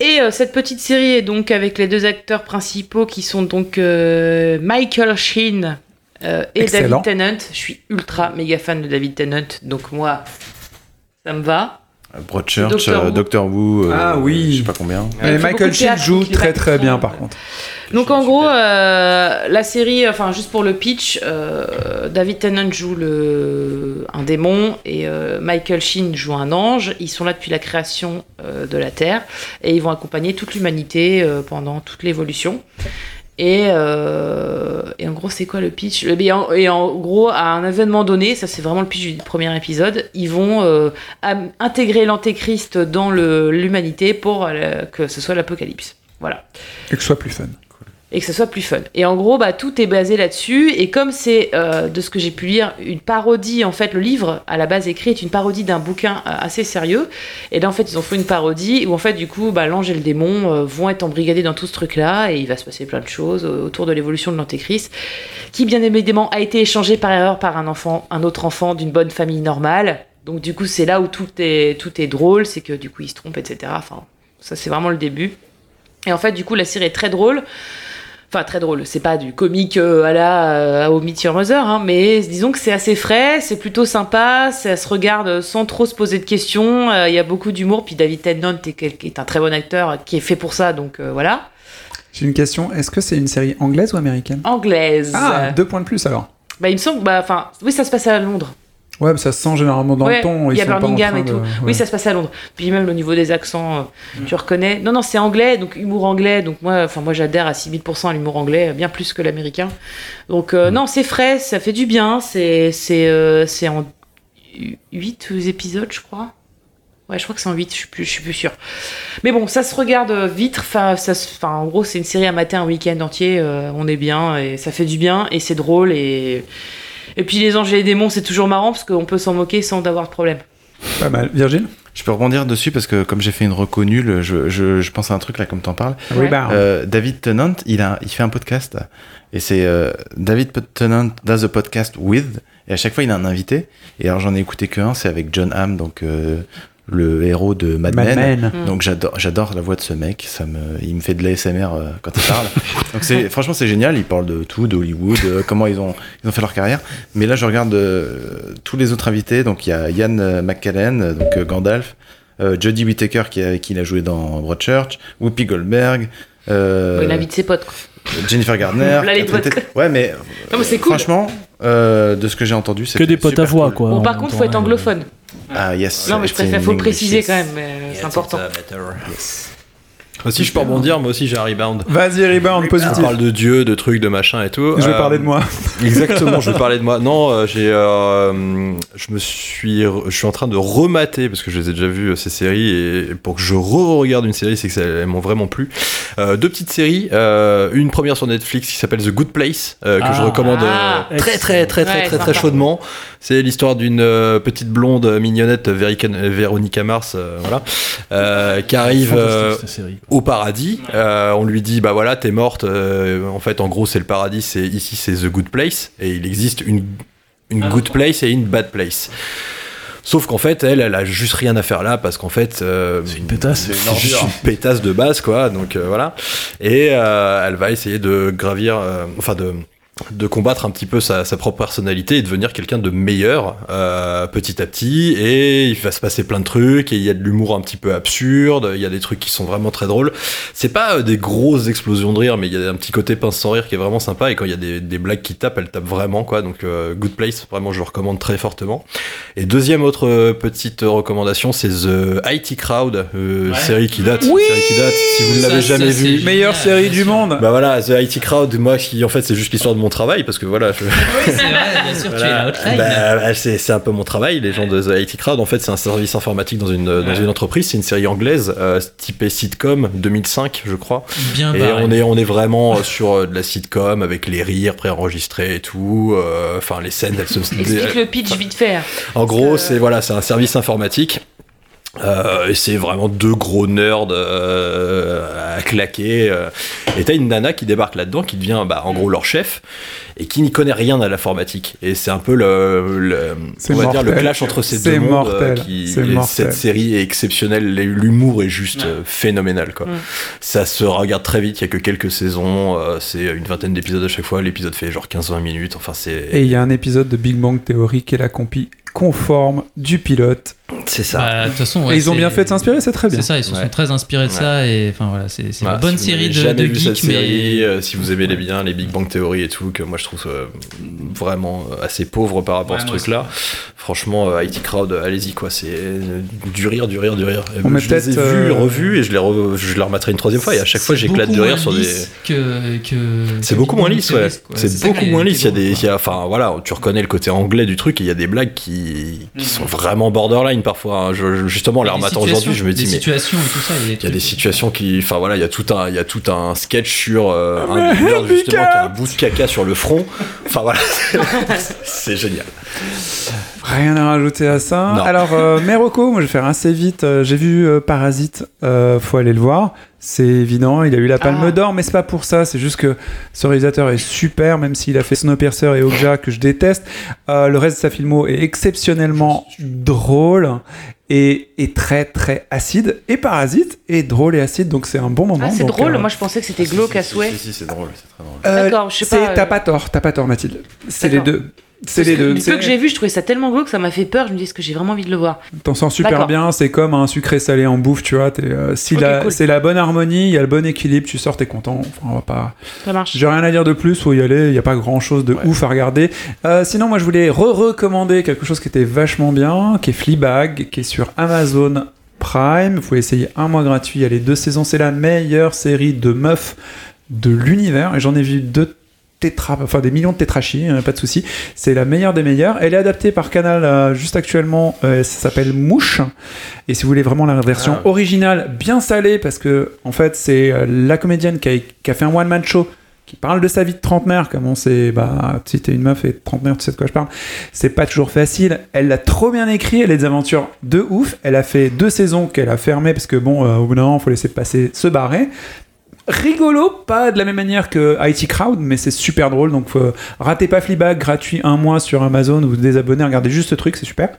Et euh, cette petite série est donc avec les deux acteurs principaux qui sont donc euh, Michael Sheen euh, et Excellent. David Tennant. Je suis ultra méga fan de David Tennant, donc moi, ça me va. Broadchurch, Doctor euh, Who. Doctor Who, euh, Ah oui. je sais pas combien. Mais Michael Sheen joue très très bien par contre. Donc en gros, euh, la série, enfin juste pour le pitch, euh, David Tennant joue le, un démon et euh, Michael Sheen joue un ange. Ils sont là depuis la création euh, de la Terre et ils vont accompagner toute l'humanité euh, pendant toute l'évolution. Et, euh, et en gros, c'est quoi le pitch? Et en, et en gros, à un événement donné, ça c'est vraiment le pitch du premier épisode, ils vont euh, intégrer l'antéchrist dans l'humanité pour euh, que ce soit l'apocalypse. Voilà Et que ce soit plus fun. Et que ce soit plus fun. Et en gros, bah, tout est basé là-dessus. Et comme c'est, euh, de ce que j'ai pu lire, une parodie, en fait, le livre, à la base écrit, est une parodie d'un bouquin euh, assez sérieux. Et là, en fait, ils ont fait une parodie où, en fait, du coup, bah, l'ange et le démon euh, vont être embrigadés dans tout ce truc-là. Et il va se passer plein de choses autour de l'évolution de l'antéchrist, qui, bien évidemment, a été échangé par erreur par un enfant, un autre enfant d'une bonne famille normale. Donc, du coup, c'est là où tout est, tout est drôle, c'est que, du coup, il se trompe, etc. Enfin, ça, c'est vraiment le début. Et en fait, du coup, la série est très drôle. Enfin, très drôle. C'est pas du comique euh, à la euh, I Met Your Mother, hein, mais disons que c'est assez frais, c'est plutôt sympa, ça se regarde sans trop se poser de questions. euh, Il y a beaucoup d'humour. Puis David Tennant est, un très bon acteur euh, qui est fait pour ça, donc euh, voilà. J'ai une question. Est-ce que c'est une série anglaise ou américaine? Anglaise. Ah, deux points de plus alors. Bah, il me semble, bah, enfin, oui, ça se passe à Londres. Ouais, mais ça se sent généralement dans Ouais, le ton. il y a Birmingham et de- tout. ouais. Oui, ça se passe à Londres. Puis même au niveau des accents, euh, tu reconnais. Non, non, c'est anglais, donc humour anglais. Donc moi, enfin moi, j'adhère à 6000% à l'humour anglais, bien plus que l'américain. Donc euh, non, c'est frais, ça fait du bien. C'est c'est euh, c'est en 8 épisodes, je crois. Ouais, je crois que c'est en 8, je suis plus, je suis plus sûre. Mais bon, ça se regarde vite. Enfin, ça se- enfin, en gros, c'est une série à matin un week-end entier. euh, on est bien et ça fait du bien et c'est drôle et et puis les anges et les démons, c'est toujours marrant parce qu'on peut s'en moquer sans avoir de problème. Pas mal. Virgile? Je peux rebondir dessus parce que comme j'ai fait une reco nulle, je, je, je pense à un truc là comme t'en parles. Ouais. Rebound. Euh, David Tennant, il, a, il fait un podcast et c'est euh, David Tennant does a podcast with et à chaque fois il a un invité et alors j'en ai écouté qu'un, c'est avec John Hamm donc euh, le héros de Mad, Mad Men. Mm. Donc j'adore j'adore la voix de ce mec, ça me il me fait de l'ASMR euh, quand il parle. donc c'est franchement c'est génial, il parle de tout, d'Hollywood, euh, comment ils ont ils ont fait leur carrière. Mais là je regarde euh, tous les autres invités, donc il y a Ian McKellen donc euh, Gandalf, euh, Jodie Whittaker qui avec qui il a joué dans Broadchurch, Whoopi Goldberg, euh, il invite ses potes. quoi. Jennifer Garner. Là, les potes. Ouais, mais, Non, mais c'est cool. franchement, euh, de ce que j'ai entendu, c'est Que des potes à voix, quoi. Bon, par contre, faut être anglophone. Ah, yes. Non, mais je préfère, faut le préciser yes. quand même, mais c'est important. Si je peux rebondir, moi aussi j'ai un rebound. Vas-y, rebound On positif. parle de Dieu, de trucs, de machin et tout. Je vais Euh, parler de moi. Exactement, je vais parler de moi. Non, euh, j'ai, euh, je me suis, je suis en train de remater parce que je les ai déjà vues euh, ces séries et pour que je re-regarde une série, c'est que ça, elles m'ont vraiment plu. Euh, deux petites séries, euh, une première sur Netflix qui s'appelle The Good Place euh, que Ah. je recommande euh, Ah. très très très très Ouais, très très chaudement. C'est l'histoire d'une petite blonde mignonnette Véronica Mars, euh, voilà, euh, qui arrive. Euh, cette série. Au paradis. Euh, on lui dit bah voilà t'es morte. Euh, en fait en gros c'est le paradis, c'est ici c'est the good place et il existe une une good place et une bad place. Sauf qu'en fait, elle, elle a juste rien à faire là parce qu'en fait, euh, C'est une pétasse. c'est juste une pétasse de base, quoi. Donc euh, voilà. Et euh, elle va essayer de gravir, euh, enfin de de combattre un petit peu sa, sa propre personnalité et devenir quelqu'un de meilleur euh, petit à petit. Et il va se passer plein de trucs et il y a de l'humour un petit peu absurde. Il y a des trucs qui sont vraiment très drôles. C'est pas euh, des grosses explosions de rire mais il y a un petit côté pince sans rire qui est vraiment sympa. Et quand il y a des, des blagues qui tapent elles tapent vraiment quoi. Donc euh, Good Place vraiment je le recommande très fortement. Et deuxième autre euh, petite recommandation c'est The IT Crowd euh, série qui date. Oui série qui date si vous ne l'avez jamais c'est vue Meilleure série du monde. bah voilà, The IT Crowd, moi qui en fait c'est juste l'histoire de mon travail parce que voilà, je- Oui, c'est vrai, bien sûr, tu es voilà. la hotline. Bah, bah, c'est c'est un peu mon travail, les gens de The IT Crowd. En fait, c'est un service informatique dans une, dans une entreprise, c'est une série anglaise euh, typée sitcom 2005, je crois. bien Et on est, on est vraiment sur euh, de la sitcom avec les rires préenregistrés et tout. euh, Enfin, les scènes, elles se. Explique le pitch vite fait. En gros, que- c'est voilà, c'est un service informatique. Euh, et c'est vraiment deux gros nerds euh, à claquer. euh. Et t'as une nana qui débarque là-dedans, qui devient bah, en gros leur chef, et qui n'y connaît rien à l'informatique. Et c'est un peu le, le- on va dire le clash entre ces deux mondes. euh, mortel. qui, C'est et mortel. cette série est exceptionnelle. L'humour est juste euh, phénoménal. Quoi. Ça se regarde très vite. Il y a que quelques saisons. euh, c'est une vingtaine d'épisodes à chaque fois. L'épisode fait genre 15-20 minutes. Enfin, c'est Et il y a un épisode de Big Bang Theory qui est la compie conforme du pilote. c'est ça. Bah, de toute façon, ouais, et ils ont bien fait de s'inspirer, c'est très bien. C'est ça, ils se sont Ouais. très inspirés de ça et enfin voilà, c'est une Voilà, bonne si série de, de vu cette geeks, mais série, euh, si vous aimez les bien les Big Bang Theory et tout, que moi je trouve euh, vraiment euh, assez pauvre par rapport Ouais, à ce truc-là. Franchement, euh, IT Crowd, euh, allez-y quoi, c'est euh, du rire, du rire, du rire. On je les ai peut-être, vus, euh, revus et je les, re- je les remettrai une troisième fois et à chaque fois j'éclate de rire sur des. lisse que, que C'est beaucoup moins lisse, ouais. C'est beaucoup moins lisse. Il y a des, quoi. il y a- enfin voilà, tu reconnais le côté anglais du truc et il y a des blagues qui, qui Mhm. sont vraiment borderline parfois. hein. Je- je- justement, en les rematant aujourd'hui, je me dis mais situations et tout ça, il y a des, il y a trucs- des situations qui, enfin voilà, il y a tout un, il y a tout un sketch sur euh, un justement qui a un bout de caca sur le front. Enfin voilà, c'est génial. Rien à rajouter à ça. Non. Alors, euh, Meroko, moi je vais faire assez vite. Euh, J'ai vu euh, Parasite, euh, faut aller le voir. C'est évident, il a eu la Palme Ah. d'Or, mais c'est pas pour ça. C'est juste que ce réalisateur est super, même s'il a fait Snowpiercer et Okja que je déteste. Euh, le reste de sa filmo est exceptionnellement drôle et, et très très acide. Et Parasite est drôle et acide, donc c'est un bon moment. Ah, c'est Donc, drôle. euh, Moi, je pensais que c'était glauque à souhait. Si, si, c'est drôle, c'est très drôle. euh, D'accord, je sais c'est- pas, euh, T'as pas tort, t'as pas tort, Mathilde. C'est les deux. C'est les deux. Du peu que j'ai vu, je trouvais ça tellement glauque que ça m'a fait peur. Je me dis, est-ce que j'ai vraiment envie de le voir T'en sens super bien, c'est comme un sucré salé en bouffe, tu vois. euh, si cool. c'est la bonne harmonie, il y a le bon équilibre, tu sors, t'es content. Enfin, on va pas. Ça marche. J'ai rien à dire de plus, faut y aller, il n'y a pas grand chose de ouf à regarder. Euh, sinon, moi je voulais re-recommander quelque chose qui était vachement bien, qui est Fleabag, qui est sur Amazon Prime. Vous pouvez essayer un mois gratuit, il y a les deux saisons, c'est la meilleure série de meufs de l'univers, et j'en ai vu deux tétra, enfin des millions de tétrachis, hein, pas de souci. C'est la meilleure des meilleures. Elle est adaptée par Canal euh, juste actuellement. euh, ça s'appelle Mouche. Et si vous voulez vraiment la version Ah. originale, bien salée, parce que en fait c'est euh, la comédienne qui a, qui a fait un one man show qui parle de sa vie de trentenaire, comme on sait, bah, si t'es une meuf et trentenaire, tu sais de quoi je parle. C'est pas toujours facile. Elle l'a trop bien écrit, elle a des aventures de ouf. Elle a fait deux saisons qu'elle a fermées parce que bon, euh, au bout d'un moment, faut laisser passer, se barrer. Rigolo, pas de la même manière que IT Crowd, mais c'est super drôle. Donc, euh, ratez pas Fleabag, gratuit un mois sur Amazon, vous vous désabonnez, regardez juste ce truc, c'est super.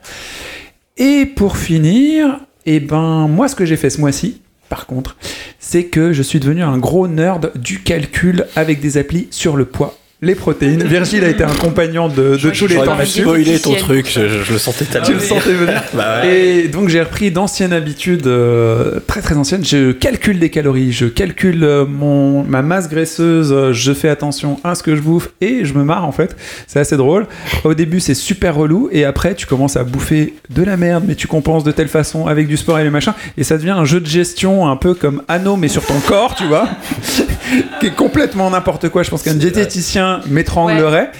Et pour finir, eh ben, moi, ce que j'ai fait ce mois-ci, par contre, c'est que je suis devenu un gros nerd du calcul avec des applis sur le poids les protéines. Virgile a été un compagnon de, de tous les temps là-dessus. spoiler ton truc, je, je- je le sentais tellement. Tu le sentais venir. Bah ouais. Et donc j'ai repris d'anciennes habitudes euh, très très anciennes. Je calcule des calories, je calcule euh, mon ma masse graisseuse, euh, je fais attention à ce que je bouffe et je me marre en fait. C'est assez drôle. Au début c'est super relou et après tu commences à bouffer de la merde mais tu compenses de telle façon avec du sport et les machins et ça devient un jeu de gestion un peu comme Anno mais sur ton corps, tu vois, qui est complètement n'importe quoi. Je pense qu'un diététicien m'étranglerait.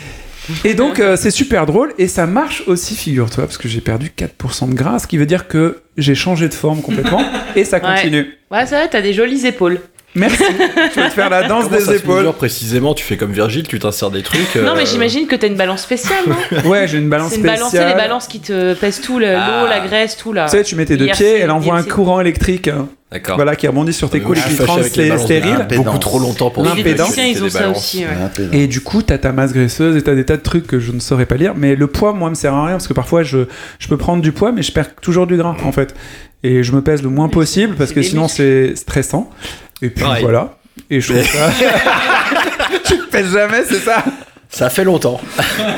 Et donc euh, c'est super drôle et ça marche aussi, figure-toi, parce que j'ai perdu 4% de gras, ce qui veut dire que j'ai changé de forme complètement et ça Ouais. continue. Ouais, c'est vrai, t'as des jolies épaules. Merci. tu vas te faire la danse Comment des ça se épaules. mesure précisément Tu fais comme Virgile, tu t'insères des trucs. Non, euh, mais j'imagine que t'as une balance spéciale, non Ouais, j'ai une balance C'est une balance, c'est spéciale. les balances qui te pèsent tout, le- l'eau, Ah. la graisse, tout là. Tu sais, tu mets tes deux IRC, pieds, elle envoie un IRC. courant électrique hein, D'accord. voilà, qui rebondit sur tes Mais couilles et qui te rend sté- stérile. L'impédance. Beaucoup trop longtemps pour Les diététiciens, ils ont ça balances. aussi. ouais. Et du coup, t'as ta masse graisseuse et t'as des tas de trucs que je ne saurais pas lire. Mais le poids, moi, me sert à rien parce que parfois, je, je peux prendre du poids, mais je perds toujours du gras, en fait. Et je me pèse le moins possible parce c'est que des sinon, c'est stressant. Et puis Pareil. voilà. Et je trouve ça. tu te pèses jamais, c'est ça? Ça fait longtemps.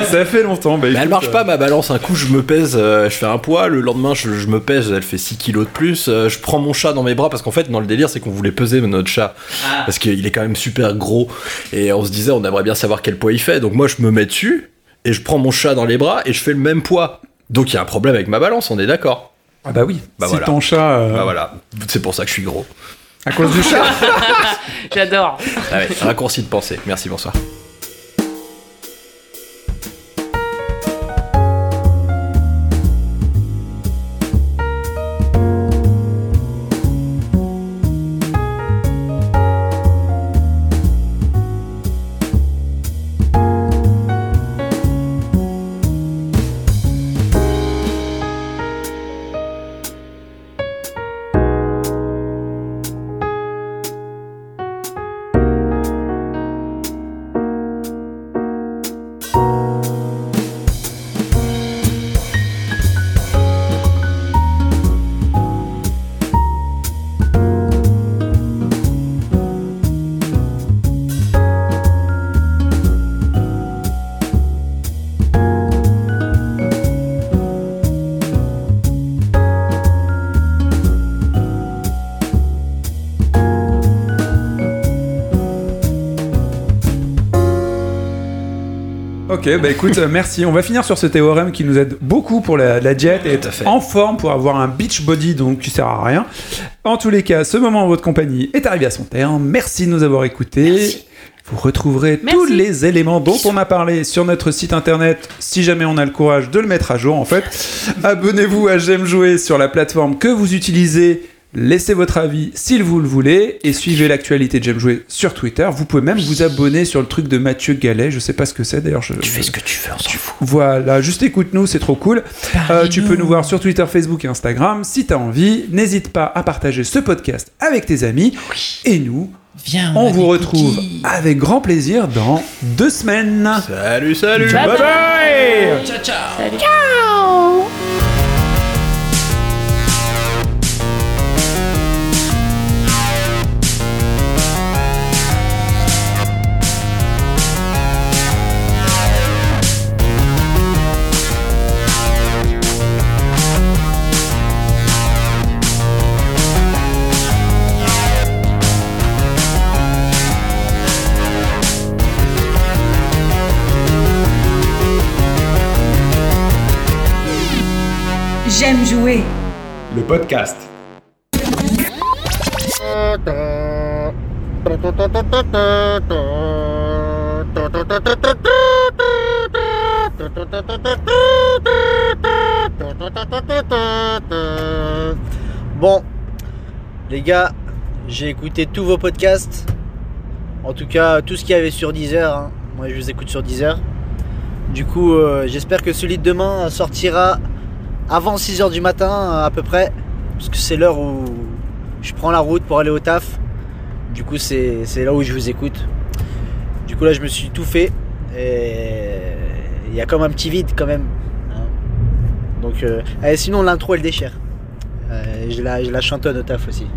Ça fait longtemps. Bah, Mais elle marche euh, pas ma balance. Un coup, je me pèse, euh, je fais un poids. Le lendemain, je, je me pèse, elle fait 6 kilos de plus. Euh, je prends mon chat dans mes bras parce qu'en fait, dans le délire, c'est qu'on voulait peser notre chat. Parce qu'il est quand même super gros. Et on se disait, on aimerait bien savoir quel poids il fait. Donc moi, je me mets dessus et je prends mon chat dans les bras et je fais le même poids. Donc il y a un problème avec ma balance, on est d'accord. Ah bah oui. Bah si voilà. ton chat. euh, Bah voilà, c'est pour ça que je suis gros. À cause du chat. J'adore. Ah ouais, raccourci de pensée. Merci, bonsoir. Ok, bah écoute, euh, merci. On va finir sur ce théorème qui nous aide beaucoup pour la, la diète et être en forme pour avoir un beach body donc qui sert à rien. En tous les cas, ce moment en votre compagnie est arrivé à son terme. Merci de nous avoir écoutés. Vous retrouverez Merci. tous les éléments dont on a parlé sur notre site internet, si jamais on a le courage de le mettre à jour en fait. Abonnez-vous à J'aime jouer sur la plateforme que vous utilisez. Laissez votre avis si vous le voulez et suivez l'actualité de J'aime jouer sur Twitter. Vous pouvez même vous abonner sur le truc de Mathieu Gallet. Je sais pas ce que c'est d'ailleurs. Je, Tu fais ce que tu veux, on s'en fout. voilà, juste écoute-nous, c'est trop cool. Euh, tu peux nous voir sur Twitter, Facebook et Instagram. Si t'as envie, n'hésite pas à partager ce podcast avec tes amis. Et nous, Viens, on vous retrouve cookies. avec grand plaisir dans deux semaines. Salut, salut Bye Bye bye Ciao, ciao. Salut. J'aime jouer. Le podcast. Bon, les gars, j'ai écouté tous vos podcasts. En tout cas, tout ce qu'il y avait sur Deezer. hein. Moi, je vous écoute sur Deezer. Du coup, euh, j'espère que celui de demain sortira avant 6h du matin à peu près. Parce que c'est l'heure où je prends la route pour aller au taf. Du coup, c'est c'est là où je vous écoute. Du coup, là, je me suis tout fait. Et il y a comme un petit vide quand même. hein. Donc, euh, eh, sinon, l'intro, elle déchire. Euh, je, la, je la chantonne au taf aussi.